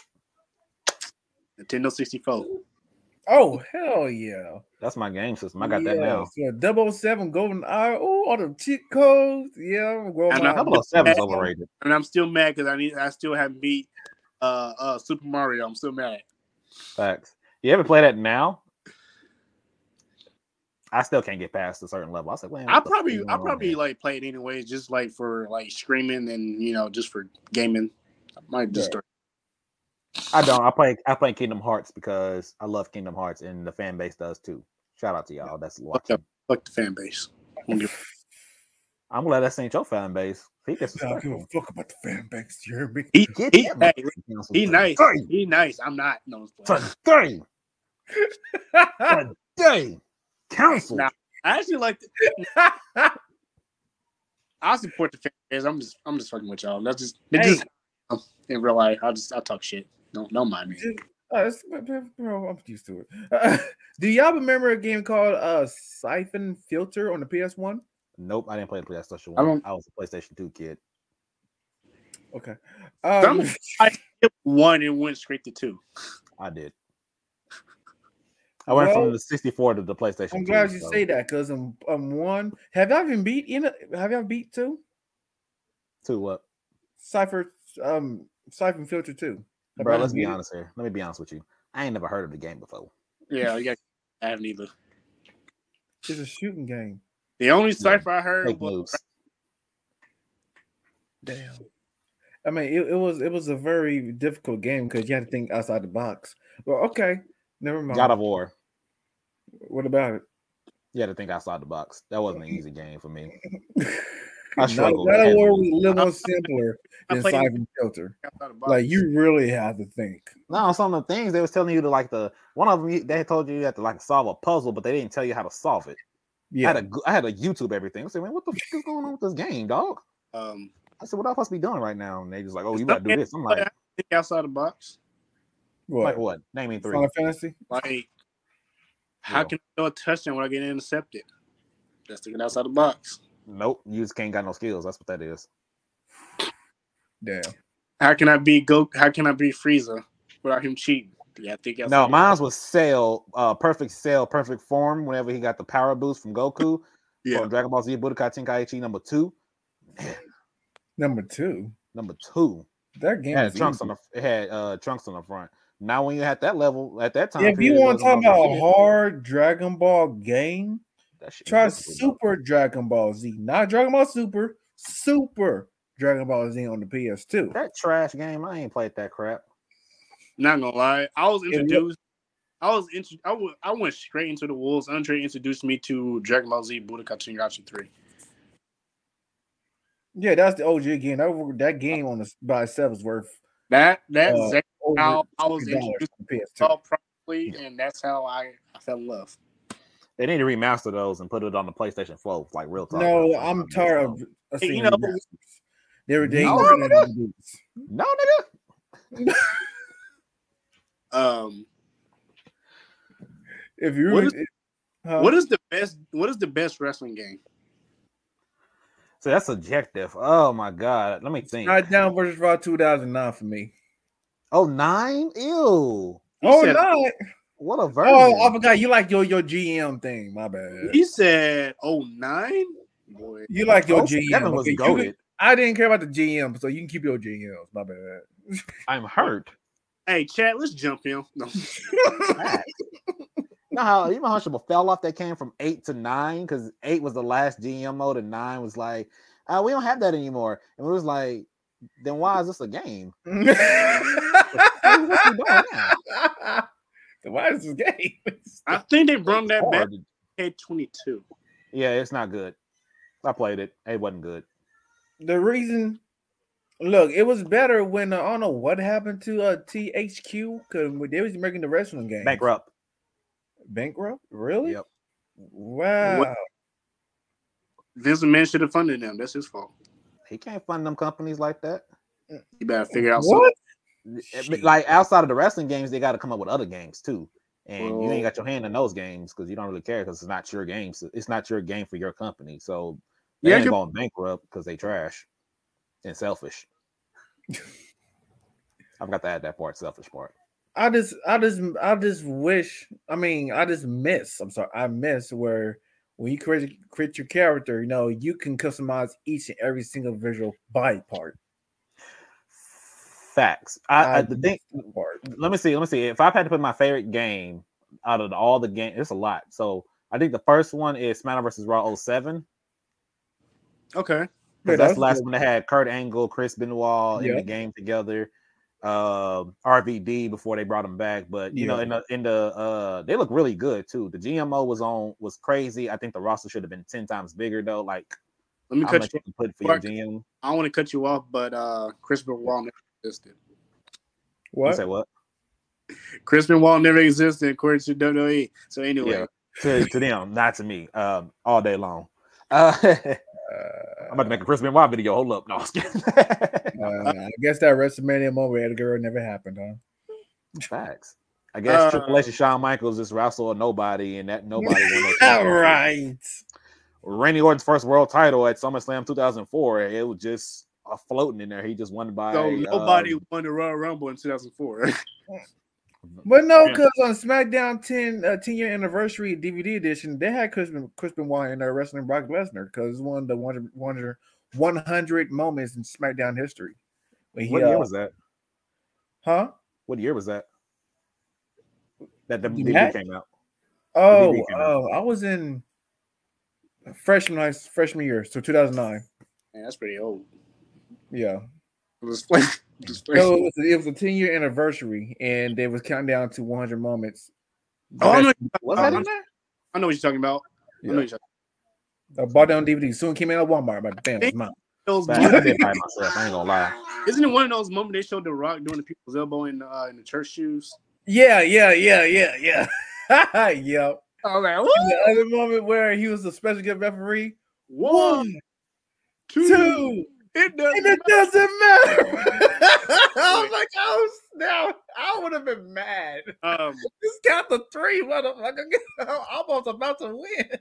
Nintendo 64. Oh hell yeah! That's my game system. I got that now. So 007 GoldenEye. Oh, all the cheat codes. Yeah, I'm going. And my- I- seven's overrated. And I'm still mad because I need. I still haven't beat uh uh Super Mario. I'm still mad. Facts. You ever play that now? I still can't get past a certain level. I was like, man, I what the fuck probably I probably here? like play it anyways, just like for like streaming and you know just for gaming. I might just Yeah. start. I don't. I play. I play Kingdom Hearts because I love Kingdom Hearts, and the fan base does too. Shout out to y'all. That's Fuck, watching. fuck the fan base. I don't give- I'm glad that's ain't your fan base. He I don't give a fuck about the fan base. You hear me? He, Get he, that hey, he nice. today. He nice. I'm not. No, I'm playing. Today. Today. Council. Nah. I actually like. The, [LAUGHS] I support the fan base. I'm just. I'm just fucking with y'all. That's just. It Hey. just in real life. I just. I talk shit. Don't don't mind me. It's- bro, I'm used to it. [LAUGHS] do y'all remember a game called uh Siphon Filter on the PS1? Nope, I didn't play the PlayStation I One. don't- I was a PlayStation Two kid. Okay. Um, Some- One and went straight to two. I did. I went Well, from the 64 to the PlayStation. I'm 2, glad you so- say that because I'm I'm one. Have y'all even beat you know? Have y'all beat two? Two what? Cipher um Siphon Filter two. Have Bro, let's be honest here. Let me be honest with you. I ain't never heard of the game before. Yeah, yeah, I haven't either. It's a shooting game. The only cipher I heard Fake was moves. Damn. I mean, it, it was it was a very difficult game because you had to think outside the box. Well, okay, never mind. God of War. what about it? You had to think outside the box. That wasn't an [LAUGHS] easy game for me. [LAUGHS] I No, struggled. God of War heavily. was a simpler I than played- Siphon Filter. outside the box. Like you really have to think. No, some of the things they was telling you to like the one of them they told you you had to like solve a puzzle, but they didn't tell you how to solve it. I Yeah, had a I had a YouTube everything. I said, man, what the fuck is going on with this game, dog? um, I said, what am I supposed to be doing right now? And they just like, oh, you gotta do this. I'm like, think outside the box. what? like what? Name me three. Final Fantasy? Like, how Yeah. can I throw a touchdown when I get intercepted? That's thinking outside the box. Nope, you just can't got no skills. That's what that is. Damn. How can I be go? How can I be Frieza without him cheating? Yeah, I think outside No, mine was Cell, uh, perfect Cell, perfect form. Whenever he got the power boost from Goku, Yeah, from Dragon Ball Z Budokai Tenkaichi number two, Number two. number two. That game It had trunks easy. on the it had uh trunks on the front. Now when you had that level at that time, If you want to talk about a hard Dragon Ball game, That shit try was difficult, Super Dragon Ball Z, not Dragon Ball Super, Super Dragon Ball Z on the PS2. That trash game, I ain't played that crap. not gonna lie. I was introduced. I was intro- I went, straight into the wolves. Andre introduced me to Dragon Ball Z Budokai Tenkaichi three. Yeah, that's the OG game. That, that game on the by itself is worth That That's Uh, Zack over How I was introduced on PS2. saw properly, and that's how I, I fell in love. They need to remaster those and put it on the PlayStation 4, like real talk. No, Like, I'm tired of, of Hey, you know- remasters. They were they No, nigga. gonna do this. [LAUGHS] No, nigga. Um, If you What were- huh? what is the best? What is the best wrestling game? So that's subjective. Oh my god. Let me think. SmackDown versus Raw 2009 for me. Oh nine? Ew. He oh, said- not. What a version. Oh, I forgot. You like your your GM thing. My bad. He said, "Oh nine, boy." You like your Oh, GM. Seven was okay, you goaded. I didn't care about the GM, so you can keep your GMs. My bad. [LAUGHS] I'm hurt. Hey, Chad, let's jump in. No. Facts. [LAUGHS] you know how you know how much of a fell off that came from eight to nine because eight was the last GM mode and nine was like, uh, we don't have that anymore. And it was like, then why is this a game? [LAUGHS] What we doing now? Why is this game? [LAUGHS] I think they brought that back. Hard. K twenty two. Yeah, it's not good. I played it. It wasn't good. the reason look it was better when uh, i don't know what happened to uh thq because they was making the wrestling game Bankrupt. bankrupt really Yep. wow Vince McMahon should have funded them. That's his fault. He can't fund them companies like that. You better figure out what Like outside of the wrestling games, they got to come up with other games too. And you ain't got your hand in those games because you don't really care because it's not your game. So it's not your game for your company. So they Yeah, ain't going bankrupt because they trash and selfish. [LAUGHS] I've got to add that part, selfish part. i just i just i just wish i mean i just miss i'm sorry i miss where when you create create your character you know you can customize each and every single visual body part Facts. I, I the thing. Let me see. Let me see. If I've had to put my favorite game out of all the games, it's a lot. So I think the first one is SmackDown versus Raw 07. Okay. Yeah, Because that's that's the last good. one that had Kurt Angle, Chris Benoit in the game together. Um, RVD before they brought him back, but you know, in the in the uh, they look really good too. The GMO was on was crazy. I think the roster should have been ten times bigger though. Like Let me how cut you. you put for your GM. I don't want to cut you off, but uh, Chris Benoit never existed. You what say what? Chris Benoit never existed according to WWE. So anyway, Yeah. To, to them, not to me. Um, all day long. Uh, [LAUGHS] I'm about to make a Chris Benoit video. Hold up, no. I was. [LAUGHS] Uh, I guess that WrestleMania moment with Edgar never happened, huh? Facts. I guess Uh, Triple H and Shawn Michaels just wrestle a nobody, and that nobody All [LAUGHS] right. no All Randy Orton's first world title at SummerSlam 2004. It was just a floating in there. He just won by so nobody um, won the Royal Rumble in 2004. [LAUGHS] But no, because on SmackDown 10 uh, 10 year anniversary DVD edition, they had Chris, Ben- Chris Benoit in there wrestling Brock Lesnar because it's one of the 100, 100, 100 moments in SmackDown history. When he, What year uh, was that? huh? What year was that? That the The DVD match? came out. Oh, DVD came out. oh, I was in freshman high, freshman year, so 2009. Man, that's pretty old. Yeah. It was like, just [LAUGHS] So it was, it was a 10 year anniversary, and they was counting down to 100 moments. Oh, I know, Was that in I'm- there? I know what you're talking about. I know Yeah. what you're talking I bought down DVD. Soon came in at Walmart. My bam, it was mine. Those I moments- did by myself. I ain't gonna lie. [LAUGHS] Isn't it one of those moments they showed The Rock doing the people's elbow in, uh, in the church shoes? Yeah, yeah, yeah, yeah, yeah. yep. Oh man, And the other moment where he was a special guest referee. one, One, two, two, it doesn't and it doesn't matter. [LAUGHS] I was like, oh snap! I would have been mad. Um, [LAUGHS] Just count the three, motherfucker. [LAUGHS] I'm almost about to win.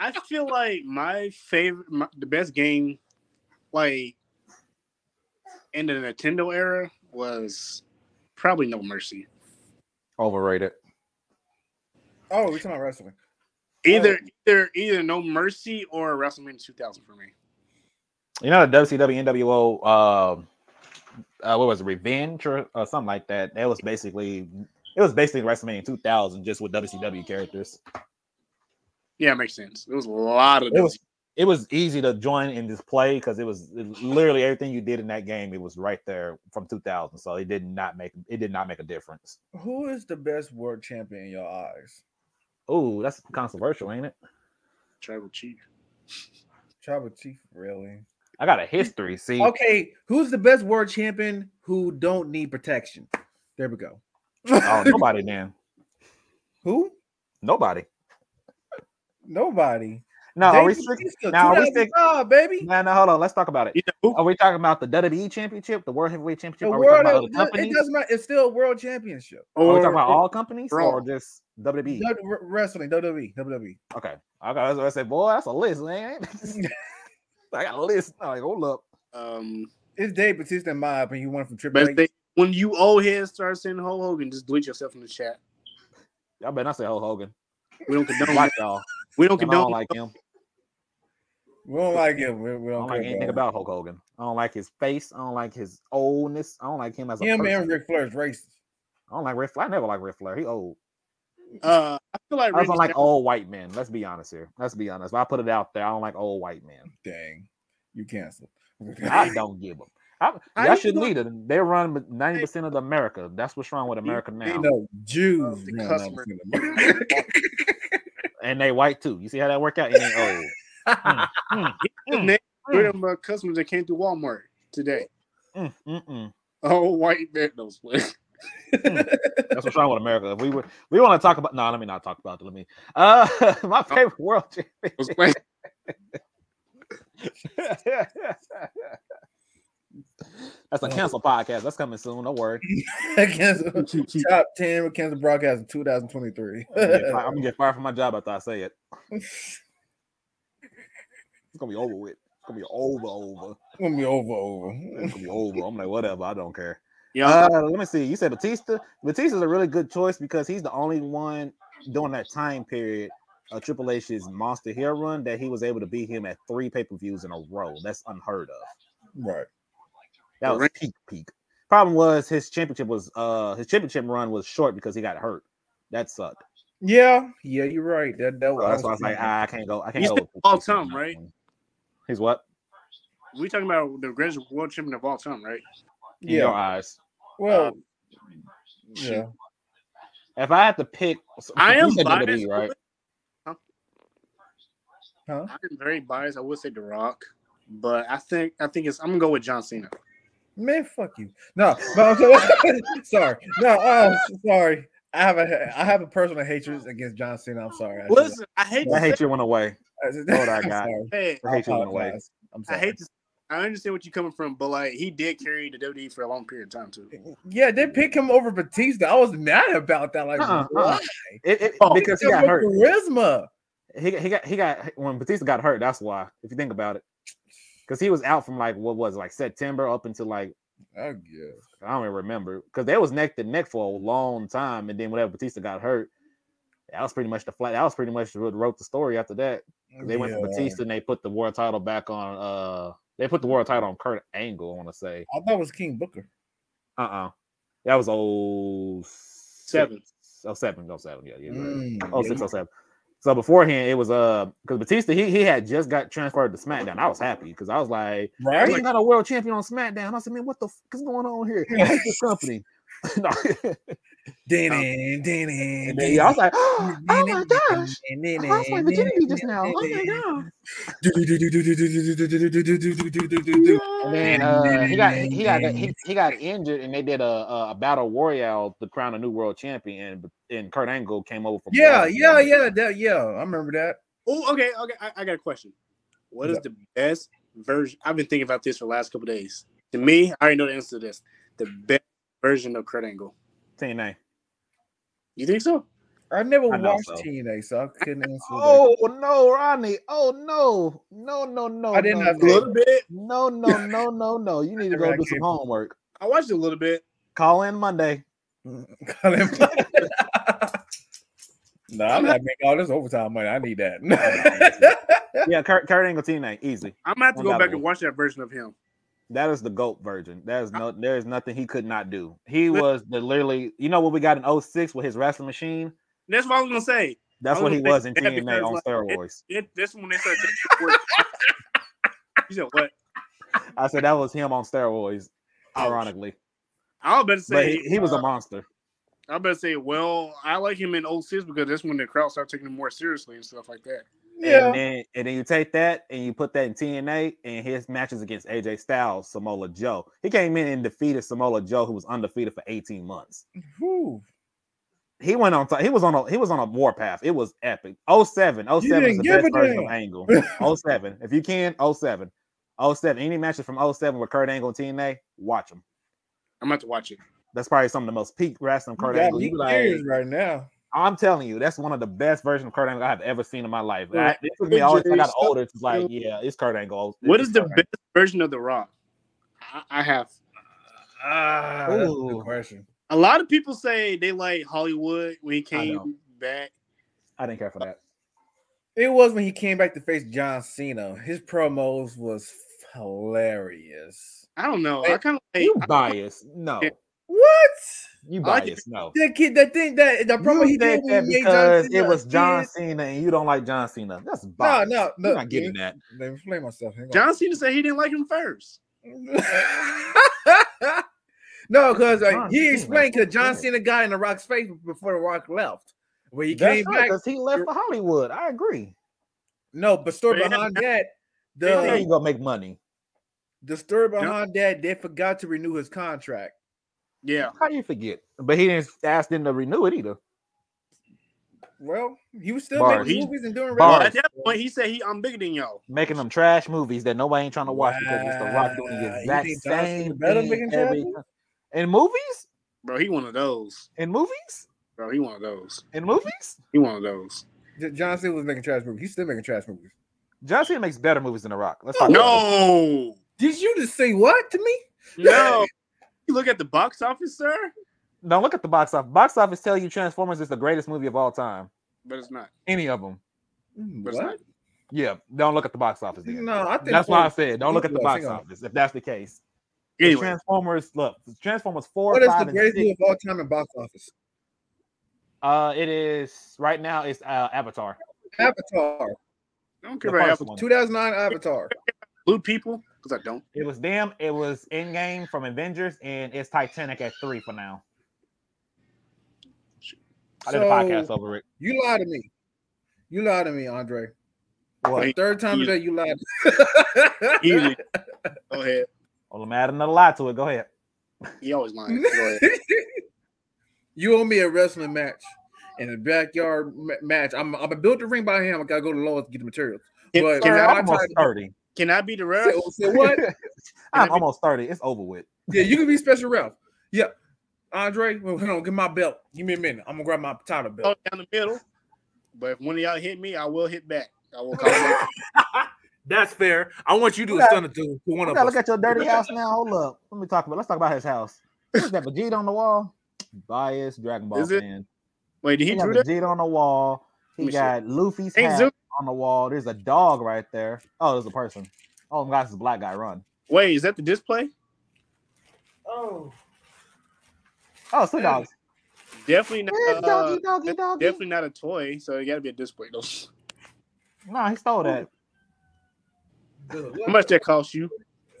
I feel like my favorite, my, the best game, like in the Nintendo era, was probably No Mercy. Overrated. Oh, we're talking about wrestling. Either, either, either No Mercy or WrestleMania 2000 for me. You know the WCW NWO uh, uh what was it, Revenge or, or something like that. That was basically it was basically WrestleMania 2000 just with WCW characters. Yeah, it makes sense. It was a lot of It was it was easy to join in this play because it was it- literally everything you did in that game. It was right there from 2000, so it did not make it did not make a difference. Who is the best world champion in your eyes? Oh, that's controversial, ain't it? Tribal Chief. Tribal Chief, really? I got a history. See, Okay, who's the best world champion who don't need protection? There we go. oh, [LAUGHS] nobody then. Who? Nobody. Nobody. No, are we Dave strict? Now, are we stick- 2005, baby. No, no, hold on. Let's talk about it. Either who? Are we talking about the WWE Championship, the World Heavyweight Championship? The Are we talking world, about other it, companies? doesn't matter. It's still a world championship. Are we Or, talking about all companies Raw. or just WWE? W- r- Wrestling, WWE, WWE. Okay, I got. I said, boy, that's a list, man. [LAUGHS] I got a list. I'm like, hold up. um, It's Dave Batista in my opinion. You won from Triple best H. thing, when you old heads start saying Hulk Hogan, just delete yourself from the chat. Y'all better not say Hulk Hogan. We don't condone. Watch y'all. we don't I condone. don't like him. We don't like him. We, we don't, don't like care anything about about Hulk Hogan. I don't like his face. I don't like his oldness. I don't like him as a him. Him person. and Ric Flair's racist. I don't like Ric Flair. I never like Ric Flair. He old. Uh, I feel like I also Randy like Savage- old white men. Let's be honest here. Let's be honest. If I put it out there, I don't like old white men. Dang, you canceled. [LAUGHS] I don't give them. I, How y'all should gonna- lead it. They run ninety percent of America. That's what's wrong with America now. Ain't no Jews. the running customer. out of America. [LAUGHS] And they white too. You see how that work out? It ain't old. [LAUGHS] Mm, mm, mm, Name mm, them uh, customers that came through Walmart today. mm, mm, mm. Oh, white man, those plays. That's what's wrong with America. If we would, we want to talk about. No, let me not talk about it. Let me. Uh, [LAUGHS] my favorite world [LAUGHS] champion. That's a cancel podcast. That's coming soon. Don't worry. [LAUGHS] Cancel. Top ten with cancel broadcast in 2023. I'm gonna, get fired, I'm gonna get fired from my job after I say it. It's gonna be over with. It's gonna be over, over. It's gonna be over, over. It's gonna be over. I'm like, whatever. I don't care. Yeah, Uh, let me see. You said Batista. Batista's a really good choice because he's the only one during that time period of Triple H's Monster Hero run that he was able to beat him at three pay per views in a row. That's unheard of. Right. That was peak, peak. Problem was his championship was uh his championship run was short because he got hurt. That sucked. Yeah, yeah, you're right. That that So that's why I was like, ah, I can't go. I can't He's go. all time, right? He's what? we talking about the greatest world champion of all time, right? In your eyes. Well, Shoot. yeah. If I had to pick, so- I am biased, WWE, right? Huh? I'm very biased. I would say The Rock, but I think I think it's I'm gonna go with John Cena. Man, fuck you. No, but I'm sorry. [LAUGHS] No, uh, sorry. I have a I have a personal hatred against John Cena. I'm sorry. I Listen, I hate [LAUGHS] I hate you went away. I should- what I got. hey, I hate you went away. apologize. I'm I sorry. hate to. I understand what you're coming from, but like he did carry the WWE for a long period of time too. Yeah, they picked him over Batista. I was mad about that. Like, Uh-uh, why? uh-uh. It, it, Oh. because he got him hurt. Charisma. He, got- he got he got when Batista got hurt. That's why. If you think about it, because he was out from like what was it, like September up until like I guess. I don't even remember because they was neck to neck for a long time, and then whenever Batista got hurt, that was pretty much the flat. That was pretty much what wrote the story after that. They went for Yeah. Batista and they put the world title back on. Uh, they put the world title on Kurt Angle. I want to say. I thought it was King Booker. Uh uh That was oh Seven. Oh seven. Oh seven. Yeah. yeah. Right. Mm, Oh six. Oh seven. So beforehand, it was uh because Batista he he had just got transferred to SmackDown. I was happy because I was like, I right? ain't got a world champion on SmackDown. I said, man, what the fuck is going on here? I hate this company. [LAUGHS] No. [LAUGHS] Ding, ding, And then, yeah, I was like, oh my gosh, I lost my virginity just now. Oh my god. And then uh, he got he got he, he got injured, and they did a, a, a battle royale to crown a new world champion. And, and Kurt Angle came over from Yeah, Raw. yeah, yeah, that, yeah. I remember that. Oh, okay, okay. I, I got a question. What is Yeah. the best version? I've been thinking about this for the last couple days. To me, I already know the answer to this. The best version of Kurt Angle. TNA. You think so? I never I watched so. TNA, so I couldn't [LAUGHS] answer. that. Oh no, Ronnie! Oh no, no, no, no! I didn't no, have A no. little bit. No, no, no, no, no! You need to go do some homework. I watched a little bit. Call in Monday. [LAUGHS] Call him. [LAUGHS] no, I'm not making all this overtime money. I need that. Yeah, Kurt, Kurt Angle TNA, easy. I'm gonna have to go back Undoubtedly. and watch that version of him. That is the GOAT version. There's no, there's nothing he could not do. He was the literally, you know what we got in 06 with his wrestling machine. That's what I was gonna say. That's what he was in TNA on like, steroids. It, this one they started taking the word. [LAUGHS] You said what? I said that was him on steroids, ironically. I'll But say he, he was a uh, monster. I better say, well, I like him in 06 because that's when the crowd started taking him more seriously and stuff like that. Yeah. And then and then you take that and you put that in TNA and his matches against AJ Styles, Samoa Joe. He came in and defeated Samoa Joe, who was undefeated for 18 months. Whew. He went on. T- he was on a he was on a warpath. It was epic. 07. 07 is the best a version of. Angle. [LAUGHS] 07. If you can, 07. 07. Any matches from 07 with Kurt Angle and TNA, watch them. I'm about to watch it. That's probably some of the most peak wrestling You Kurt got Angle. me You be like, right now. I'm telling you, that's one of the best versions of Kurt Angle I've ever seen in my life. Yeah. I, it took me all I got older. It's like, yeah, it's Kurt Angle. What It's is the Kurt best version of The Rock? I, I have. Ah, that's a Ooh. good question. A lot of people say they like Hollywood when he I came back. I didn't care for that. It was when he came back to face John Cena. His promos was hilarious. I don't know. I kind of like. You biased? No, What? you I like biased? No. The kid, the thing, that the promo You he did that when he made because John it was John kid. Cena and you don't like John Cena. That's No, biased. no, no. You're not getting that. Let me explain myself. Hang on. John Cena said he didn't like him first. [LAUGHS] no, because uh, he explained because John yeah. Cena got in the Rock's face before the Rock left. When he That's came right, back, because he left for Hollywood. I agree. no, but story Yeah. behind that, There the you go, make money. the story behind that, they forgot to renew his contract. Yeah. How do you forget? But he didn't ask them to renew it either. Well, he was still Bars. making He- movies and doing Well, Bars. at that point, he said he I'm bigger than y'all. Making them trash movies that nobody ain't trying to watch because it's the Rock doing Wow. the You exact think John Cena same better thing making trash every movies? In movies? Bro, he one of those. In movies? Bro, he one of those. In movies? He one of those. J- John Cena was making trash movies. He's still making trash movies. John Cena makes better movies than The Rock. Let's talk about it. No. Did you just say what to me? No. You look at the box office, sir, No, look at the box office. Box office tell you Transformers is the greatest movie of all time. but it's not. Any of them. But it's not. What? Yeah, don't look at the box office. Then. No, I think That's why I said don't look at the box office if that's the case. Anyway, Transformers, look, Transformers four, What is five, the greatest movie of all time in box office? Uh, it is right now. It's uh, Avatar. Avatar. I don't The care about first Apple. one. 2009 Avatar. blue people because I don't. It was them. It was Endgame from Avengers, and it's Titanic at three for now. I did a podcast over it. You lied to me. You lied to me, Andre. What? Wait. Third time You- today, you lied. Easy. [LAUGHS] Go ahead. Well, I'm adding another lie to it. Go ahead. He always lying. Go ahead. [LAUGHS] you owe me a wrestling match in a backyard ma- match. I'm I'm gonna build the ring by him. I gotta go to Lowe's to get the materials. Can, But- can Sir, I, I'm I almost tried- thirty. Can I be the ref? So, so what? [LAUGHS] [LAUGHS] I'm be- almost thirty. It's over with. Yeah, you can be special ref. Yeah. Andre, well, hold on, give my belt. Give me a minute. I'm gonna grab my title Oh, belt. down the middle. But if one of y'all hit me, I will hit back. I will call it. [LAUGHS] That's fair. I want you to do We a stunner to, to one We of gotta us. look at your dirty house now. Hold up. Let me talk about. Let's talk about his house. What's that? Vegeta on the wall. Bias Dragon Ball Is it? fan. Wait, did He he got drew that? Vegeta on the wall. Let He see. got Luffy's Ain't hat Zoom- on the wall. There's a dog right there. Oh, there's a person. Oh my gosh, this black guy run. Wait, is that the display? Oh, Oh, it's two Hey. dogs. Definitely not. Yeah, Uh, doggy, doggy, that's doggy. definitely not a toy, so it got to be a display though. No, he stole that. How much that cost you? [LAUGHS]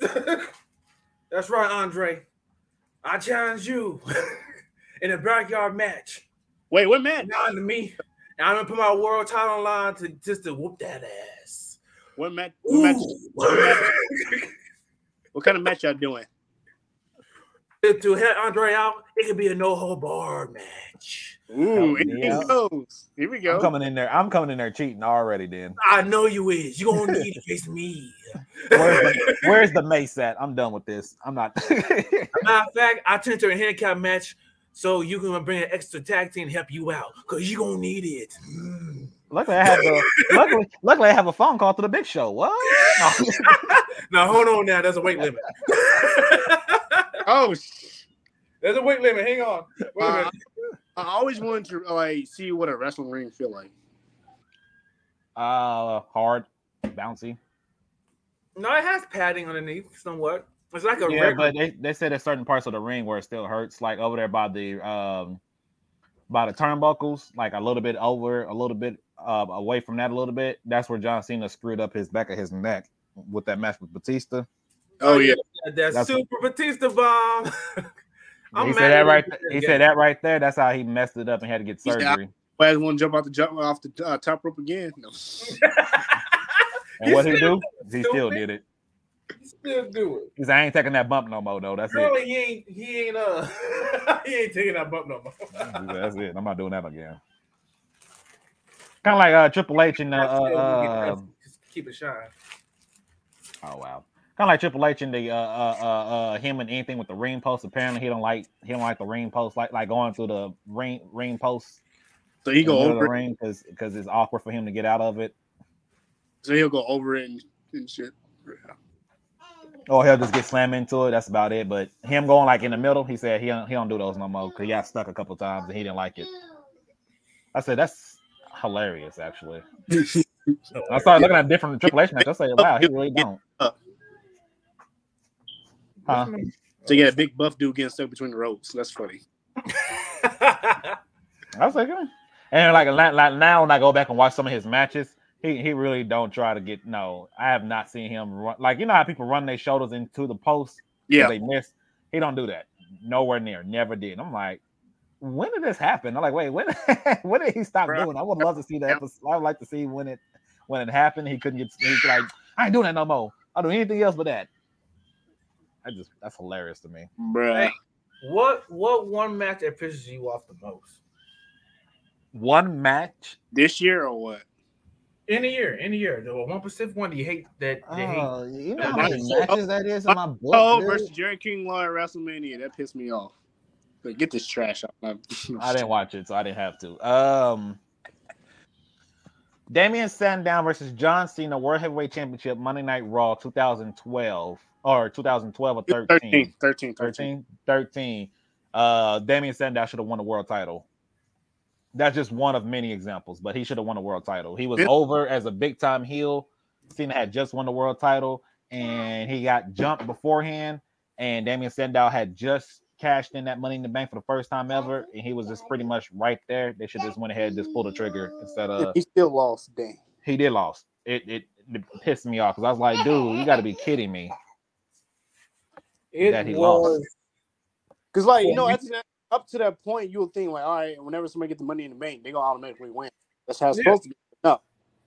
That's right, Andre. I challenge you [LAUGHS] in a backyard match. Wait, what man? Down to me. And I'm gonna put my world title on line to just to whoop that ass. What match? What, match, Ooh. what kind of match y'all doing? to, to help Andre out, it could be a no hold bar match. Ooh, Oh, anything yeah. goes. Here we go. I'm go. coming in there. I'm coming in there cheating already. Then I know you is. You gonna need to [LAUGHS] face me. where's the, where's the mace at? I'm done with this. I'm not. Matter of fact, I tend to a handicap match so you can bring an extra tag team to help you out because you're gonna need it. Mm. luckily, I have a Luckily, luckily, I have a phone call to the Big Show. What? [LAUGHS] Now hold on. Now there's a weight limit. [LAUGHS] Oh, [LAUGHS] sh- there's a weight limit. Hang on. Wait a uh, minute. I always wanted to like see what a wrestling ring feel like. Uh, hard, bouncy. No, it has padding underneath somewhat. It's like a Yeah, regular. but they, they said there's certain parts of the ring where it still hurts, like over there by the um by the turnbuckles, like a little bit over, a little bit uh, away from that a little bit. That's where John Cena screwed up his back of his neck with that match with Batista. Oh yeah, that That's- super Batista bomb. [LAUGHS] I'm he mad said that right. him. He said that right there. That's how he messed it up and had to get He said, surgery. guys want to jump out the jump off the uh, top rope again? No. [LAUGHS] And what he do? He still did it. He still do it. He said, "I ain't taking that bump no more, though. That's it. Really, he ain't. He ain't. Uh, [LAUGHS] he ain't taking that bump no more. That's it. I'm not doing that again." Kind of like uh, Triple H and uh, I still do get uh, that. Just keep it shine. Oh wow. Kind of like Triple H and the uh, uh uh uh him and anything with the ring post. Apparently he don't like he don't like the ring post like like going through the ring ring post. So he in go over the it. ring because because it's awkward for him to get out of it. So he'll go over it and, and shit. Or he'll just get slammed into it. That's about it. But him going like in the middle, he said he don't he don't do those no more because he got stuck a couple times and he didn't like it. I said that's hilarious actually. I [LAUGHS] started looking at different Triple H matches. I said, wow, he really [LAUGHS] don't. Huh? So you got a big buff dude getting stuck between the ropes. That's funny. I was like, eh. and like, like like now when I go back and watch some of his matches, he he really don't try to get no. I have not seen him run like you know how people run their shoulders into the post. Yeah. they miss. He don't do that. Nowhere near. Never did. I'm like, when did this happen? I'm like, wait, when [LAUGHS] when did he stop Bruh. doing? I would love to see that. Yep. I would like to see when it when it happened. He couldn't get. He's like, I ain't doing that no more. I'll do anything else but that. I just that's hilarious to me. Bruh. Hey. what what one match that pisses you off the most? One match. This year or what? In a year, in a year, the one specific one you hate that you hate. Oh, you know how how many many That's- matches that is in my book. Oh, versus Jerry King Lawler at WrestleMania. That pissed me off. But get this trash out. my- [LAUGHS] I didn't watch it, so I didn't have to. Um, Damien Sandow versus John Cena World Heavyweight Championship Monday Night Raw 2012 or 2012 or 13. 13, 13, 13. 13, 13. Uh, Damien Sandow should have won the world title. That's just one of many examples, but he should have won a world title. He was Yeah. over as a big time heel. Cena had just won the world title, and he got jumped beforehand. And Damien Sandow had just cashed in that Money in the Bank for the first time ever, and he was just pretty much right there. They should just went ahead and just pulled the trigger instead of he still lost. Dang. he did lost. It it, it pissed me off because I was like, dude, you got to be kidding me. It that he was lost. Because, like, you know, you- up to, that, up to that point, you would think, like, all right, whenever somebody gets the money in the bank, they going to automatically win. That's how it's Yeah. supposed to be. No.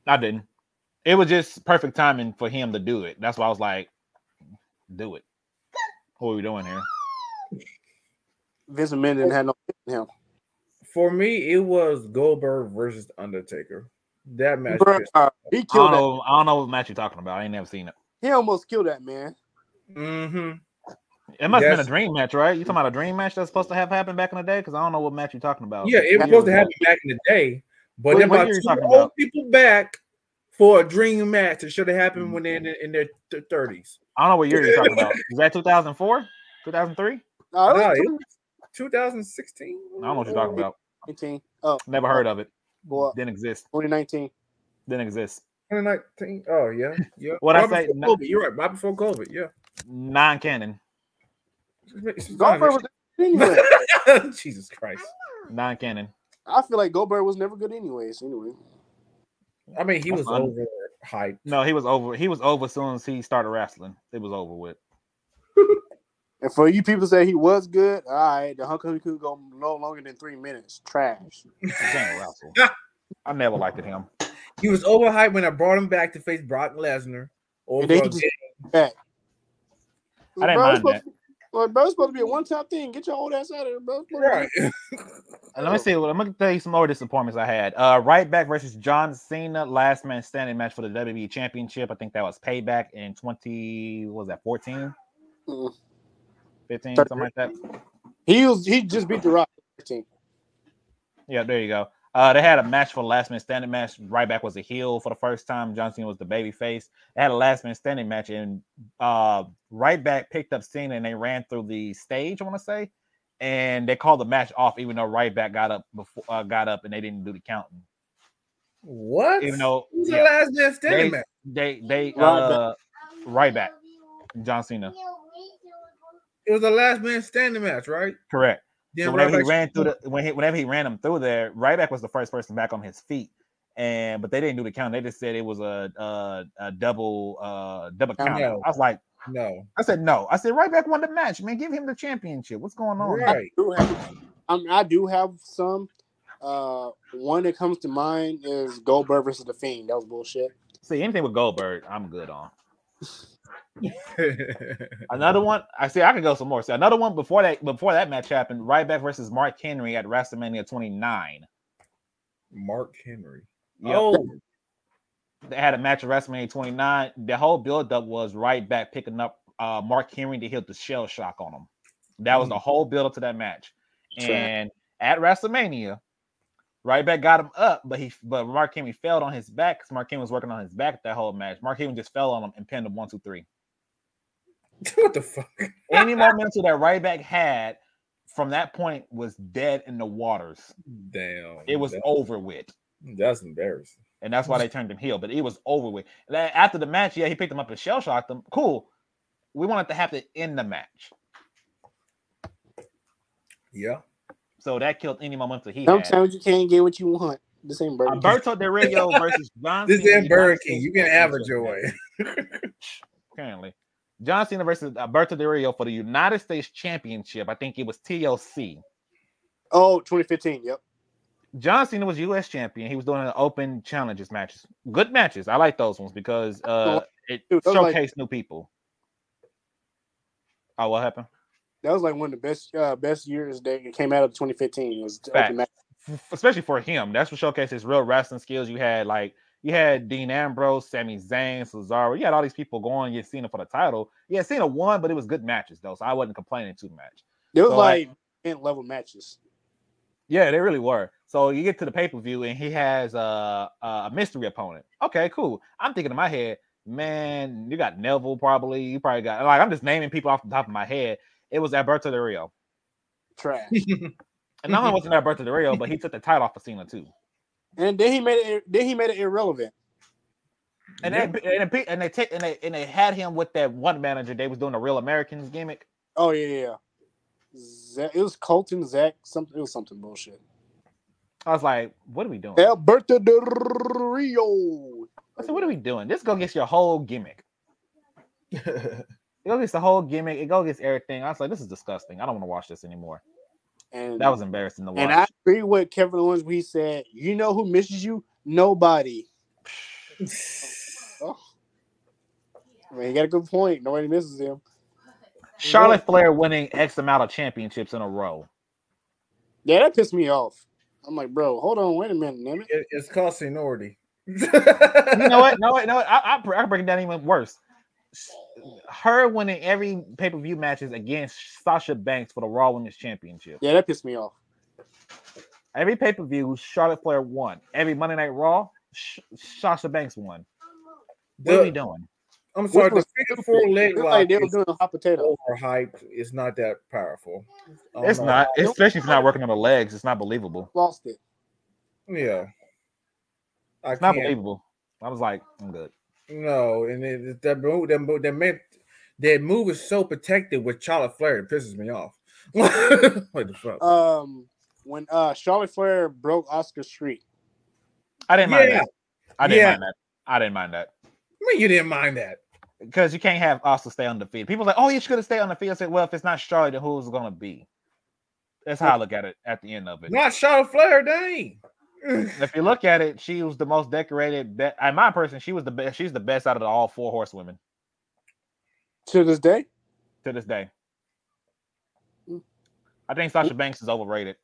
I didn't. It was just perfect timing for him to do it. That's why I was like, do it. What are we doing here? Vince McMahon didn't have no in him. for me. It was Goldberg versus Undertaker. That match. Bruh, pissed- uh, he I killed don't that. know. I don't know what match you're talking about. I ain't never seen it. He almost killed that man. Mhm. It must have been a dream match, right? You talking about a dream match that's supposed to have happened back in the day? Because I don't know what match you're talking about. Yeah, it was What supposed to year happen back in the day, but What- they what year you two talking old about? people back for a dream match that should have happened when they're in, in their thirties. I don't know what year you're talking about. [LAUGHS] Is that 2004, 2003? No, it No, was it 2016. I don't know what you're talking about. 2019. Oh, Never heard of it. boy, Didn't exist. 2019. Didn't exist. 2019. Oh yeah, yeah. What'd I say? before COVID. You're right. Right before COVID. Yeah. Non-canon. Goldberg was anyway. [LAUGHS] Jesus Christ. Ah. Non-canon. I feel like Goldberg was never good anyways. Anyway, I mean, he was Fun. over hyped. No, he was over. He was over as soon as he started wrestling. It was over with. [LAUGHS] and for you people to say he was good, all right, the Hunk could go no longer than three minutes. Trash. He can't wrestle. I never liked him. He was overhyped when I brought him back to face Brock Lesnar. Over And then again. back. I didn't Bro, mind it's supposed that. To be- Like, bro, it's supposed to be a one-time thing. Get your old ass out of here, bro. It's supposed to be- right. [LAUGHS] Let me see. I'm gonna tell you some more disappointments I had. Uh, Ryback versus John Cena, last man standing match for the WWE Championship. I think that was payback in 20. What was that 14, Mm. 15, something like that. He was he just beat the Rock. 13. Yeah, there you go. Uh, they had a match for the last man standing match. Ryback was a heel for the first time. John Cena was the baby face. They had a last man standing match, and uh, Ryback picked up Cena and they ran through the stage. I want to say, and they called the match off, even though Ryback got up before uh, got up and they didn't do the counting. What? Even though Who's yeah, the last man standing they, man? they they Ryback. uh Ryback, John Cena, It was the last man standing match, right? correct. Then So whenever he ran through the when he, whenever he ran him through there, Ryback was the first person back on his feet. And but they didn't do the count. They just said it was a a, a double uh double I count. know. I was like, No. I said no. I said Ryback won the match, man. Give him the championship. What's going on? here? Right. do have, I, mean, I do have some. Uh, one that comes to mind is Goldberg versus the Fiend. That was bullshit. See anything with Goldberg, I'm good on. Another one, I see. I can go some more. See another one before that. Before that match happened, Ryback versus Mark Henry at WrestleMania 29. Mark Henry. Yep. Oh, they had a match at WrestleMania 29. The whole build-up was Ryback picking up uh Mark Henry to hit the shell shock on him. That was the whole build-up to that match. And at WrestleMania, Ryback got him up, but he but Mark Henry fell on his back because Mark Henry was working on his back that whole match. Mark Henry just fell on him and pinned him one, two, three. [LAUGHS] what the fuck? Any momentum that Ryback had from that point was dead in the waters. Damn. It was over with. that's embarrassing. and that's why they turned him heel. But it was over with. After the match, yeah, he picked him up and shell shocked him. Cool. We wanted to happen in the match, Yeah. so that killed any momentum he had. Sometimes you can't get what you want. This ain't Burger King. Alberto Del Rio versus [LAUGHS] John. This ain't Burger King. You can have it Championship your way. match. Apparently, John Cena versus Alberto Del Rio for the United States Championship. I think it was TLC. Oh, 2015. Yep. John Cena was U.S. champion. He was doing an open challenges matches. Good matches. I like those ones because uh, it those like- showcased new people. Oh, what happened? That was like one of the best uh, best years that it came out of 2015. Was open match. f- especially for him, that's what showcased his real wrestling skills. You had like you had Dean Ambrose, Sami Zayn, Cesaro. You had all these people going. You had Cena for the title. You Yeah, Cena won, but it was good matches though, so I wasn't complaining too much. There was So, like like level matches. Yeah, they really were. So you get to the pay per view and he has uh, a mystery opponent. Okay, cool. I'm thinking in my head, man, you got Neville probably. You probably got like I'm just naming people off the top of my head. It was Alberto Del Rio, Trash. [LAUGHS] and not only was it Alberto Del Rio, but he took the title off of Cena too. And then he made it. Then he made it irrelevant. And Yeah. they and they and they, take, and they and they had him with that one manager. They was doing a real Americans gimmick. Oh yeah, yeah. yeah. Zach, it was Colton Zach. Something. It was something bullshit. I was like, what are we doing? Alberto Del Rio. I said, what are we doing? This go gets your whole gimmick. [LAUGHS] It go gets the whole gimmick. It go gets everything. I was like, this is disgusting. I don't want to watch this anymore. And That was embarrassing to watch. And I agree with Kevin Owens when he said, "You know who misses you? Nobody." [SIGHS] Oh. I mean, he got a good point. Nobody misses him. Charlotte Flair winning X amount of championships in a row. Yeah, that pissed me off. I'm like, bro, hold on, wait a minute, damn it. It- it's called seniority. You know what? [LAUGHS] No, no, I, I, I can break it down even worse. Her winning every pay per view matches against Sasha Banks for the Raw Women's Championship. Yeah, that pissed me off. Every pay per view, Charlotte Flair won. Every Monday Night Raw, Sh- Sasha Banks won. What are we doing? I'm sorry, the figure four leg lock like they were doing a hot potato. overhyped. It's not that powerful. Um, I uh, don't It's know. not, especially if you're not working on the legs. It's not believable. Lost it. Yeah. I It's not can't. believable. I was like, I'm good. No, and it, that move, that move, that meant that move is so protected with Charlotte Flair. It pisses me off. [LAUGHS] what the fuck? Um, when uh Charlotte Flair broke Asuka's Street, I didn't mind Yeah. that. I didn't Yeah. mind that. I didn't mind that. I mean, you didn't mind that. Because you can't have Oscar stay undefeated. People are like, oh, you should have stayed on the field. I said, well, if it's not Charlotte, then who's it gonna be? That's how I look at it at the end of it. Not Charlotte Flair, dang. If you look at it, she was the most decorated. Be- in my person, she was the best. She's the best out of the all four horsewomen to this day, to this day. I think Sasha Banks is overrated.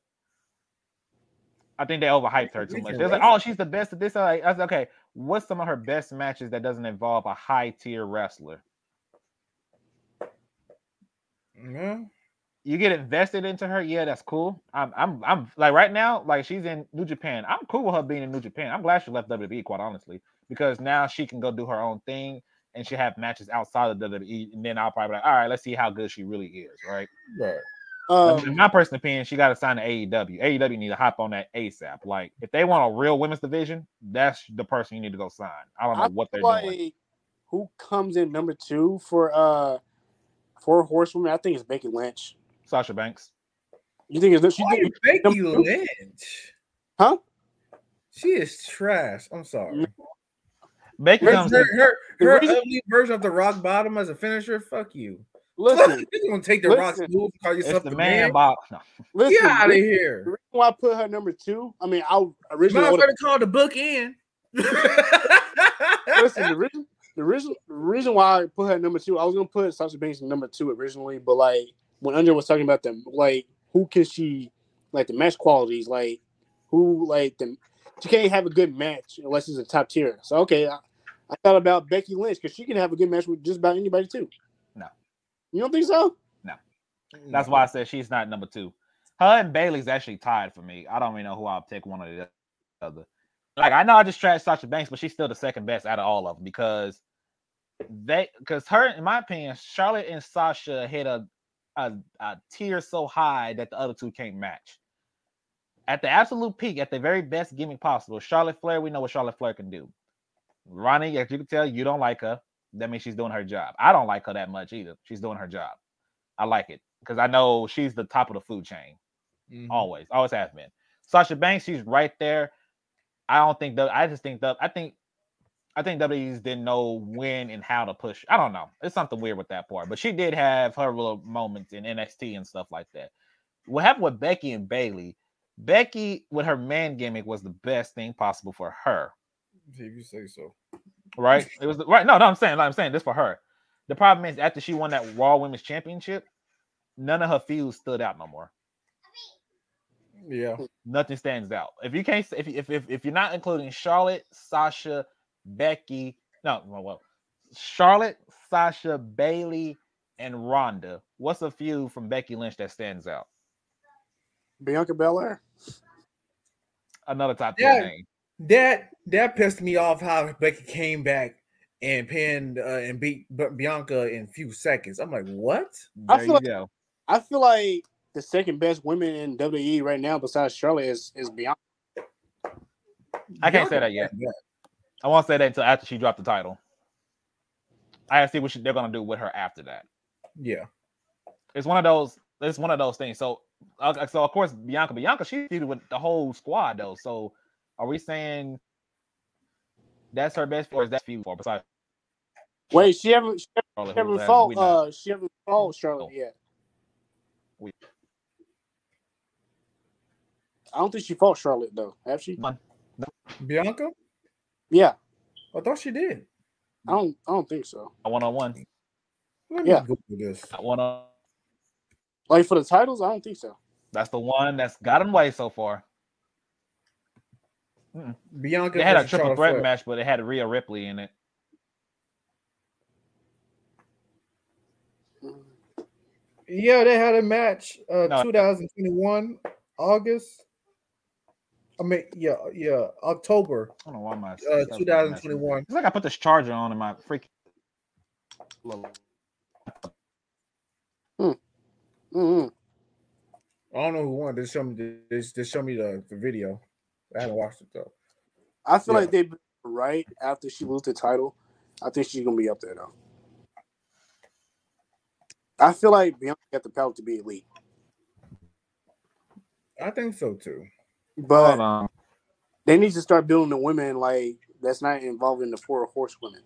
I think they overhyped her too much. They're like, oh, she's the best at this. I I said, okay, what's some of her best matches that doesn't involve a high tier wrestler? Yeah. You get invested into her, yeah, that's cool. I'm, I'm, I'm like right now, like she's in New Japan. I'm cool with her being in New Japan. I'm glad she left WWE, quite honestly, because now she can go do her own thing and she have matches outside of WWE. And then I'll probably be like, all right, let's see how good she really is, right? Right. But in um, my personal opinion, she got to sign to AEW. AEW need to hop on that ASAP. Like if they want a real women's division, that's the person you need to go sign. I don't know I what they're feel doing. who comes in number two for uh for horsewomen? I think it's Becky Lynch. Sasha Banks. You think it's she Why think, Becky number two? Lynch? huh? She is trash. I'm sorry. Becky Her, comes her, in, her, The her ugly version of the rock bottom as a finisher. Fuck you. Listen, [LAUGHS] you're gonna take the rock's listen. move? Call yourself the the man man? box. No. listen. Get out of here. the reason why I put her number two, I mean, I originally Might as would've- well call the book in. [LAUGHS] listen, the reason, the reason, the reason why I put her at number two, I was gonna put Sasha Banks in number two originally, but like when Andre was talking about them, like who can she, like the match qualities, like who, like the, she can't have a good match unless it's a top tier. So okay, I, I thought about Becky Lynch because she can have a good match with just about anybody too. No. you don't think so? No, that's why I said she's not number two. Her and Bayley's actually tied for me. I don't even know who I'll take one or the other. Like I know I just trashed Sasha Banks, but she's still the second best out of all of them because they because her, in my opinion, Charlotte and Sasha hit a, a a tier so high that the other two can't match. At the absolute peak, at the very best gimmick possible, Charlotte Flair, we know what Charlotte Flair can do. Ronnie, as you can tell, you don't like her. That means she's doing her job. I don't like her that much either. She's doing her job. I like it because I know she's the top of the food chain. Mhm. Always, always has been. Sasha Banks, she's right there. I don't think that. I just think that. I think. I think WWE's didn't know when and how to push. I don't know. It's something weird with that part, but she did have her little moments in NXT and stuff like that. What happened with Becky and Bayley? Becky with her man gimmick was the best thing possible for her If you say so. right? It was the, right. No, no, I'm saying, like I'm saying this for her. The problem is after she won that Raw Women's Championship, none of her feuds stood out no more. Yeah. Nothing stands out. If you can't, if if if, if you're not including Charlotte, Sasha, Becky, no, well, well, Charlotte, Sasha, Bayley, and Ronda. What's a feud from Becky Lynch that stands out? Bianca Belair. Another top tier Yeah. name. That that pissed me off how Becky came back and pinned uh, and beat Bianca in a few seconds. I'm like, what? I feel you like- go. I feel like the second best women in WWE right now, besides Charlotte, is is Bianca. I can't say that yet. I won't say that until after she dropped the title. I gotta see what she, they're gonna do with her after that. Yeah. It's one of those. It's one of those things. So, uh, so of course, Bianca, Bianca, she feuded with the whole squad though. So, are we saying that's her best for? Is that feud for? Besides, Wait, she haven't she Charlotte, who haven't fought uh she haven't fought Charlotte yet. We- I don't think she fought Charlotte though. Have she? Bianca? Yeah, I thought she did. I don't. I don't think so. a one on one, Yeah. This. a one on. Like for the titles, I don't think so. That's the one that's gotten away so far. Bianca They had a triple Charlotte threat Flair. match, but it had Rhea Ripley in it. Yeah, they had a match uh No. 2021 August. I mean, yeah, yeah, October I don't know why my uh, not 2021. It's like I put this charger on in my freaking. Mm-hmm. I don't know who won. They show me the, they, they show me the, the video. I haven't watched it though. I feel Yeah. like they right after she lose the title. I think she's gonna be up there though. I feel like Bianca got the power to be elite, I think so too. But Hold on. they need to start building the women like that's not involved in the four horsewomen.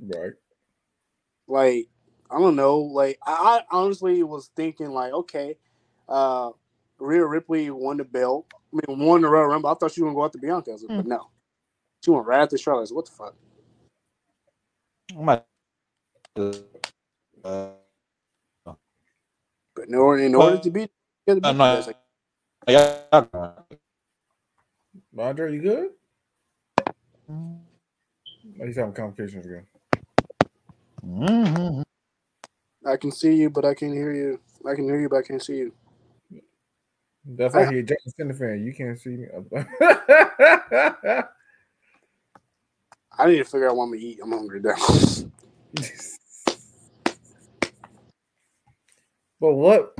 Right. Like I don't know. Like I, I honestly was thinking like, okay, uh Rhea Ripley won the belt. I mean, won the Royal Rumble. I thought she was gonna go after Bianca, I was like, but no, she went right after Charlotte. I was like, what the fuck? I'm about to- uh, But in order, in order to beat, you gotta I'm not- Like, yeah. Andre, you good? Oh, he's having complications again. Mhm. I can see you, but I can't hear you. I can hear you, but I can't see you. That's why you're a Jackson Center fan. You can't see me. I need to figure out what I'm gonna eat. I'm hungry now. [LAUGHS] but what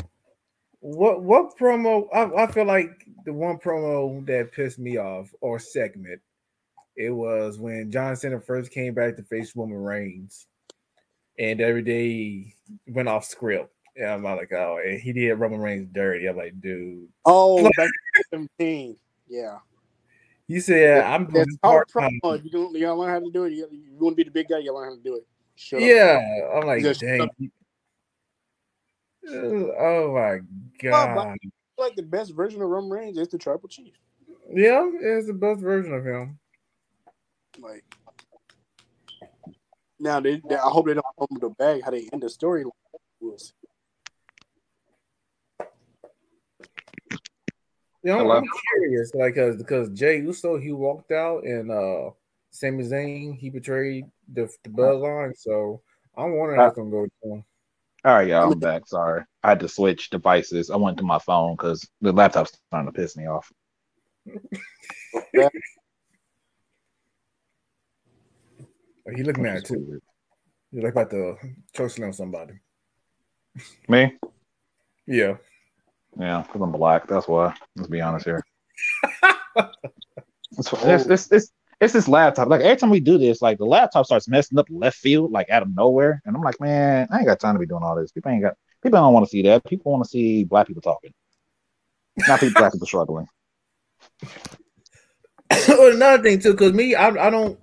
what what promo I, I feel like the one promo that pissed me off or segment it was when John Cena first came back to face Roman Reigns and every day he went off script. Yeah, I'm like, oh, and he did Roman Reigns dirty. I'm like, dude. oh, back to 17. Yeah. You said I'm doing That's part-time." promo. You don't. You gotta learn how to do it. You, you want to be the big guy. You learn how to do it. Shut up. Yeah, I'm like, Just dang. Up. Oh my god. Like the best version of Roman Reigns is the Tribal Chief. Yeah, it's the best version of him. Like now, they, they, I hope they don't open the bag. How they end the story was. Yeah, I'm, I'm curious, like, cause because Jey Uso he walked out and uh Sami Zayn he betrayed the the bloodline, so I'm wondering how it's gonna go down. All right, y'all. I'm back. Sorry, I had to switch devices. I went to my phone because the laptop's starting to piss me off. Like, he looked mad too. You're like about to choke slam somebody. Me? Yeah, Yeah, because I'm black. That's why. Let's be honest here. [LAUGHS] it's, it's, it's, it's, it's this laptop. Like every time we do this, like the laptop starts messing up left field, like out of nowhere. And I'm like, man, I ain't got time to be doing all this. People ain't got. People don't want to see that. People want to see black people talking, not people black people struggling. [LAUGHS] well, another thing too, because me, I, I don't.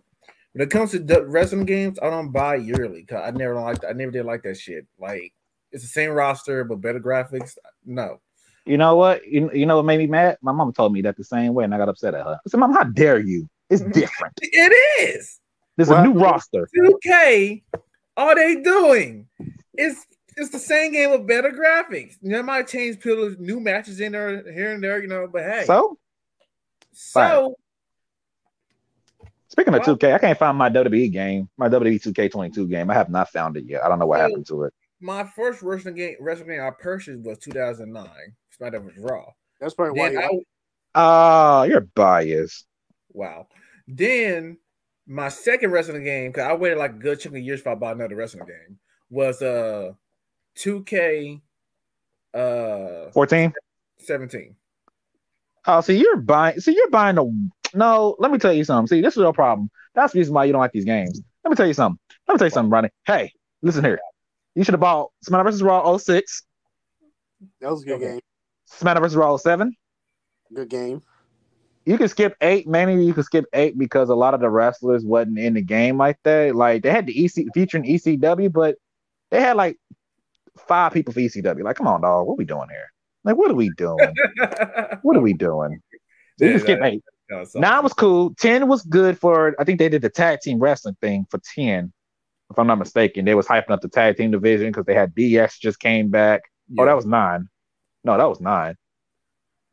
When it comes to the wrestling games, I don't buy yearly. Cause I never liked. I never did like that shit. Like it's the same roster but better graphics. No, You know what? You, you know what made me mad? My mom told me that the same way, and I got upset at her. I said, "Mom, how dare you? It's different. [LAUGHS] it is. There's What a new roster." 2K, all they doing is it's the same game with better graphics. They might change pillars, new matches in there here and there, you know. But hey, So, so speaking of Well- 2K, I can't find my WWE game, my WWE 2K22 game. I have not found it yet. I don't know what Well- happened to it. my first wrestling game, wrestling game I purchased was 2009. SmackDown was Raw. That's probably why. Then You, I, Ah, you're biased. Wow. Then my second wrestling game, because I waited like a good chunk of years for I bought another wrestling game, was uh 2K uh 14. 17. Oh, see, you're buying. See, you're buying the. No, let me tell you something. See, this is your problem. That's the reason why you don't like these games. Let me tell you something. Let me tell you something, Ronnie. Hey, listen here. You should have bought SmackDown vs. Raw 06, that was a good Okay. game. SmackDown vs. Raw 07. Good game. You can skip eight. Mainly, you can skip eight because a lot of the wrestlers wasn't in the game like that. Like they had the EC featuring ECW, but they had like five people for ECW. Like, come on, dog. What we doing here? Like, what are we doing? [LAUGHS] what are we doing? You Yeah, can skip that- eight. No, so- Nine was cool. Ten was good for. I think they did the tag team wrestling thing for ten, if I'm not mistaken. They was hyping up the tag team division because they had DX just came back. Oh, that was nine. No, that was nine.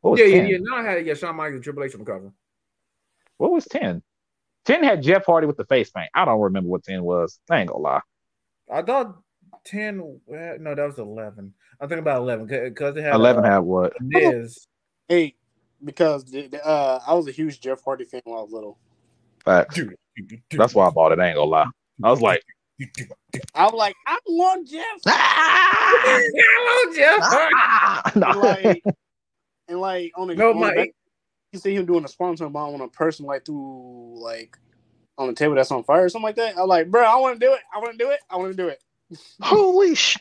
What was yeah, yeah, 10? yeah. No, I had yeah, Shawn Michaels and Triple H on the cover. What was ten? Ten had Jeff Hardy with the face paint. I don't remember what ten was. I ain't gonna lie. I thought 10, uh, no, that was 11. I'm thinking about 11 because they had Eleven uh, had what? Miz. Eight. because the, the, uh, I was a huge Jeff Hardy fan when I was little. Facts. That's why I bought it. I ain't gonna lie. I was like, I was like, I want Jeff. ah! [LAUGHS] Ah! [LAUGHS] And No. like, and like on the, No, on my back, you see him doing a Swanton Bomb on a person like through like on the table that's on fire or something like that. I'm like, bro, I want to do it. I want to do it. I want to do it. [LAUGHS] Holy sh!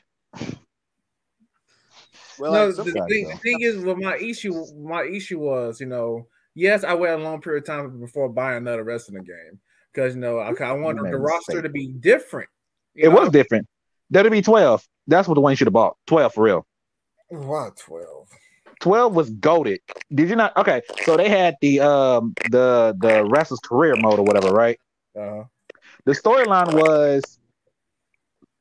Well, no, like, the, thing, the thing is, what my issue, my issue was, you know, yes, I waited a long period of time before buying another wrestling game because you know I, I wanted the roster to be different. you It was different. That'd be twelve. That's what the one you should have bought. Twelve for real. Why twelve? 12 was goaded. Did you not? Okay, so they had the um the the wrestler's career mode or whatever, right? Uh, The storyline was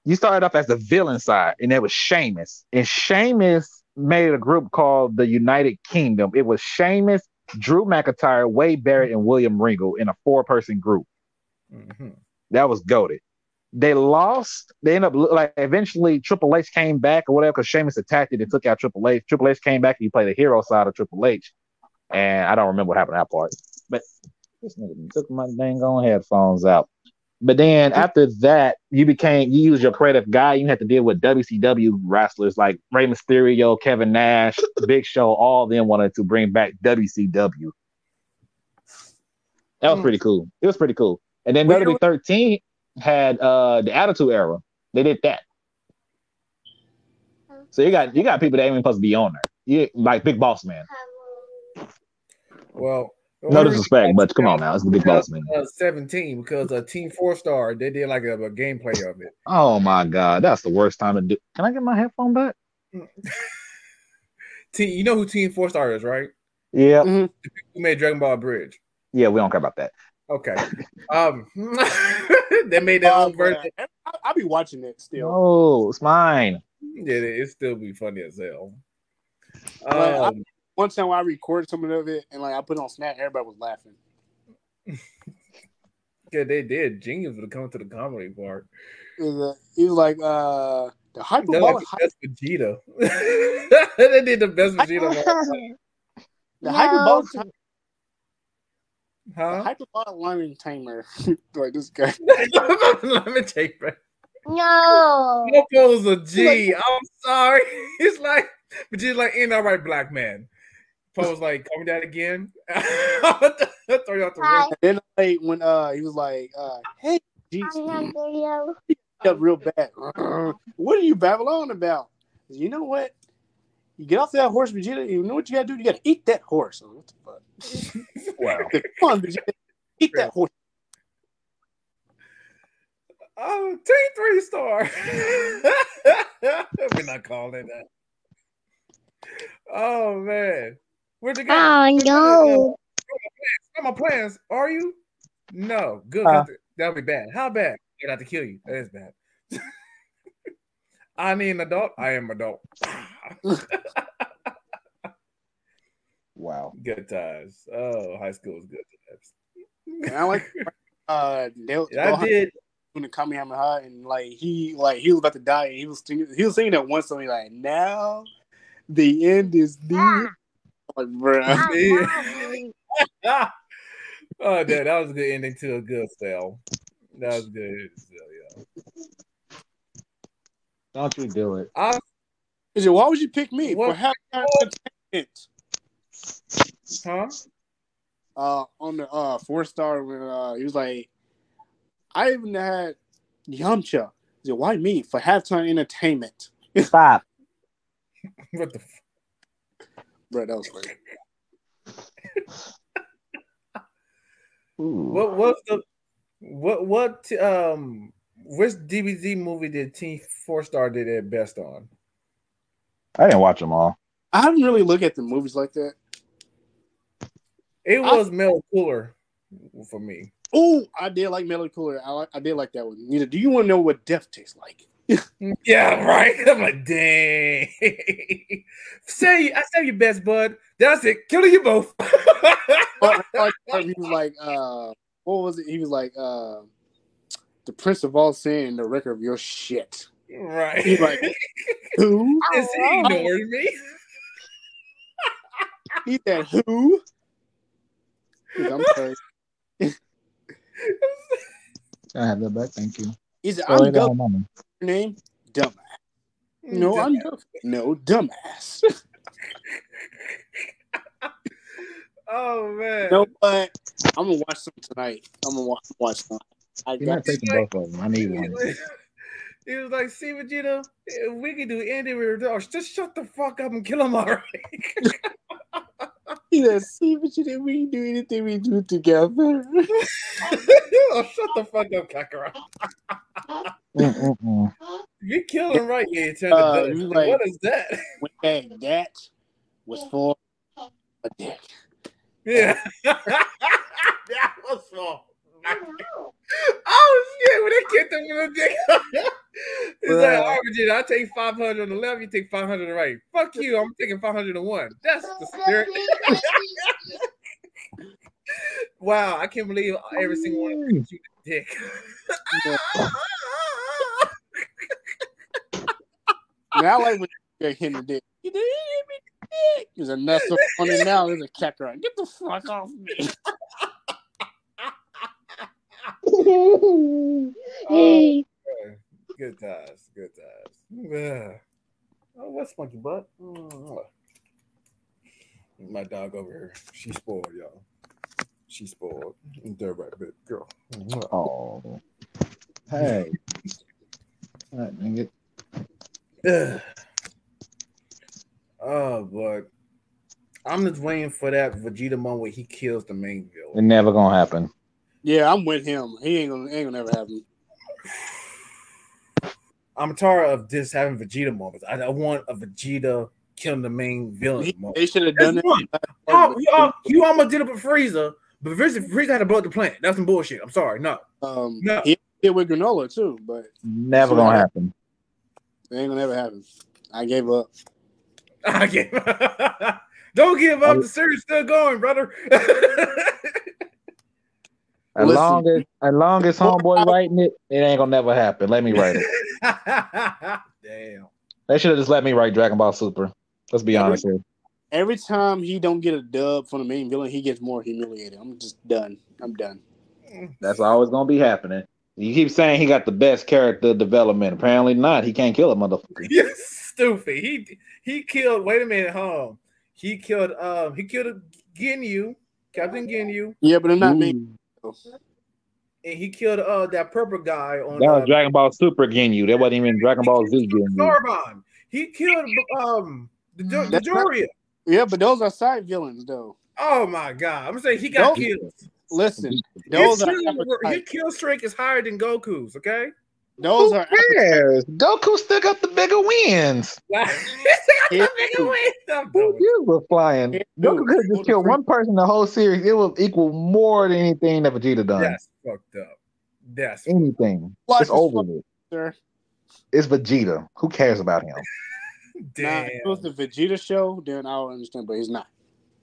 you started off as the villain side, and it was Sheamus. And Sheamus made a group called the United Kingdom. It was Sheamus, Drew McIntyre, Wade Barrett, and William Regal in a four-person group. mhm. That was goaded. They lost. They end up like eventually Triple H came back or whatever because Sheamus attacked it and took out Triple H. Triple H came back and he played the hero side of Triple H. And I don't remember what happened to that part. But this nigga took my dang on headphones out. But then after that, you became you used your creative guy. You had to deal with WCW wrestlers like Rey Mysterio, Kevin Nash, [LAUGHS] Big Show. All of them wanted to bring back WCW. That was Hmm. pretty cool. It was pretty cool. And then WWE 13 had uh the Attitude Era. They did that. So you got you got people that ain't even supposed to be on there. You like Big Boss Man. Well, No disrespect, but come on now, it's the Big Boss Man. Uh, Seventeen because uh, Team Four Star they did like a, a gameplay of it. Oh my god, that's the worst time to do. Can I get my headphone back? [LAUGHS] Team, you know who Team Four Star is, right? Yeah, Who made Dragon Ball Z Abridged? yeah, we don't care about that. Okay. Um, [LAUGHS] they made their uh, own version. I, I'll be watching it still. Oh, it's mine. Yeah, it still be funny as hell. But I- Um, One time I recorded some of it and like I put it on Snap, everybody was laughing. [LAUGHS] yeah, they did. Genius would come to the comedy part. It was, uh, he was like, uh, the They hyperbolic, like the best Vegeta. [LAUGHS] they did the best Vegeta. of all time. the No. hyperbolic, the Huh? hyperbolic lemon tamer. [LAUGHS] like this guy. Let me take that. No. Popo's a G. I'm sorry. [LAUGHS] It's like, but just like, ain't all right, black man. Poe's like, call me that again. [LAUGHS] Throw you out the Hi. window. Then like when uh he was like, uh, hey, geez, I'm on video. up real bad. what are you babbling about? You know what? You get off that horse, Vegeta. You know what you gotta do? You gotta eat that horse. What the fuck? Wow. Come on, Vegeta. Eat that horse. Oh, team three star. [LAUGHS] We're not calling it that. Oh man. Where'd you go? Oh no. Got my plans. Are you? No. Good. Uh. That'll be bad. How bad? I'd have to kill you. That is bad. [LAUGHS] I need an adult. I am adult. [LAUGHS] Wow. good times. Oh, high school was good times. And I like [LAUGHS] uh they'll, Yeah, I did. doing the Kamehameha and like he like he was about to die and he was singing he was singing that one song he's like now the end is near. Like, bruh. Ah, [LAUGHS] oh, that, that was a good ending to a good sale. That was good. So, yeah. Don't you do it. I, said, why would you pick me What? for halftime entertainment? Huh? Uh on the uh four star when uh he was like I even had Yamcha. He said, why me for halftime entertainment? Stop. [LAUGHS] What the? F- Bro, that was funny. Ooh. what? was the? What? What? Um. Which DVD movie did Team Four Star did their best on? I didn't watch them all. I haven't really looked at the movies like that. It I- was Metal Cooler for me. Oh, I did like Melody Cooler. I I did like that one. Do you want to know what death tastes like? [LAUGHS] Yeah, right. I'm like, dang. [LAUGHS] say, I say your best, bud. That's it. Killing you both. [LAUGHS] I like he was like, uh, what was it? He was like, uh, the Prince of All Saiyans the record of your shit. right. He's like, who? Is he ignoring me? He said, "Who?" He said, I'm sorry. [LAUGHS] I have that back. Thank you. He said, Sorry, "I'm Goku." no. Your name, dumbass. No, I'm Goku. No, dumbass. [LAUGHS] Oh man. You know what? I'm gonna watch some tonight. I'm gonna watch, watch some. I You're not got taking both of them. I need one. [LAUGHS] he was like, "See, Vegeta, if we can do Andy with just shut the fuck up and kill him already." He said, "See, but you didn't we do anything we do together." [LAUGHS] oh, shut the fuck up, Kakarot. Mm-mm-mm. You're killing right, yeah. Uh, the he was dust. like- what is that? Hey, that was for a dick. Yeah, [LAUGHS] [LAUGHS] that was all. Oh shit! When they in the dick, [LAUGHS] it's like, Bruh. Oh, all right, Vegeta, I take five hundred on the left, you take five hundred on the right. Fuck you, I'm taking five hundred on one. That's the spirit. [LAUGHS] wow, I can't believe every single one of them the dick. [LAUGHS] Now, I like when you get hit the dick. You didn't hit me dick. There's a nut so funny now. There's a Kakarot. Get the fuck off me. [LAUGHS] Hey, Good times, good times. Yeah. Oh, what's monkey butt? Mm. My dog over here, she spoiled, y'all. She spoiled. They're right, bit girl. Oh. Hey. All right, dang it. [SIGHS] Oh, but I'm just waiting for that Vegeta moment where he kills the main It's villain. never gonna happen. Yeah, I'm with him. He ain't gonna ain't gonna ever happen. I'm tired of this having Vegeta moments. I, I want a Vegeta killing the main villain He- moment. they should have done That's it. Oh, you, al- you almost did it with Frieza, but Frieza, Frieza had to blow up the planet. That's some bullshit. I'm sorry. No. Um, No. he did with Granolah too, but Never gonna happen. it ain't gonna ever happen. I gave up. [LAUGHS] I can't. [LAUGHS] Don't give up. The series still going, brother. [LAUGHS] As Listen. long as as long as homeboy writing it, it ain't gonna never happen. Let me write it. [LAUGHS] Damn. They should have just let me write Dragon Ball Super. Let's be Yeah, honest here. Every time he don't get a dub from the main villain, he gets more humiliated. I'm just done. I'm done. That's always gonna be happening. You keep saying he got the best character development. Apparently not. He can't kill a motherfucker. [LAUGHS] You stupid. He he killed. Wait a minute, home. He killed. Um, he killed Ginyu, Captain Ginyu, Yeah, but I'm not main. Ooh. and he killed uh that purple guy on. That was uh, Dragon Ball Super Ginyu. That wasn't even Dragon Ball Z Ginyu. Zarbon. He killed um the, the, the not- Dodoria. Yeah, but those are side villains though. Oh my god! I'm saying he got Those- killed. Listen, His those are kill, his kill streak is higher than Goku's. Okay. Those Who are appetite. cares? Goku still got the bigger wins. [LAUGHS] Yeah. I'm Who done. you were flying? Yeah, Goku dude. could have just killed one person the whole series. It will equal more than anything that Vegeta done. That's fucked up. That's Anything. Life it's is over fucked, with. sir. It's Vegeta. Who cares about him? [LAUGHS] Now, damn. if it was the Vegeta show, then I'll understand, but he's not.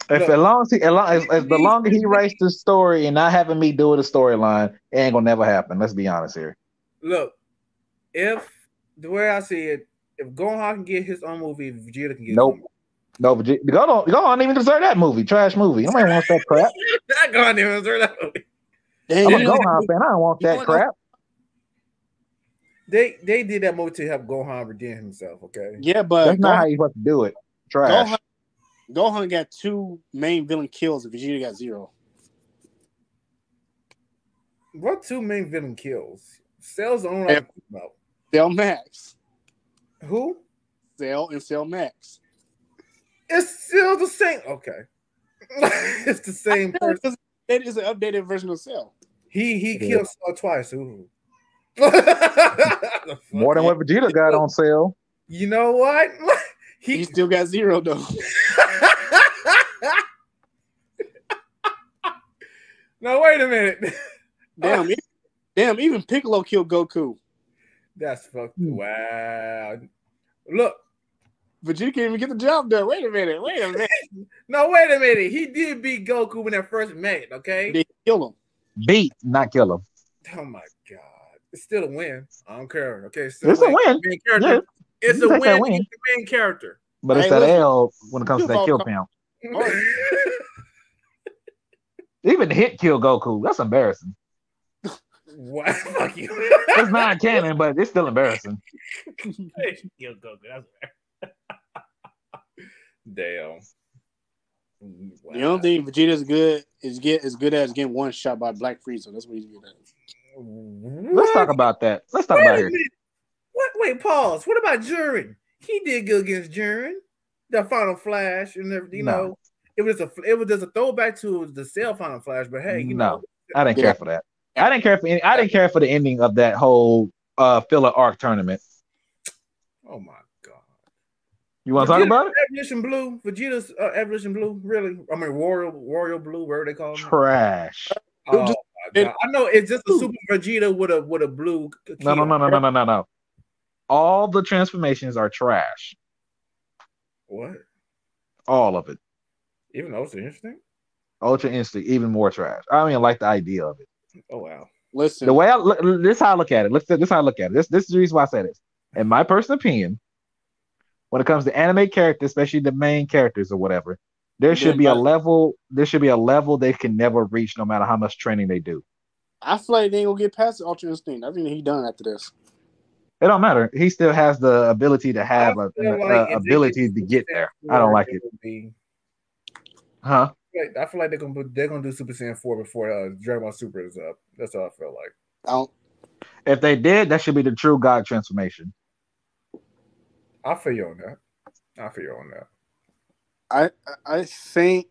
If Look. as long as, he, as, long as, as the longer he writes the story and not having me do the storyline, it ain't gonna never happen. Let's be honest here. Look, if the way I see it, if Gohan can get his own movie, Vegeta can get Nope. his. No, Vegeta, go on, go on, even deserve that movie. Trash movie. Nobody wants that crap. [LAUGHS] That Gohan didn't deserve that movie. Dang, I'm a you know- Gohan fan. I don't want that crap. They they did that movie to help Gohan redeem himself. Okay. yeah, but That's not how Gohan, you're supposed to do it. Trash. Gohan, Gohan got two main villain kills, and Vegeta got zero. What two main villain kills? Cell's the only one Yeah. I'm about. Cell Max, Who? Cell, and Cell Max. It's still the same. Okay. [LAUGHS] it's the same person. That is an updated version of Cell. He he Yeah. killed Cell twice. Ooh. [LAUGHS] More than what Vegeta got on sale. You know what? [LAUGHS] He He still got zero though. no, wait a minute. Damn, even, damn, even Piccolo killed Goku. That's fucked. Hmm. Wow. Look, Vegeta can't even get the job done. Wait a minute. Wait a minute. [LAUGHS] no, wait a minute. He did beat Goku when they first met. Okay. They kill him. Beat, not kill him. Oh my god, it's still a win. I don't care. Okay, it's, still It's a win. Main character. Yeah. It's You a take that win. win. against the main character. But it's Hey, that listen. L when it comes to that kill all- count. [LAUGHS] [LAUGHS] Even the Hit kill Goku. That's embarrassing. What? [LAUGHS] Fuck you. It's not canon, but it's still embarrassing. [LAUGHS] Yo, Goku. That's [LAUGHS] Damn. The only thing Vegeta's good is get as good as getting one shot by Black Frieza. That's what he's good at. Let's talk about that. Let's talk Wait about a here. What? Wait, pause. What about Jiren? He did good against Jiren. The Final Flash, and everything. You No. know, it was a it was just a throwback to the Cell Final Flash. But hey, you No. know, I didn't Yeah. care for that. I didn't care for any, I didn't care for the ending of that whole uh filler arc tournament. oh my god. You want to talk about it? Evolution Blue, Vegeta's uh, Evolution Blue, really? I mean, Royal Royal Blue, whatever they call it. Trash. Oh Just- my god! I know it's just a Super Vegeta with a with a blue. No, no, no, no, no, no, no, no. All the transformations are trash. What? All of it. Even though it's interesting. Ultra Instinct, even more trash. I don't even like the idea of it. Oh wow. Listen, The way I look, this is how I look at it. Let's this is how I look at it. This this is the reason why I say this. In my personal opinion, when it comes to anime characters, especially the main characters or whatever, there should be a level. There should be a level they can never reach, no matter how much training they do. I feel like they ain't gonna get past the Ultra Instinct. I think he done after this. It don't matter. He still has the ability to have a, I feel an like a- if they ability to get there. I don't like it. be- Huh? Like, I feel like they're gonna put, they're gonna do Super Saiyan four before uh, Dragon Ball Super is up. That's how I feel like. I don't. If they did, that should be the true God transformation. I feel you on that. I feel you on that. I I think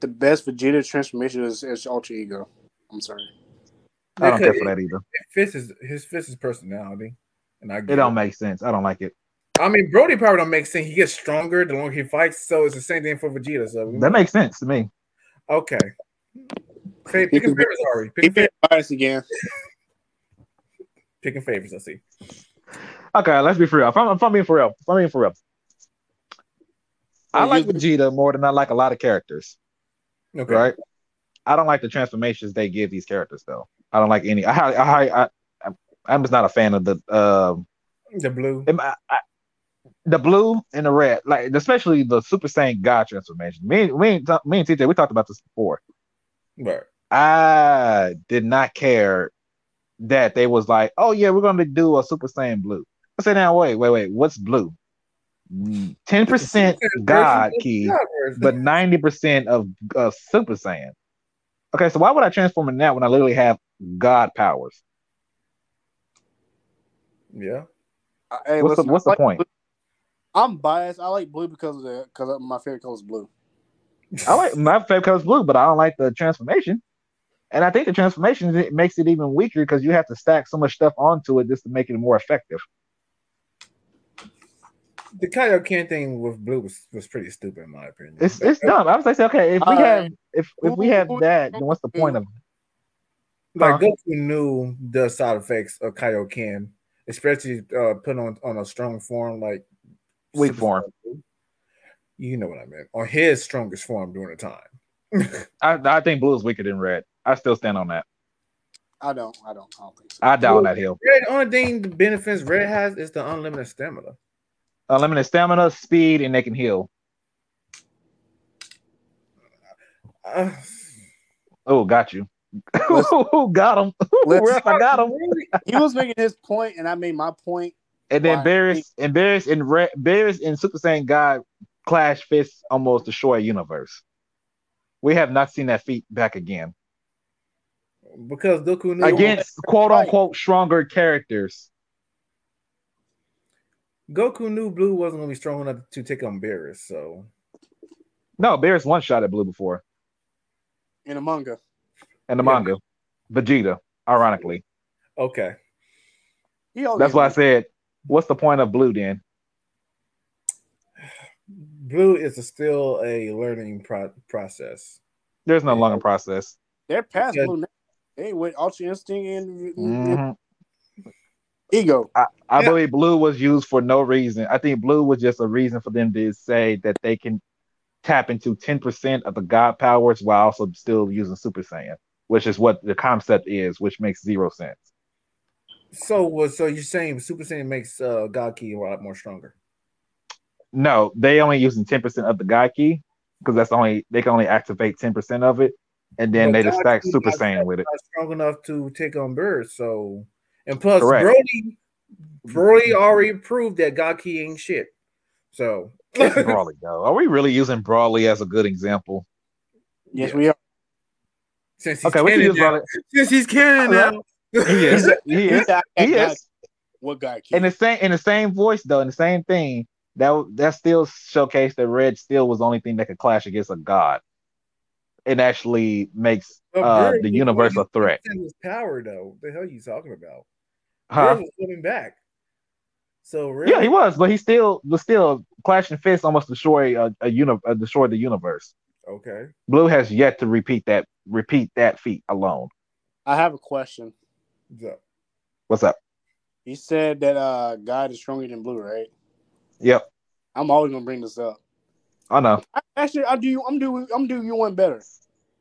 the best Vegeta transformation is, is Ultra Ego. I'm sorry. I don't care for that either. It fits his his fits his personality, and I It don't make sense. I don't like it. I mean, Broly probably don't make sense. He gets stronger the longer he fights, so it's the same thing for Vegeta. So That makes sense to me. okay. Say, picking favorites, Ari. He Picking, been fa- biased again. picking favorites. Let's see. Okay, let's be for real. If I'm, if I'm being for real, if I'm being for real. I like Vegeta more than I like a lot of characters, Okay. right? I don't like the transformations they give these characters, though. I don't like any. I, I, I, I I'm just not a fan of the um The blue. I- I- the blue and the red, like especially the Super Saiyan God transformation. Me, me, and T- me and TJ, we talked about this before. Right. I did not care that they was like, oh yeah, we're gonna do a Super Saiyan blue. I said, now wait, wait, wait, what's blue? Ten percent God ki, but ninety percent of uh, Super Saiyan. Okay, so why would I transform in that when I literally have God powers? yeah. I- Hey, What's the what's the like point? blue. I'm biased. I like blue because of the because my favorite color is blue. I like my favorite color is blue, but I don't like the transformation. And I think the transformation it makes it even weaker because you have to stack so much stuff onto it just to make it more effective. The Kaioken thing with blue was, was pretty stupid in my opinion. It's it's dumb. I was like, okay, if we Alright. have if if we have that, then what's the point of it? like Huh? Goku knew the side effects of Kaioken, especially uh put on on a strong form like Weak form. You know what I meant. On his strongest form during the time. [LAUGHS] I, I think blue is weaker than red. I still stand on that. I don't. I don't. I don't think so. I down that hill. Red, the only thing the benefits Red has is the unlimited stamina. Unlimited stamina, speed, and they can heal. Uh, Oh, got you. Listen. [LAUGHS] got him. [LAUGHS] I got him. He was making his point, and I made my point. And then Why? Beerus and Beerus and Red Beerus and Super Saiyan God clash fists almost destroy a universe. We have not seen that feat back again. because Goku knew Against quote unquote stronger characters. Goku knew Blue wasn't gonna be strong enough to take on Beerus, so No, Beerus one shot at blue before in the manga. in the Yeah. manga. Vegeta, ironically. okay. He That's why I said, what's the point of blue then? Blue is a, still a learning pro- process. There's no longer process. they're past Yeah. blue. Now. They with Ultra Instinct and, and Mhm. Ego. I Yeah. believe blue was used for no reason. I think blue was just a reason for them to say that they can tap into 10% of the god powers while also still using Super Saiyan, which is what the concept is, which makes zero sense. So was so you're saying Super Saiyan makes uh, God Ki a lot more stronger? No, they only using 10% of the god ki. because that's only they can only activate ten percent of it, and then But they just stack is Super Saiyan with it. strong enough to take on Beerus. So, and plus, Correct. Broly, Broly already proved that God Gaki ain't shit. So, [LAUGHS] Broly though, are we really using Broly as a good example? Yes, Yeah. we are. since he's Okay, we can canon use now, Broly. since he's canon now, He is. He is. That He is. What guy? in the same in the same voice though, in the same thing, that that still showcased that Red still was the only thing that could clash against a god. It actually makes uh, the universe a threat. His power, though. The hell are you talking about? Huh? Beerus was holding back. So really, Yeah, he was, but he still was still clashing fists almost destroy a, a uni- uh, destroy the universe. Okay. Blue has yet to repeat that repeat that feat alone. I have a question. So, What's up? He said that uh God is stronger than Blue, right? Yep, I'm always gonna bring this up. I know. I, actually, I do. I'm doing. I'm doing you one better.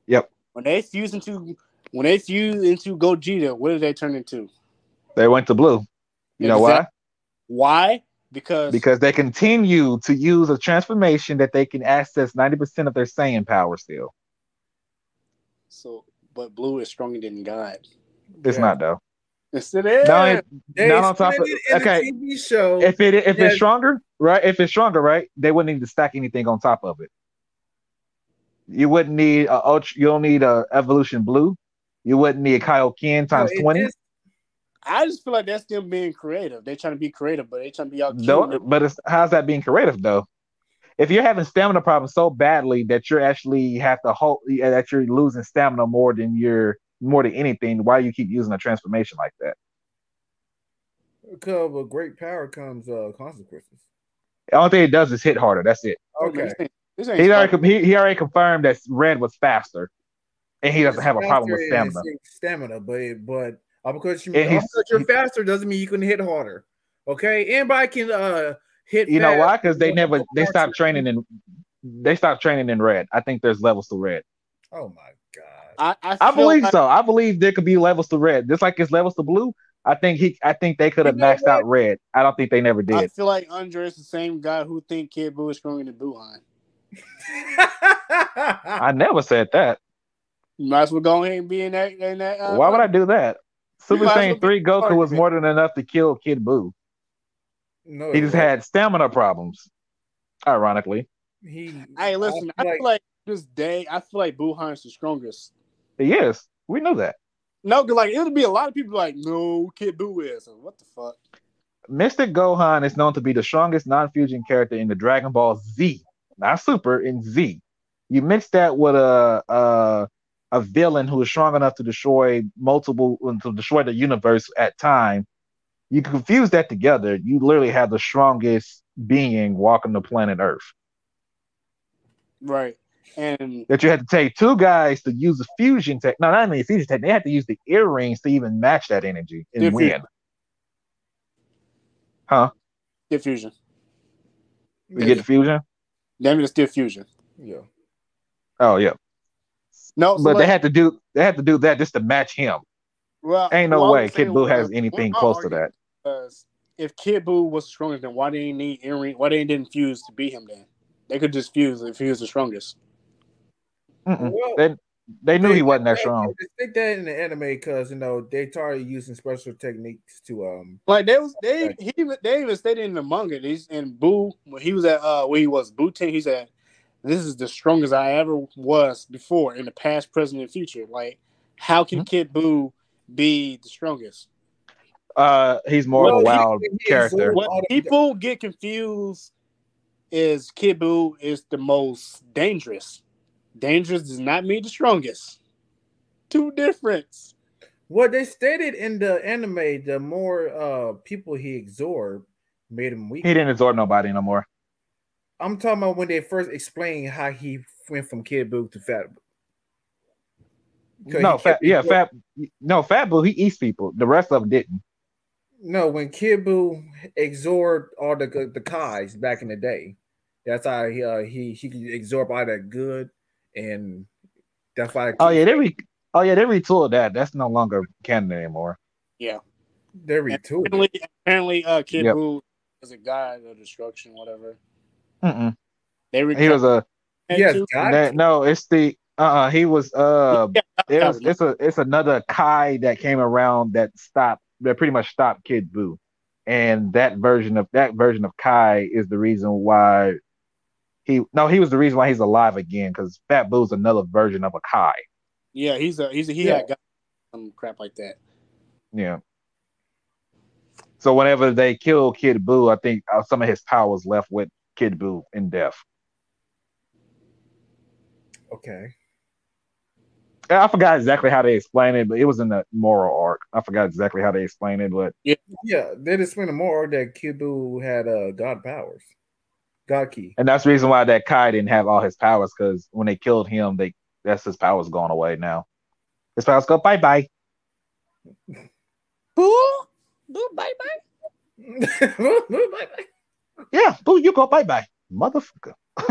Yep. When they fuse into when they fuse into Gogeta, what did they turn into? They went to blue. You know why? Why? Because Because they continue to use a transformation that they can access 90% of their Saiyan power still. so, but Blue is stronger than God. It's yeah. not though. Yes, it is. Not, only- They not on top of it okay. TV show. If it if it's stronger, right? If it's stronger, right? They wouldn't need to stack anything on top of it. You wouldn't need a ultra. You don't need a evolution blue. You wouldn't need a Kaioken No, times it twenty. is- I just feel like that's them being creative. They're trying to be creative, but they're trying to be out. No, but it's how's that being creative though? If you're having stamina problems so badly that you're actually have to hold that you're losing stamina more than you're more than anything, why do you keep using a transformation like that? Because with great power comes uh, consequences. The only thing it does is hit harder. That's it. Okay. This ain't He already he, he already confirmed that red was faster, and he doesn't have a problem with stamina. Stamina, but but uh, because, you, And he's- because you're faster doesn't mean you can hit harder. Okay, anybody can uh hit. You know why? Because they never they Faster. stopped training in they stopped training in red. I think there's levels to red. Oh my god! I, I, I believe like- so. I believe there could be levels to red, just like it's levels to blue. I think he I think they could have You know maxed out red. I don't think they never did. I feel like Andre is the same guy who think Kid Buu is stronger than Buuhan. I never said that. You might as well go ahead and be in that. In that uh, Why would I do that? Super might well Saiyan three Goku was more than enough to kill Kid Buu. no, He just had stamina problems. Ironically, He. Hey, listen. I feel feel like this day, I feel like Buuhan is the strongest. He is. We know that. No, because like it would be a lot of people like, no, Kid Buu is. What the fuck? Mystic Gohan is known to be the strongest non-fusion character in the Dragon Ball Z, not Super in Z. You mix that with a a, a villain who is strong enough to destroy multiple uh, to destroy the universe at time. You confuse that together, you literally have the strongest being walking the planet Earth. Right. And That you had to take two guys to use the fusion tech. No, not only the fusion tech, they had to use the earrings to even match that energy and Different- win. Huh? Stiff Fusion. You get the fusion? Damn it, it's Stiff Fusion. Yeah. Oh yeah. No, so but they like- had to do they had to do that just to match him. well, Ain't no well, way Kid saying, Buu has anything close to that. if Kid Buu was stronger, then why didn't he need earring? Why they didn't fuse to beat him? Then they could just fuse if he was the strongest. Well, They they knew he wasn't that strong. They stick that in the anime because you know they started using special techniques to um. Like they was they he even- they even stated in the manga. He's in Buu when he was at uh where he was Buu Ten. He said, "This is the strongest I ever was before in the past, present, and future." Like, how can Hmm? Kid Buu be the strongest? Uh, he's more of a wild he character. What people get confused is Kid Buu is the most dangerous. Dangerous does not mean the strongest. Two difference. What they stated in the anime, the more uh people he absorbed, made him weak. He didn't absorb nobody no more. I'm talking about when they first explained how he went from Kid Buu to Fat. Buu. 'Cause No, he fat, yeah, absor- fat. No, Fat Buu. He eats people. The rest of them didn't. No, when Kid Buu absorbed all the good- the Kais back in the day, that's how he uh, he he could absorb all that good, and that's why. Oh yeah, they re. Oh yeah, they retooled that. That's no longer canon anymore. Yeah, they retooled. it. Apparently, apparently uh, Kid Yep. Buu is a god of destruction, whatever. Mm-mm. They He was a Yes. That- no, it's the uh he was uh Yeah, it's, it's a it's another Kai that came around that stopped that pretty much stopped Kid Buu. And that version of that version of Kai is the reason why he no, he was the reason why he's alive again, because Fat Buu's another version of a Kai. yeah, he's a he's a he Yeah. had got some crap like that. Yeah. So whenever they kill Kid Buu, I think uh, some of his powers left with Kid Buu in death. Okay. I forgot exactly how they explained it, but it was in the Moro arc. I forgot exactly how they explained it, but Yeah, yeah, they explained more that Kid Buu had uh god powers, god ki. and that's the reason why that Kai didn't have all his powers because when they killed him, they that's his powers gone away now. His powers go bye bye. Boo, boo, [LAUGHS] bye bye. Yeah, Boo, you go bye bye, motherfucker. Boo,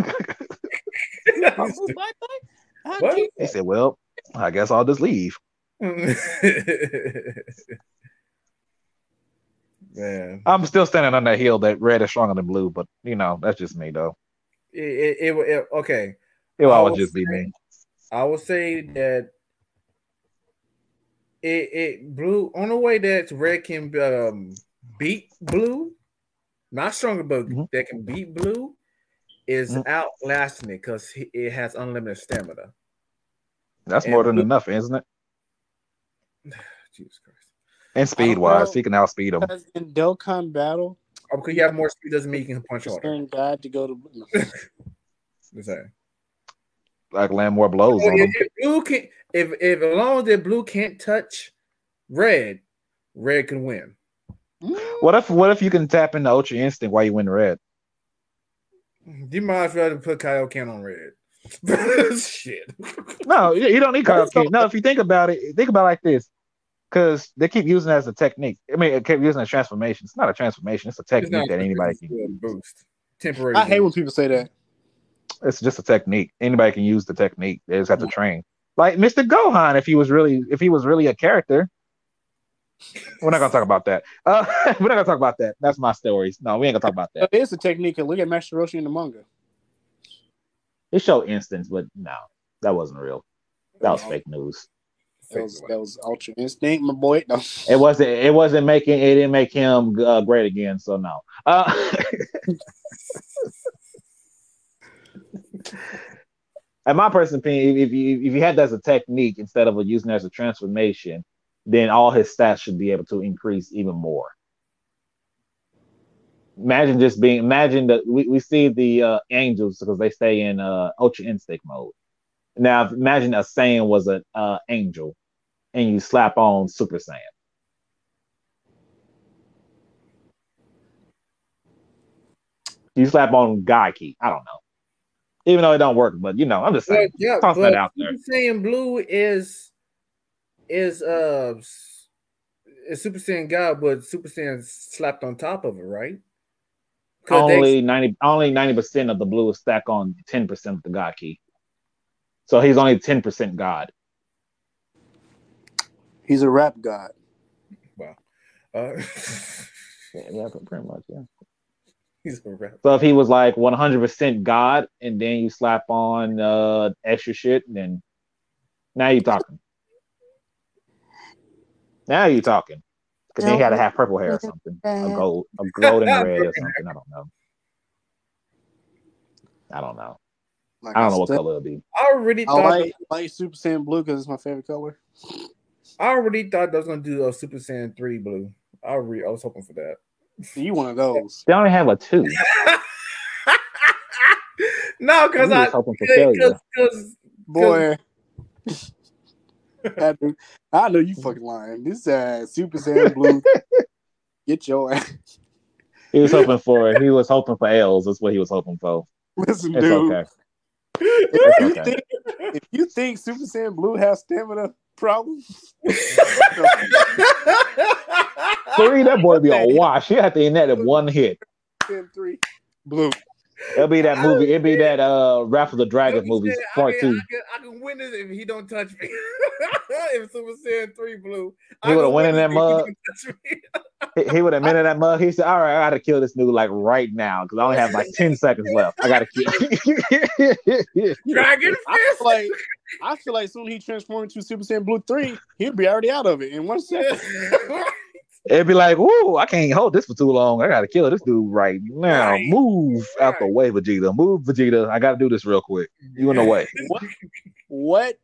bye bye. What? He said, "Well, I guess I'll just leave." [LAUGHS] Man, I'm still standing on that hill that red is stronger than blue, but you know that's just me though. it, it, it, it- okay. It will I always will just be me. I would say that it it blue on the way that red can um, beat blue, not stronger, but Mhm. that can beat blue is Mhm. outlasting it because it has unlimited stamina. That's and more than Blue- enough, isn't it? [SIGHS] Jesus Christ! And speed wise, he can outspeed him. Because in Dokkan battle, Oh, because you have more speed doesn't mean you can punch just harder. saying God to go to. [LAUGHS] No. Just. Like land more blows So on him. if, if blue can, if if as long as that blue can't touch red, red can win. Mm. What if what if you can tap into Ultra Instinct while you win red? You might as well put Kaioken on red. [LAUGHS] Shit. No, you you don't need That's Kaioken. [LAUGHS] No, if you think about it, think about it like this. Because they keep using it as a technique. I mean, it keep using it as transformation. It's not a transformation, it's a technique not that anybody can boost. Temporary. I hate when people say that. It's just a technique. Anybody can use the technique. They just have to train. Like Mr. Gohan, if he was really if he was really a character. We're not gonna talk about that. Uh, [LAUGHS] we're not gonna talk about that. That's my stories. No, we ain't gonna talk about that. It is a technique. and Look at Master Roshi in the manga. It showed instance, but no, that wasn't real. That was fake news. That was that was Ultra Instinct, my boy. No. It wasn't. It wasn't making. It didn't make him uh, great again. So no. Uh, [LAUGHS] in my personal opinion, if you if you had that as a technique instead of using it as a transformation, then all his stats should be able to increase even more. Imagine just being. Imagine that we, we see the uh, angels because they stay in uh, Ultra Instinct mode. Now, imagine a Saiyan was an uh, angel, and you slap on Super Saiyan. You slap on Gaiki. I don't know. Even though it don't work, but you know, I'm just But, saying. yeah, toss that out there. Saiyan Blue is is uh is Super Saiyan God, but Super Saiyan slapped on top of it, right? 'Cause they- Only ninety, only ninety percent of the blue is stack on ten percent of the God ki. So he's only ten percent God. He's a rap god. Wow. uh, [LAUGHS] Yeah, pretty much. Yeah. he's a rap. So if he was like one hundred percent God, and then you slap on uh extra shit, then now you're talking. Now you're talking. Because then he had to have purple hair or something, a gold, a [LAUGHS] golden red or something. I don't know. I don't know. Like I don't know what color it'll be. I already I thought like, like Super Saiyan Blue because it's my favorite color. I already thought they was gonna do a Super Saiyan three blue. I already I was hoping for that. You one of those. They only have a two. [LAUGHS] no, because You I was hoping for failure. because Boy. [LAUGHS] I, knew, I know you fucking lying. This uh Super Saiyan Blue. [LAUGHS] Get your ass. He was hoping for. He was hoping for L's. That's what he was hoping for. Listen, It's dude. okay. If It's you okay. think if you think Super Saiyan Blue has stamina problems, Three, that boy be a wash. He had to end that in one hit. Saiyan three Blue. It'll be that movie. It'll be that uh Wrath of the Dragon movie said, part I can, two. I can, I can witness if he don't touch me. [LAUGHS] if Super Saiyan three blue, He would've can went in that if mug. [LAUGHS] don't touch me. he, he would have minute that mug. He said, "All right, I gotta kill this dude like right now because I only have like ten seconds left. I gotta kill." Dragon [LAUGHS] I feel like I feel like soon he transformed into Super Saiyan Blue three, he'd be already out of it in one second. [LAUGHS] It'd be like, "Ooh, I can't hold this for too long. I gotta kill this dude right now. Right. Move out the way, Vegeta. Move, Vegeta. I gotta do this real quick. You in the way." [LAUGHS] What? What?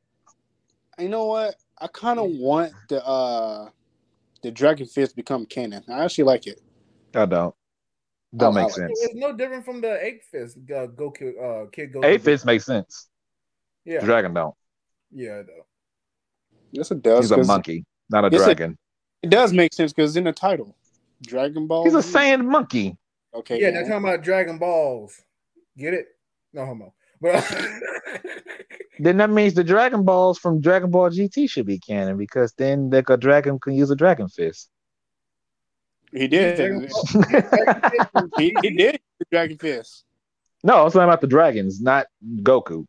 You know what? I kind of want the uh the Dragon Fist become canon. I actually like it. I don't. Don't I make like sense. It's no different from the Eight Fist. Uh, Goku, uh, Kid Go Eight fist makes sense. Yeah, Dragon don't. yeah, though. Yes, it does. He's a monkey, not a Yes, dragon. It does make sense because in the title, Dragon Ball. He's a sand monkey. Okay. Yeah, yeah. they're talking about Dragon Balls. Get it? No homo. But [LAUGHS] Then that means the Dragon Balls from Dragon Ball GT should be canon because then like a dragon can use a dragon fist. He did. He, [LAUGHS] he did the Dragon Fist. no, I'm talking about the dragons, not Goku.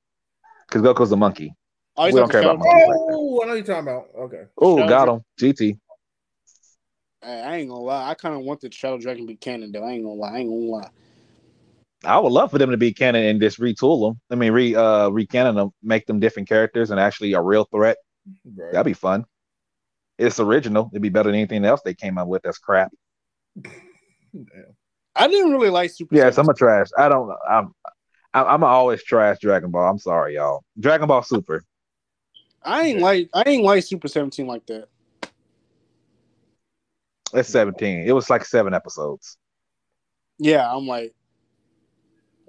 Because Goku's a monkey. Oh, We don't care the about Shadow monkeys. Dragon. oh, I know what you're talking about. Okay. Oh, got him. GT. I ain't gonna lie. I kind of want the Shadow Dragon to be canon, though. I ain't gonna lie. I ain't gonna lie. I would love for them to be canon and just retool them. I mean, re uh recanon them, make them different characters and actually a real threat. Right. That'd be fun. It's original. It'd be better than anything else they came up with. That's crap. [LAUGHS] I didn't really like Super. Yes. I'm a trash. I don't. I'm. I'm always trash Dragon Ball. I'm sorry, y'all. Dragon Ball Super. I ain't like. I ain't like Super Seventeen like that. It's 17. It was like seven episodes. Yeah, I'm like,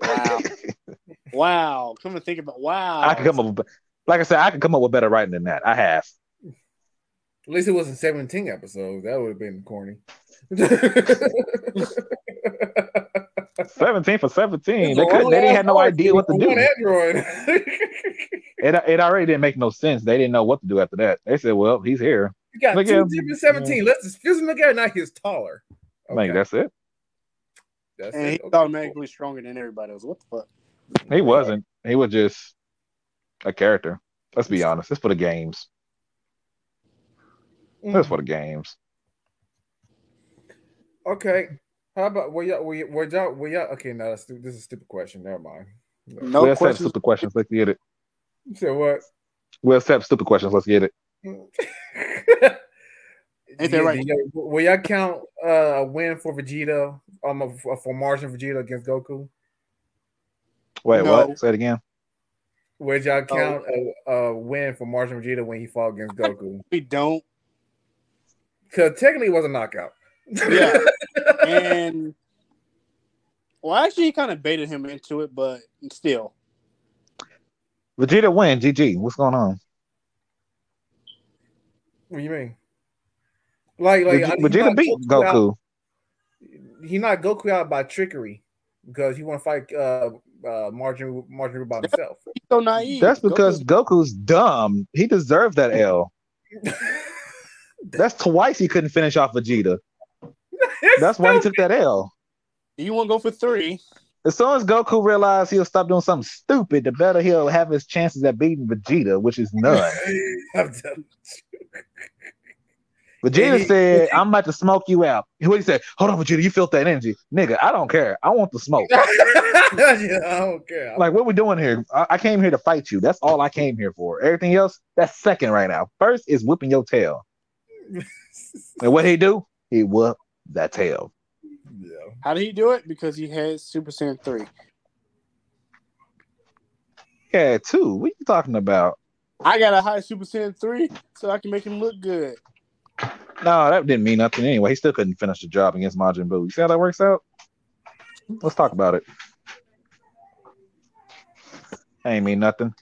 wow, [LAUGHS] wow. Come and think about, wow. I could come up with, like I said, I could come up with better writing than that. I have. At least it wasn't 17 episodes. That would have been corny. [LAUGHS] 17 for 17. They could. a They didn't have no idea what to do. Android. [LAUGHS] It it already didn't make no sense. They didn't know what to do after that. They said, "Well, he's here." you got Look two at him. different 17. Let's just fuse them together. Now he's taller. Like that's it. That's and it. he's Okay, automatically stronger than everybody else. What the fuck? He wasn't. He was just a character. Let's be honest. It's for the games. cool. It's for the games. Mm. Okay. How about were y'all were, y- were y'all were y'all okay? No, that's, stu- this is a stupid question. Never mind. No we'll accept questions. stupid questions. Let's get it. You said what? We'll accept stupid questions. Let's get it. [LAUGHS] Ain't that right? Y'all- Will y'all count uh, a win for Vegeta? Um, for for Mars and Vegeta against Goku? Wait, No. what? Say it again. Would y'all count a, a win for Mars and Vegeta when he fought against Goku? [LAUGHS] We don't. Because technically, it was a knockout. Yeah. [LAUGHS] And well, actually, he kind of baited him into it, but still, Vegeta win. GG. What's going on? What do you mean? Like, like Veg- I- he Vegeta beat out- Goku. he knocked Goku out by trickery because he want to fight uh, uh, Majin Majin by himself. he's so naive. That's because Goku's- Goku's dumb. He deserved that L. [LAUGHS] That's twice he couldn't finish off Vegeta. That's why he took that L. you want to go for three? As soon as Goku realized he'll stop doing something stupid, the better he'll have his chances at beating Vegeta, which is none. [LAUGHS] I'm done. Vegeta He- said, I'm about to smoke you out. What he said, hold on, Vegeta, you felt that energy. Nigga, I don't care. I want the smoke. [LAUGHS] yeah, I don't care. Like, what we doing here? I, I came here to fight you. That's all I came here for. Everything else, that's second right now. First is whipping your tail. [LAUGHS] And what he do? He whoop that tail. yeah. How did he do it? Because he had Super Saiyan three. Yeah, two. What you talking about? I got a high Super Saiyan three, so I can make him look good. No, that didn't mean nothing anyway. He still couldn't finish the job against Majin Buu. You see how that works out? Let's talk about it. Ain't mean nothing.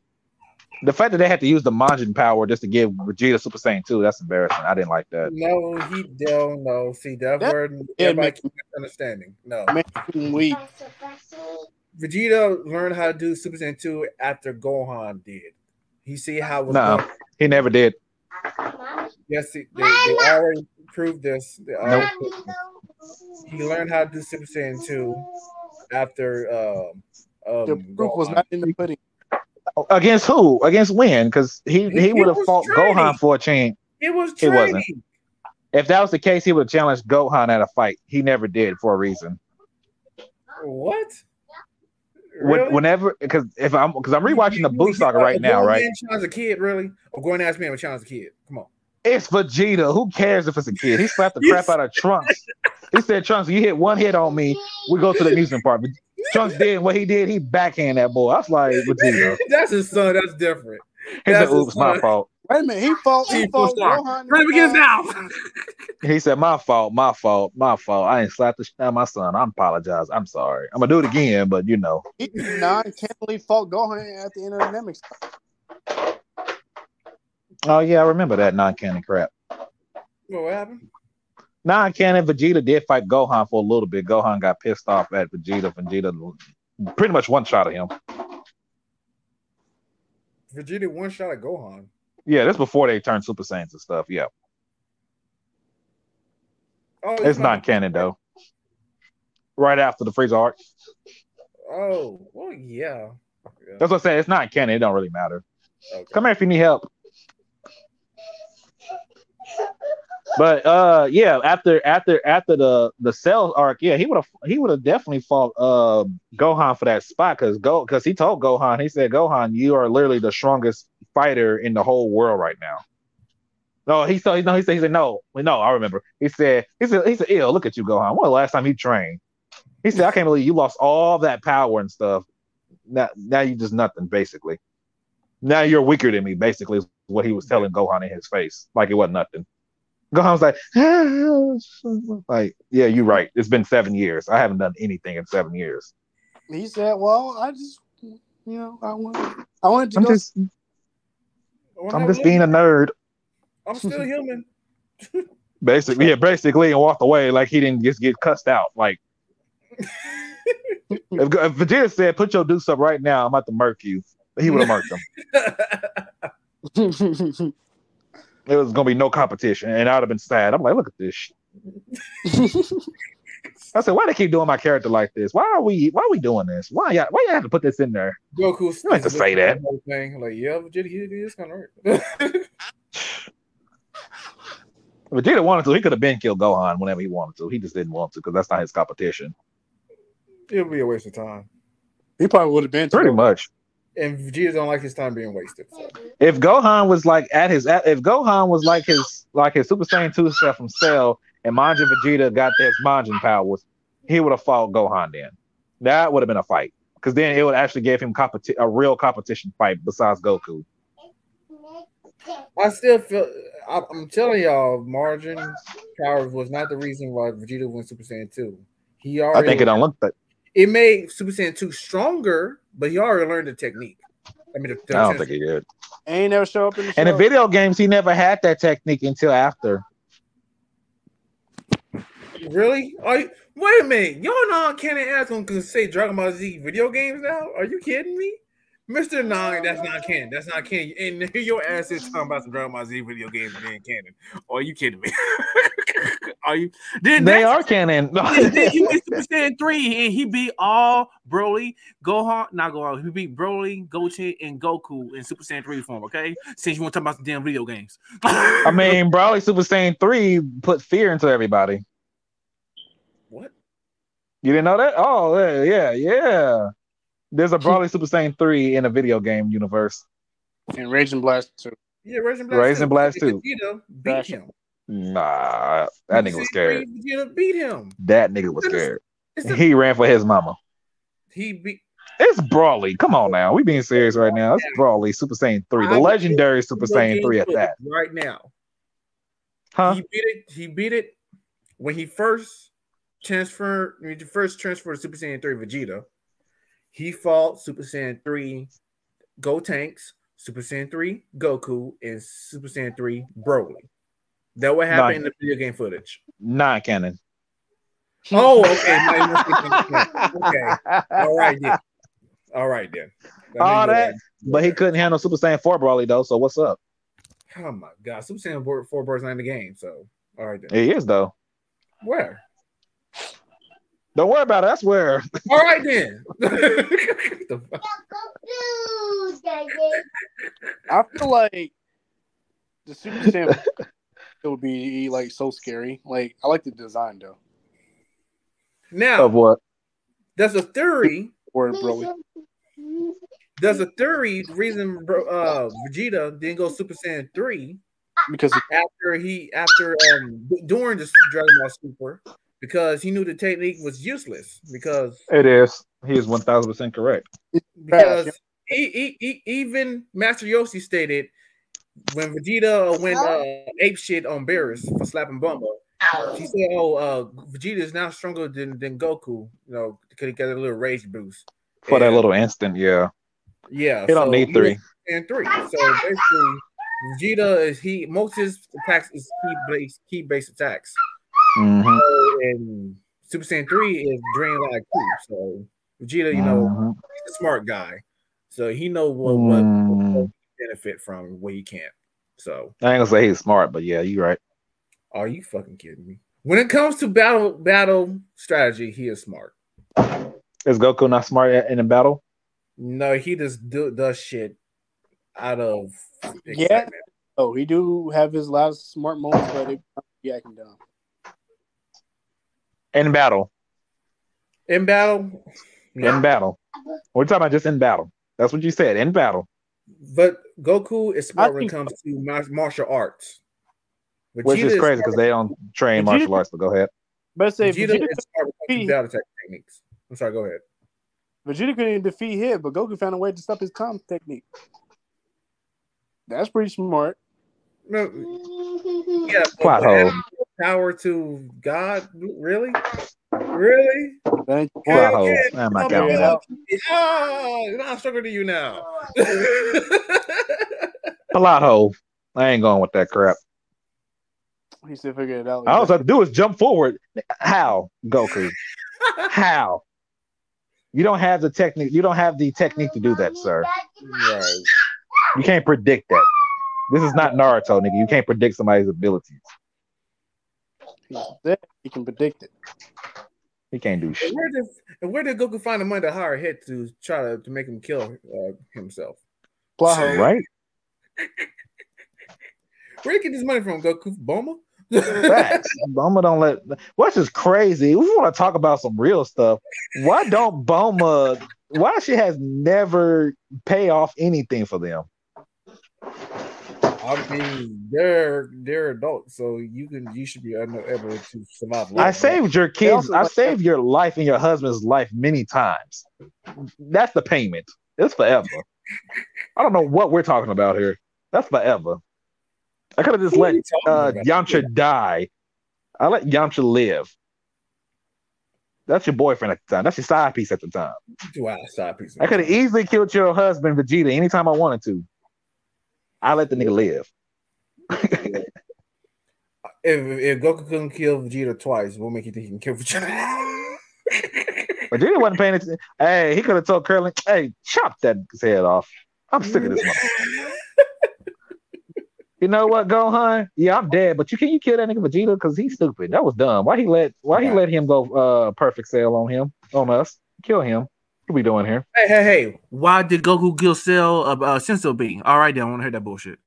The fact that they had to use the Majin power just to give Vegeta Super Saiyan 2, that's embarrassing. I didn't like that. No, he don't know. See that, That- word yeah, everybody make- keep. No. Weak. Vegeta learned how to do Super Saiyan 2 after Gohan did. He see how it was No. done. He never did. Yes, he- they, they already proved this. They already proved this. He learned how to do Super Saiyan 2 after um, um The proof was not in the pudding. Against who? Against when? Because he, He- he he would have fought training. Gohan for a chance. It was It wasn't. If that was the case, he would have challenged Gohan at a fight. He never did for a reason. What? When- Really? Whenever, because if I'm because I'm rewatching the You- Buu Saga right now, grown right? Man challenge a kid, really? Or going to ask me if a challenge a kid? Come on. It's Vegeta. Who cares if it's a kid? He slapped the [LAUGHS] crap out of Trunks. He said, "Trunks, you hit one hit on me, we go to the amusement park." But Trunks did what he did. He backhand that boy. I was like, [LAUGHS] Vegeta. That's his son. That's different. He said, That's his "Oops, my fault." Wait a minute, he fought. He He fought fought Star. Gohan. Let me now. [LAUGHS] He said, "My fault, my fault, my fault. I ain't slapped the shit out of my son. I apologize. I'm sorry. I'm gonna do it again, but you know." He non-cannily fought Gohan at the end of the Namek. Oh yeah, I remember that non-canon crap. What happened? Non-canon Vegeta did fight Gohan for a little bit. Gohan got pissed off at Vegeta. Vegeta pretty much one shot of him. Vegeta one shot at Gohan. Yeah, that's before they turned Super Saiyans and stuff. Yeah, Oh, it's not canon though. Right after the Frieza arc. Oh, well, yeah. yeah. That's what I said. It's not canon. It don't really matter. Okay. Come here if you need help. But uh yeah, after after after the the Cell arc, yeah, he would have he would have definitely fought uh Gohan for that spot because go because he told Gohan, he said, Gohan, you are literally the strongest fighter in the whole world right now. No, he said no, he said he said no. No, I remember. He said he said he said, ill, look at you, Gohan. When the last time you trained? He said, I can't believe you lost all that power and stuff. Now now you just nothing, basically. Now you're weaker than me, basically, is what he was telling Gohan in his face. Like it wasn't nothing. Gohan was like, [LAUGHS] like, yeah, you're right. It's been seven years. I haven't done anything in seven years. He said, "Well, I just, you know, I want, I wanted to I'm go." just I'm no, just being a nerd. I'm still human. [LAUGHS] Basically, yeah, basically, and walked away like he didn't just get cussed out. Like [LAUGHS] if, if Vegeta said, "Put your deuce up right now," I'm about to murk you. He would have murked him. There was gonna be no competition, and I'd have been sad. I'm like, look at this. shit. [LAUGHS] I said, why they keep doing my character like this? Why are we? Why are we doing this? Why y'all? Why y'all have to put this in there? Goku You like to say that. whole thing. Like, yeah, Vegeta, he, he is kind of right. If [LAUGHS] Vegeta wanted to, he could have been killed Gohan whenever he wanted to. He just didn't want to because that's not his competition. It'll be a waste of time. he probably would have been Pretty too. much. And Vegeta don't like his time being wasted. So. If Gohan was like at his, at, if Gohan was like his, like his Super Saiyan two self from Cell, and Majin Vegeta got his Majin powers, he would have fought Gohan then. That would have been a fight because then it would actually give him competi- a real competition fight besides Goku. I still feel. I, I'm telling y'all, Majin powers was not the reason why Vegeta went Super Saiyan two. He already I think it don't look that. It made Super Saiyan 2 stronger, but he already learned the technique. I mean, the, the I don't think he did. Ain't never show up in the show. And in video games, he never had that technique until after. really? Are you, wait a minute, y'all non canon ass gonna say Dragon Ball Z video games now? Are you kidding me? Mr. Nine, that's not oh. canon. That's not canon. And [LAUGHS] your ass is talking about some Dragon Ball Z video games being canon. Are you kidding me? [LAUGHS] are you? Then They are canon. [LAUGHS] then then he went Super Saiyan 3 and he beat all Broly, Gohan, not Gohan, he beat Broly, Goten, and Goku in Super Saiyan 3 form, okay? Since you want to talk about the damn video games. I mean, Broly Super Saiyan 3 put fear into everybody. What? You didn't know that? Oh, yeah, yeah, yeah. There's a Broly Super Saiyan 3 in a video game universe. and Raging Blast 2. Yeah, Raging Blast. Raisin 2. Blast 2. Vegeta beat Bash him. Nah, that nigga was scared. Vegeta beat him. That nigga was scared. It's a, He ran for his mama. he beat. It's Broly. Come on now. We being serious right now. It's Broly Super Saiyan 3. The I- legendary Super Saiyan 3 at that. right now. Huh? He beat it. He beat it when he first transferred. When he first transferred to Super Saiyan three Vegeta. He fought Super Saiyan three Gotenks, Super Saiyan three Goku, and Super Saiyan three Broly. That what happened in the video game footage. Not canon. Oh, okay. Now you must be- okay. All right then. All right then. All that, but he couldn't handle Super Saiyan 4 Broly though. So what's up? Oh my god, Super Saiyan four, Broly's not in the game. So all right then. He is though. Where? Don't worry about it. That's where. All right then. [LAUGHS] I feel like the Super Saiyan [LAUGHS] it would be like so scary. Like I like the design though. Now, Of what? there's a theory. Or Broly. There's a theory. Reason bro- uh, Vegeta didn't go Super Saiyan three Because after he after um during the Dragon Ball Super because he knew the technique was useless because It is. He is one thousand percent correct. because he, he, he, even Master Roshi stated when Vegeta went uh, ape shit on Beerus for slapping Bulma, he said, "Oh, uh, Vegeta is now stronger than, than Goku. You know, because he got a little rage boost For that little instant, yeah. Yeah, He don't need three. And three. So basically, Vegeta is he most of his attacks is ki base ki base attacks, Mhm, and Super Saiyan three is drain like two. So Vegeta, you know, mhm. he's a smart guy, so he know what what Mm. benefit from what he can't. So, I ain't gonna say he's smart, but yeah, you're right. are you fucking kidding me? When it comes to battle battle strategy, he is smart. Is Goku not smart in a battle? No, he just do, does shit out of Yeah. excitement. oh, he do have his last smart moments, but it yeah, I can dumb. In battle. In battle, no. In battle. We're talking about just in battle. That's what you said. In battle. but Goku is smart I when it comes to martial arts. Which is crazy because they don't train Vegeta- martial arts, but go ahead. But say Vegeta, Vegeta, is smart when it comes to battle techniques. I'm sorry, go ahead. Vegeta couldn't even defeat him, but Goku found a way to stop his calm technique. That's pretty smart. No, [LAUGHS] yeah, but Plot hole. Add Power to God, really, really? That ain't Plot Yeah, hole. yeah, I'm not I'm counting Ah, now I'm stronger than you now. Plot hole. I ain't going with that crap. He still figured it out. All I have to do is jump forward. How, Goku? How? You don't have the technique. You don't have the technique to do that, sir. right. You can't predict that. This is not Naruto, nigga. You can't predict somebody's abilities. He said he can predict it. He can't do And shit. where did and where did Goku find the money to hire a hit to try to, to make him kill uh, himself? Plot hole. Right? [LAUGHS] Where did he get this money from? Goku Bulma? Facts. [LAUGHS] Bulma don't let. What's just crazy? We want to talk about some real stuff. Why don't Bulma? Why she has never pay off anything for them? I mean, they're they're adults, so you can you should be able to survive. I life. saved your kids. I like- saved your life and your husband's life many times. That's the payment. It's forever. I don't know what we're talking about here. That's forever. I could have just Who let uh, about? Yamcha die. I let Yamcha live. That's your boyfriend at the time. That's your side piece at the time. Wow, side piece. I could have easily killed your husband, Vegeta, anytime I wanted to. I let the nigga live. [LAUGHS] If, if Goku couldn't kill Vegeta twice, what make you think he can kill Vegeta? [LAUGHS] Vegeta wasn't paying attention. Hey, he could have told Curly, hey, chop that head off. I'm sick of this motherfucker. [LAUGHS] You know what, Gohan? Yeah, I'm dead, but you can you kill that nigga Vegeta because he's stupid. That was dumb. Why he let why he let him go uh perfect Cell on him on us? Kill him. What we doing here? hey, hey, hey! Why did Goku kill Cell uh, uh Senzu Bean? All right, then I want to hear that bullshit.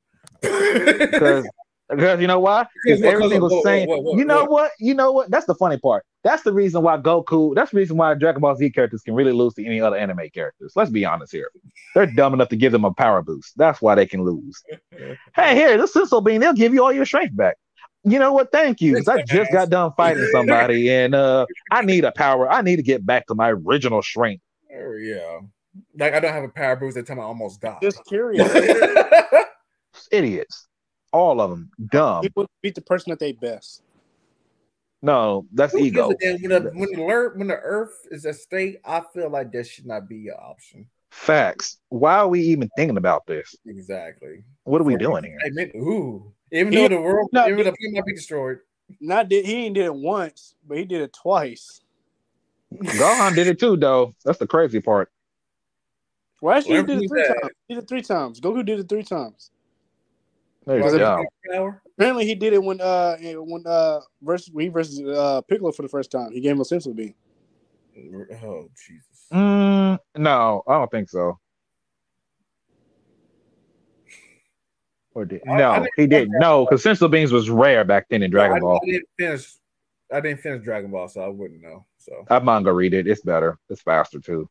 Because because you know why? [LAUGHS] Because Because what- everything what- was what- saying. what- what- You know what? what? You know what? That's the funny part. That's the reason why Goku. That's the reason why Dragon Ball Z characters can really lose to any other anime characters. Let's be honest here. They're dumb enough to give them a power boost. That's why they can lose. hey, here, this Sissel Bean, they'll give you all your strength back. You know what? Thank you. Because I just got done fighting somebody [LAUGHS] and uh I need a power. I need to get back to my original strength. Oh, yeah. Like I don't have a power boost that time I almost died. Just curious. [LAUGHS] Idiots. All of them. Dumb. People beat the person at their best. No, that's Who ego. When the when the earth when the earth is at stake, I feel like that should not be an option. Facts. Why are we even thinking about this? Exactly. What are we doing here? I meant, ooh. Even He- though the world, no, even he- the planet might be destroyed. Not did he ain't did it once, but he did it twice. Gohan did it too, though. That's the crazy part. Well, actually, Learn he did it three his times. He did it three times. Goku did it three times. There's Was it dumb. power? Apparently, he did it when uh when uh versus he versus uh Piccolo for the first time. He gave him a sense of being. Oh Jesus! Mm, no, I don't think so. Or did I- no? I didn't he didn't. No, because Senzu beans was rare back then in Dragon I, Ball. I didn't finish. I didn't finish Dragon Ball, so I wouldn't know. So I'm gonna read it. It's better. It's faster too.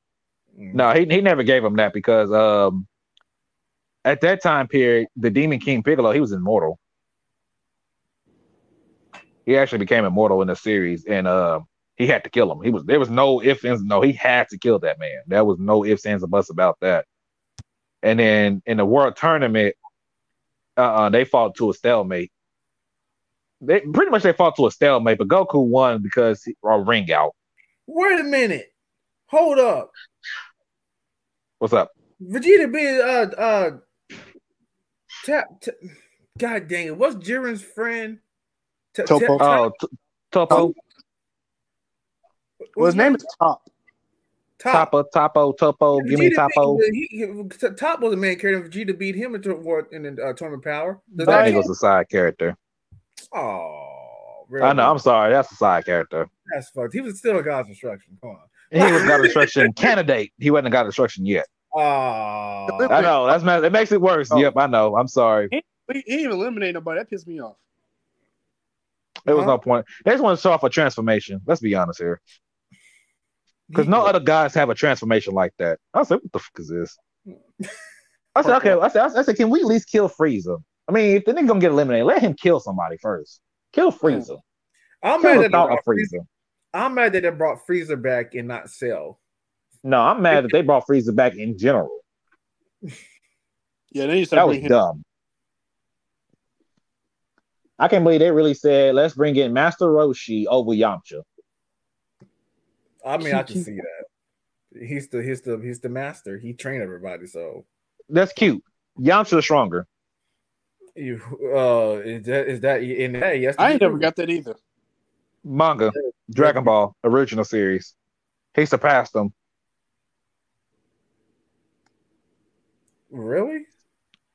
mm. No, he he never gave him that because um at that time period, the Demon King Piccolo, he was immortal. He actually became immortal in the series, and uh, he had to kill him. He was there was no ifs ands no. He had to kill that man. There was no ifs ands or buts about that. And then in the World Tournament, uh, uh they fought to a stalemate. They pretty much they fought to a stalemate, but Goku won because he, or ring out. Wait a minute. Hold up. What's up? Vegeta being uh uh tap, t- God dang it. What's Jiren's friend? Ta- ta- Toppo. ta- Oh, T- Toppo, Well, his name is Top. Top. Toppo, Toppo, Toppo. Give me Toppo. beat- he- he- Top was a main character. Vegeta beat him into war in the uh, tournament power. Does No, that he was a side character. Oh, really? I know. I'm sorry. That's a side character. That's fucked. He was still a God's instruction. Come on. He was got instruction [LAUGHS] candidate. He wasn't a got instruction yet. Oh, I know. That's ma- it makes it worse. Oh. Yep, I know. I'm sorry. He, he didn't even eliminate nobody. That pissed me off. There was Uh-huh. no point. They just want to show off a transformation. Let's be honest here, because no other guys have a transformation like that. I said, "What the fuck is this?" I said, "Okay." I said, "I said, can we at least kill Frieza?" I mean, if the nigga gonna get eliminated, let him kill somebody first. Kill Frieza. I'm Kill mad the that they thought brought Frieza. Frieza. I'm mad that they brought Frieza back and not Cell. No, I'm mad that they brought Frieza back in general. Yeah, they used to That was him. dumb. I can't believe they really said, let's bring in Master Roshi over Yamcha. I mean, I can see that. He's the he's the he's the master. He trained everybody. So That's cute. Yamcha's stronger. You uh is that is that in that yes? I ain't never got that either. Manga, Dragon Ball, original series. He surpassed them. really.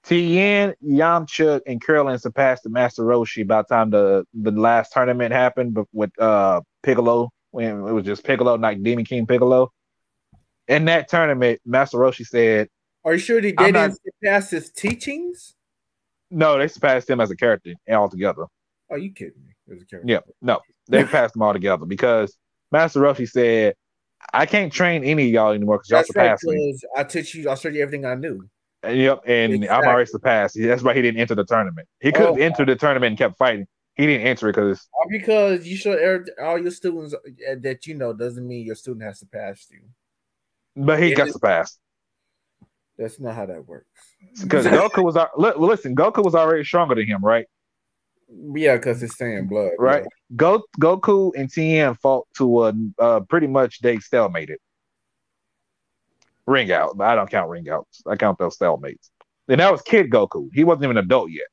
Tien, Yamcha, and Krillin surpassed the Master Roshi by the time the, the last tournament happened but with uh Piccolo, when it was just Piccolo, not Demon King Piccolo. In that tournament, Master Roshi said, Are you sure they I'm didn't surpass his teachings? No, they surpassed him as a character altogether. Are you kidding me? As a character. Yeah, no, they passed him all together because Master Roshi said, I can't train any of y'all anymore because y'all That's right. surpassed me. I teach you. I'll show you everything I knew. And, yep, and Exactly. already surpassed. [LAUGHS] That's why he didn't enter the tournament. He could have Oh. entered the tournament and kept fighting. He didn't enter it because because you show all your students uh, that you know doesn't mean your student has to pass you. but he It got is- surpassed. That's not how that works. Because [LAUGHS] Goku was listen, Goku was already stronger than him, right? Yeah, because it's Saiyan blood. Right. Go Goku and Tien fought to a uh, pretty much they stalemated. Ring out, but I don't count ring outs. I count those stalemates. And that was Kid Goku. He wasn't even an adult yet.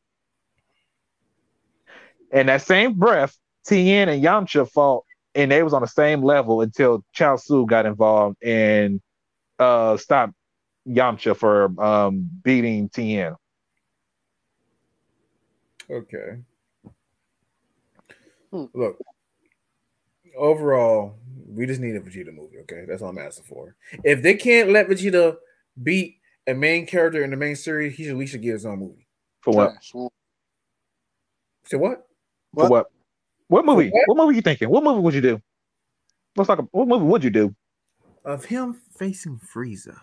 And that same breath, Tien and Yamcha fought, and they was on the same level until Chiaotzu got involved and uh stopped Yamcha for um beating Tien. Okay. Hmm. Look, overall, we just need a Vegeta movie. Okay, that's all I'm asking for. If they can't let Vegeta beat a main character in the main series, he should at least should get his own movie. For what? Trash. Well, So what? For what? What movie? what? What movie you thinking? What movie would you do? Let's talk. What movie would you do? Of him facing Frieza.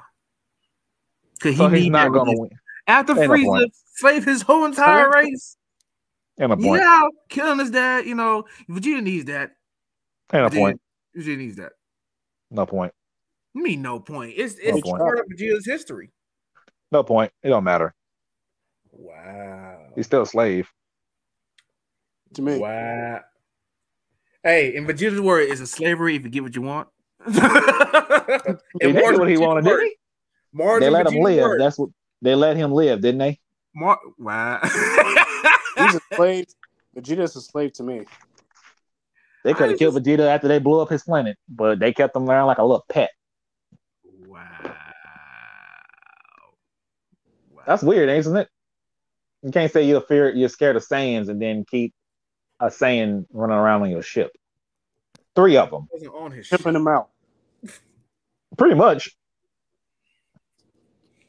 Cause So he he's need not that gonna win. after Ain't no Frieza point. slaved his whole entire race. Ain't no point. Yeah, killing his dad. You know, Vegeta needs that. And a Vegeta- point. Vegeta needs that. No point. I mean, no point. It's No it's point. part of Vegeta's history. No point. It don't matter. Wow. He's still a slave. to me, Wow. Hey, in Vegeta's word, is a slavery if you get what you want. [LAUGHS] He did what he wanted, didn't he? Mars They and let him live. word. That's what they let him live, didn't they? Mar- wow. [LAUGHS] he's a slave. Vegeta's a slave to me. They could have killed Vegeta after they blew up his planet, but they kept him around like a little pet. wow. Wow. That's weird, isn't it? You can't say you're fear you're scared of Saiyans and then keep a Saiyan running around on your ship. Three of them, wasn't on his ship. Pimping him out. pretty much.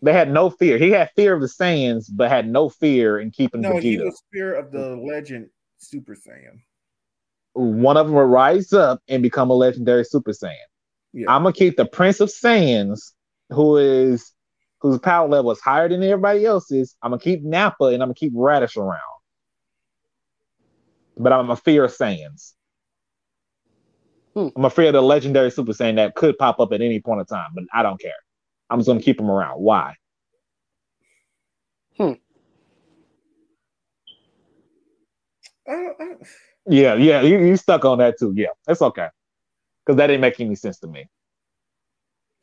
They had no fear. He had fear of the Saiyans, but had no fear in keeping No, he Vegeta. was spirit of the legend Super Saiyan. One of them will rise up and become a legendary Super Saiyan. Yeah. I'm gonna keep the Prince of Saiyans, who is whose power level is higher than everybody else's. I'm gonna keep Nappa and I'm gonna keep Raditz around. But I'm a fear of Saiyans. Hmm. I'm afraid of the legendary Super Saiyan that could pop up at any point in time, but I don't care. I'm just gonna keep him around. Why? I, I, Yeah, yeah, you, you stuck on that too. Yeah, it's okay. Because that didn't make any sense to me.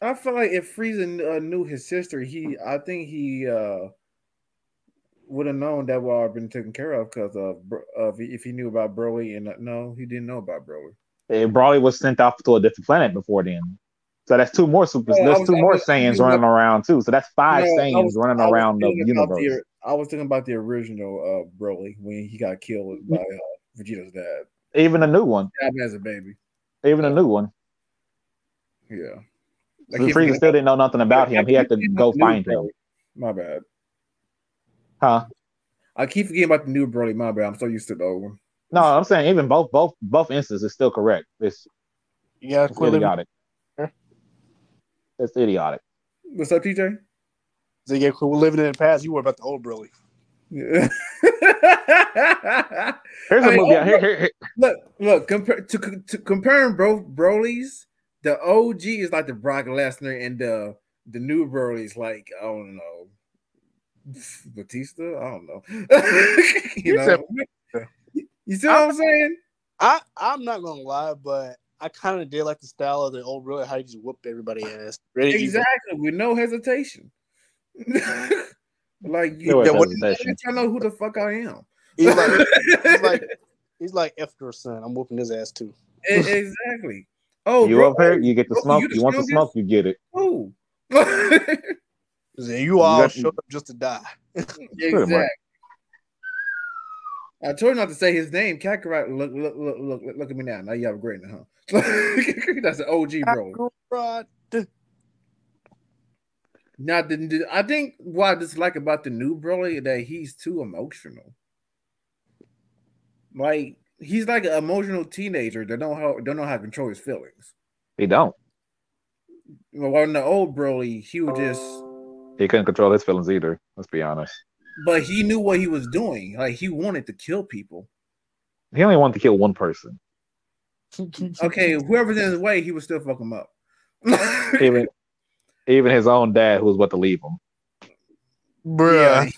I feel like if Frieza uh, knew his sister, he I think he uh would have known that would have been taken care of because of Bro- uh, if he knew about Broly and uh, no, he didn't know about Broly. And Broly was sent off to a different planet before then. So that's two more super. Oh, I there's was- two I more was- Saiyans was- running around too. So that's five No, I Saiyans was- running around the universe. the- I was thinking about the original uh Broly when he got killed by uh, Vegeta's dad. Even a new one. Dad as a baby. Even a new one. Yeah. I So keep Frieza still didn't know nothing about him. He had to go find about him. the new Broly. My bad. Huh? I keep forgetting about the new Broly. My bad. I'm so used to the old one. No, I'm saying even both both both instances is still correct. It's, You gotta it's quit living. idiotic. It's idiotic. What's up, TJ? So you quit living in the past. You were about the old Broly. Yeah. [LAUGHS] Here's I a mean, movie. oh, here, here, here- Look, look, compare to, to comparing bro Broly's, the OG is like the Brock Lesnar and the the new Broly's like, I don't know. Batista? I don't know. [LAUGHS] you You said- know. You see what I'm saying? I I'm not gonna lie, but I kind of did like the style of the old Broly, how he just whooped everybody ass. Ready Exactly, with no hesitation. [LAUGHS] like you, There was yeah, what- hesitation. I know who the fuck I am. He's like, he's [LAUGHS] like, he's like Efter's son. I'm whooping his ass too. E- [LAUGHS] exactly. Oh, you bro, up here, you get the smoke. you You want the smoke, you get it. Oh. He said, You all got- showed up just to die. exactly. Much. I told you not to say his name. Kakarot, look, look, look, look, look at me now. Now you have a great one, huh? [LAUGHS] That's an OG, bro. Kakarot. Now, the, the- I think what I dislike about the new Broly that he's too emotional. Like he's like an emotional teenager that don't how don't know how to control his feelings. He don't. Well, in the old Broly, he would just, He couldn't control his feelings either. Let's be honest. But he knew what he was doing. Like he wanted to kill people. He only wanted to kill one person. [LAUGHS] Okay, whoever's in his way, he would still fuck him up. [LAUGHS] Even even his own dad, who was about to leave him. Bruh.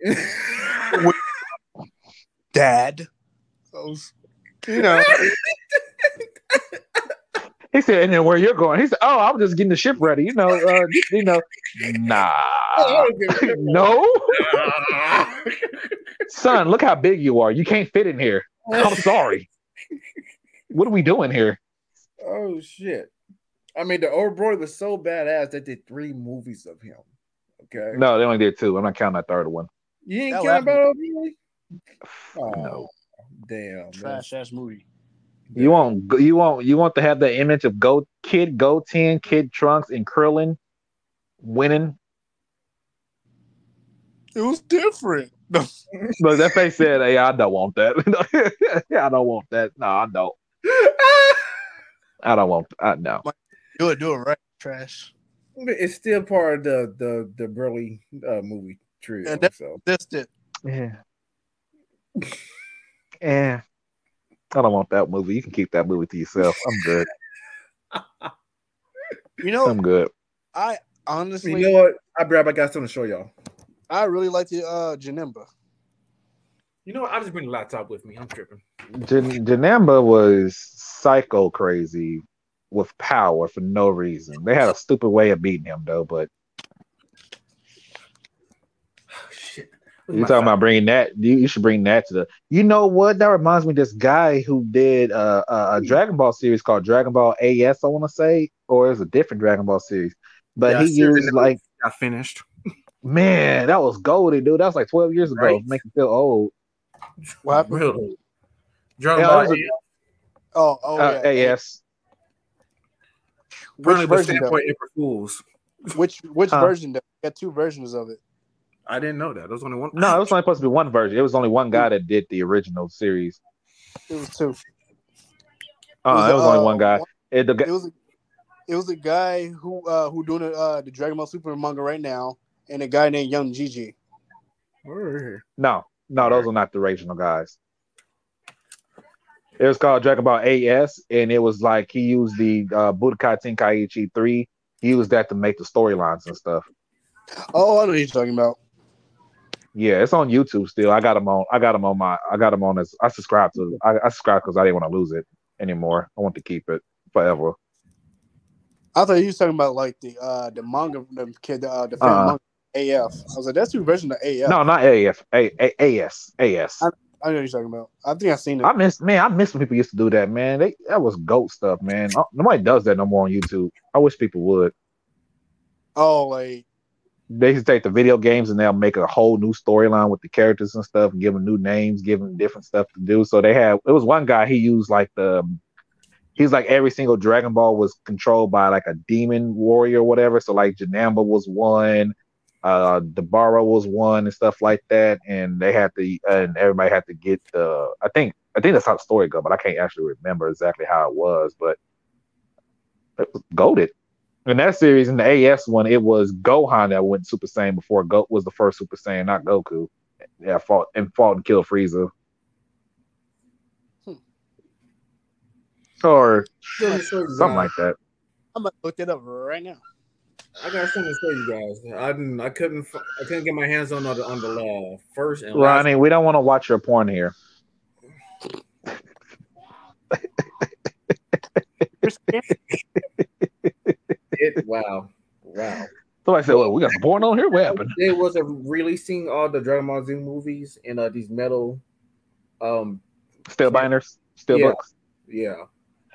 Yeah. [LAUGHS] Dad. Those- You know. He said, and then where you're going? He said, Oh, I'm just getting the ship ready. You know, uh, you know, nah. no, [LAUGHS] son, look how big you are. You can't fit in here. I'm sorry. What are we doing here? Oh shit! I mean, the old Broly was so badass they did three movies of him. Okay, No, they only did two. I'm not counting that third one. you ain't That care last about old Broly. Oh, No. damn. Trash ass movie. You want you want you want to have the image of Go Kid Goten, Kid Trunks, and Krillin winning. It was different. [LAUGHS] But that face said, "Hey, I don't want that. [LAUGHS] yeah, I don't want that. No, I don't. [LAUGHS] I don't want. I no. Do it, do it right. Trash. It's still part of the the the Broly uh, movie trio. And that- so That's it. Yeah. Yeah. I don't want that movie. You can keep that movie to yourself. I'm good. [LAUGHS] You know, I'm good. I honestly, you know what? I grab. I got something to show y'all. I really like the uh Janemba. You know what? I just bring the laptop with me. I'm tripping. Jan- Janemba was psycho crazy with power for no reason. They had a stupid way of beating him though, but Shit. you talking about bringing that? You, you should bring that to the. You know what? That reminds me of this guy who did uh, a, a Dragon Ball series called Dragon Ball AS. I want to say, or it's a different Dragon Ball series, but Yeah, he I see it in used like got finished. man, that was golden, dude. That was like twelve years ago. Right. Make me feel old. What happened? Really? Dragon Yeah, Ball that was Oh, oh uh, yeah. AS. Apparently, Which but version? though? standpoint April Fools. Which which Huh? version? Though? Got two versions of it. I didn't know that. There was only one. No, it was only supposed to be one version. It was only one guy that did the original series. It was two. Uh, it was only uh, one guy. It, the, It guy- was. It was a guy who uh who doing the uh the Dragon Ball Super manga right now, and a guy named Young Gigi. No, no, those are not the original guys. It was called Dragon Ball AS, and it was like he used the uh, Budokai Tenkaichi 3. He used that to make the storylines and stuff. Oh, I know what you're talking about. Yeah, it's on YouTube still. I got them on. I got them on my. I got them on as. I subscribe to. I, I subscribe because I didn't want to lose it anymore. I want to keep it forever. I thought you was talking about like the uh the manga the kid uh the fan Uh-uh. manga AF. I was like, that's two version of AF. No, not AF. A, A, AS. AS. I know what you're talking about. I think I've seen it. I miss man. I miss when people used to do that. Man, they that was goat stuff. Man, Uh, nobody does that no more on YouTube. I wish people would. oh, like They to take the video games and they'll make a whole new storyline with the characters and stuff, and give them new names, give them different stuff to do. So they had. It was one guy. He used like the. He's like every single Dragon Ball was controlled by like a demon warrior or whatever. So like Janemba was one, uh Dabura was one and stuff like that. And they had to and everybody had to get the I think I think that's how the story go, but I can't actually remember exactly how it was, but it was goaded. In that series, in the AS one, it was Gohan that went Super Saiyan before Go was the first Super Saiyan, not Goku. Yeah, fought and fought and killed Frieza. Hmm. Or Let me show you something guys. like that. I'm gonna look it up right now. I got something to show you guys. I didn't. I couldn't. I couldn't get my hands on the on the uh, first and last. Ronnie, we don't want to watch your porn here. [LAUGHS] It, wow, wow. Somebody said, "Well, we got some porn on here. What happened?" They was releasing all the Dragon Ball Z movies in uh, these metal. Um. Still binders, still Yeah. books. Yeah,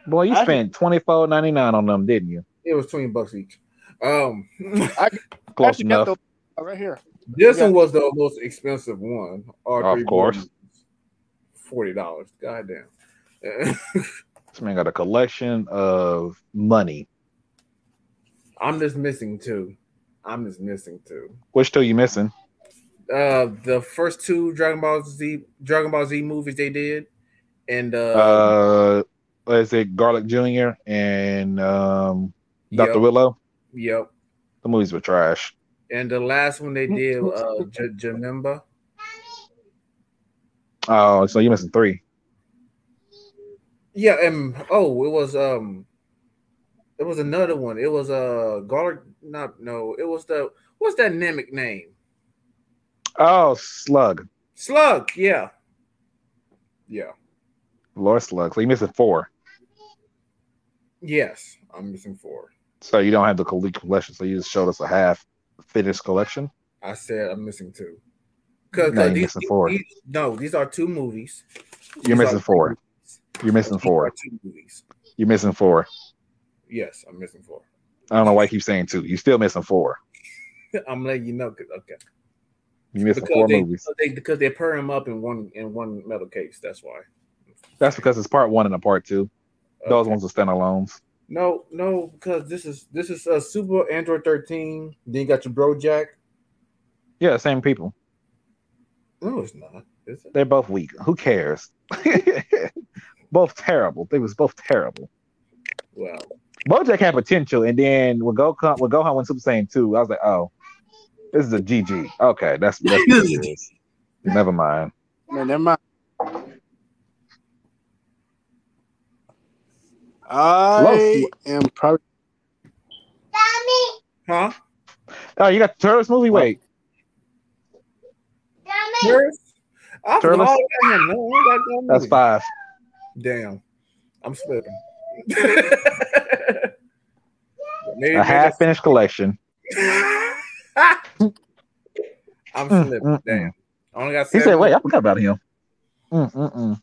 Boy, you I- spent twenty four ninety nine on them, didn't you? it was twenty bucks each. Um. [LAUGHS] Close Actually, got enough. the- right here. This one was the most expensive one. All Of three course. movies. Forty dollars. Goddamn. [LAUGHS] This man got a collection of money. I'm just missing two. I'm just missing two. Which two you missing? Uh, the first two Dragon Ball Z Dragon Ball Z movies they did, and uh, Uh, is it Garlic Jr. and um, Dr. yep, Wheelo? yep. The movies were trash. And the last one they did, uh, J- Janemba. Oh, so you're missing three. Yeah, and oh, it was um, it was another one. It was uh, garlic. Not no, it was the what's that Namek name? Oh, Slug. Slug. Yeah, yeah. Lord Slug. So you missing four. Yes, I'm missing four. So you don't have the complete collection. So you just showed us a half finished collection. I said I'm missing two. Cause, No, 'cause you're these, missing four. these- no, these are two movies. You're These are missing four. You're missing four. Two movies. You're missing four. Yes, I'm missing four. I don't know why you keep saying two. You're still missing four. [LAUGHS] I'm letting you know. 'cause- Okay. Missing Because four they, movies. because they because they pair them up in one in one metal case. That's why. That's because it's part one and a part two. Those ones are standalones. No, no, because this is this is a Super Android 13. Then you got your Bojack. Yeah, same people. No, it's not. Is it? They're both weak. Who cares? [LAUGHS] both terrible. They was both terrible. Well, Bojack had potential, and then when Gohan when Gohan went Super Saiyan 2, I was like, oh, this is a GG. Okay, that's, [LAUGHS] that's what it is. Never mind. Man, never mind. I am probably huh? Oh, you got the Turtles movie? Wait, Yours? I Turles? forgot I got him. No, I got that that's five. Damn, I'm slipping. Maybe, A half finished collection. [LAUGHS] I'm Mm, slipping. mm, Damn. I only got He said, wait, I forgot about him. Mm, mm, mm.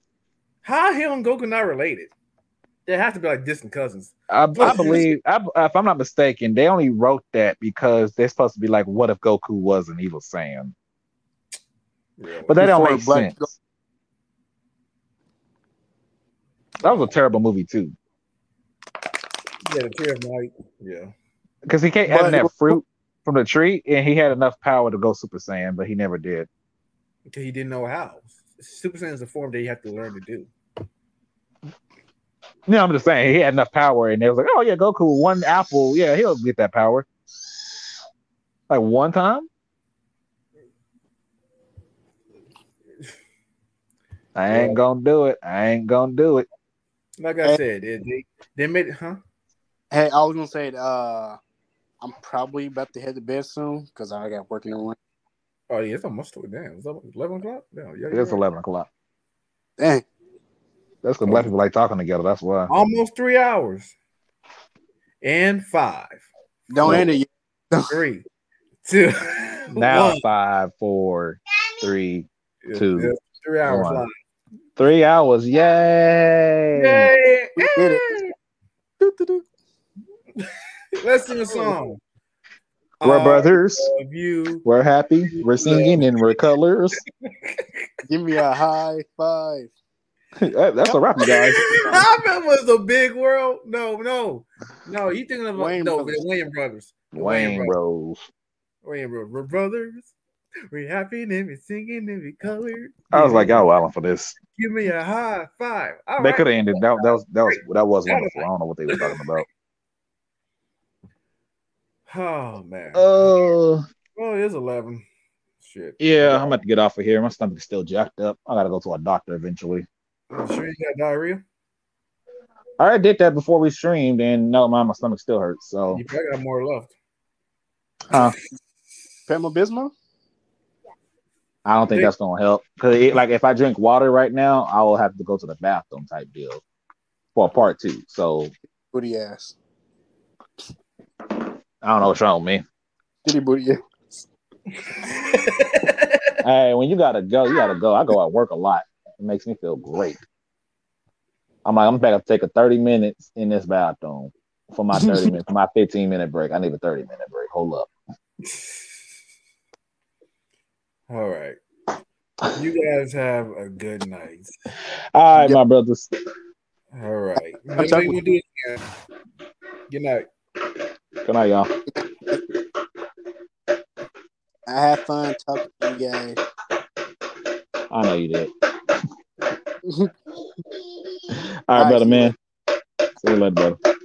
How him and Goku not related? They have to be like distant cousins. I, I believe, I, if I'm not mistaken, they only wrote that because they're supposed to be like, what if Goku was an evil Saiyan? Really. But that don't make Black sense. That was a terrible movie too. Yeah, the Tree of Might. Yeah. because he can't have it that was- fruit from the tree, and he had enough power to go Super Saiyan, but he never did. Because he didn't know how. Super Saiyan is a form that you have to learn to do. No, I'm just saying he had enough power, and they was like, "Oh yeah, Goku, one apple, yeah, he'll get that power." Like one time. I ain't gonna do it. I ain't gonna do it. Like I said, they, they made huh? Hey, I was gonna say, uh, I'm probably about to head to bed soon because I got work in the morning. Oh yeah, it's almost damn. It's eleven o'clock. Yeah, yeah, It's right. eleven o'clock. Dang, That's because black people like talking together. That's why. Almost three hours. And five, don't No. end it yet. [LAUGHS] three, two, [LAUGHS] Now one. five, four, three, Yeah, two, yeah, three hours one. live. three hours. Yay! Yay! We did it. Doo-doo-doo. [LAUGHS] Let's sing a song. We're I brothers. you. We're happy. We're singing in we're colors. [LAUGHS] Give me a high five. [LAUGHS] That- That's a wrap, you guys. I remember it was a big world. No, no, no. You thinking of Wayans Brothers. the Wayans brothers? The Wayans brothers. Rose. Wayans brothers. We're brothers. We're happy and we're singing and we colored. I was like, y'all wilding for this. Give me a high five. All They right. could have ended. That, that was that was that was wonderful. I don't know what they were talking about. Oh man. Uh, oh, well, it is eleven. Shit. yeah. I'm about to get off of here. My stomach's still jacked up. I gotta go to a doctor eventually. You sure you got diarrhea? I did that before we streamed, and no, my my stomach still hurts. So, You probably got more left. huh? Pepto Bismol. I don't think that's gonna help. Cause like if I drink water right now, I will have to go to the bathroom type deal for part two. So Booty ass. I don't know what's wrong with me. Did he boot you? [LAUGHS] Hey, when you gotta go, you gotta go. I go at work a lot. It makes me feel great. I'm like, I'm about to take a 30 minutes in this bathroom for my 30 minutes, my 15 minute break. I need a 30 minute break. Hold up. All right. You guys have a good night. All right, Yeah. my brothers. All right. I'm Maybe sorry. we'll do it again. Good night. Good night, y'all. I had fun talking to you guys. I know you did. [LAUGHS] All right, All brother, man. See you later, brother.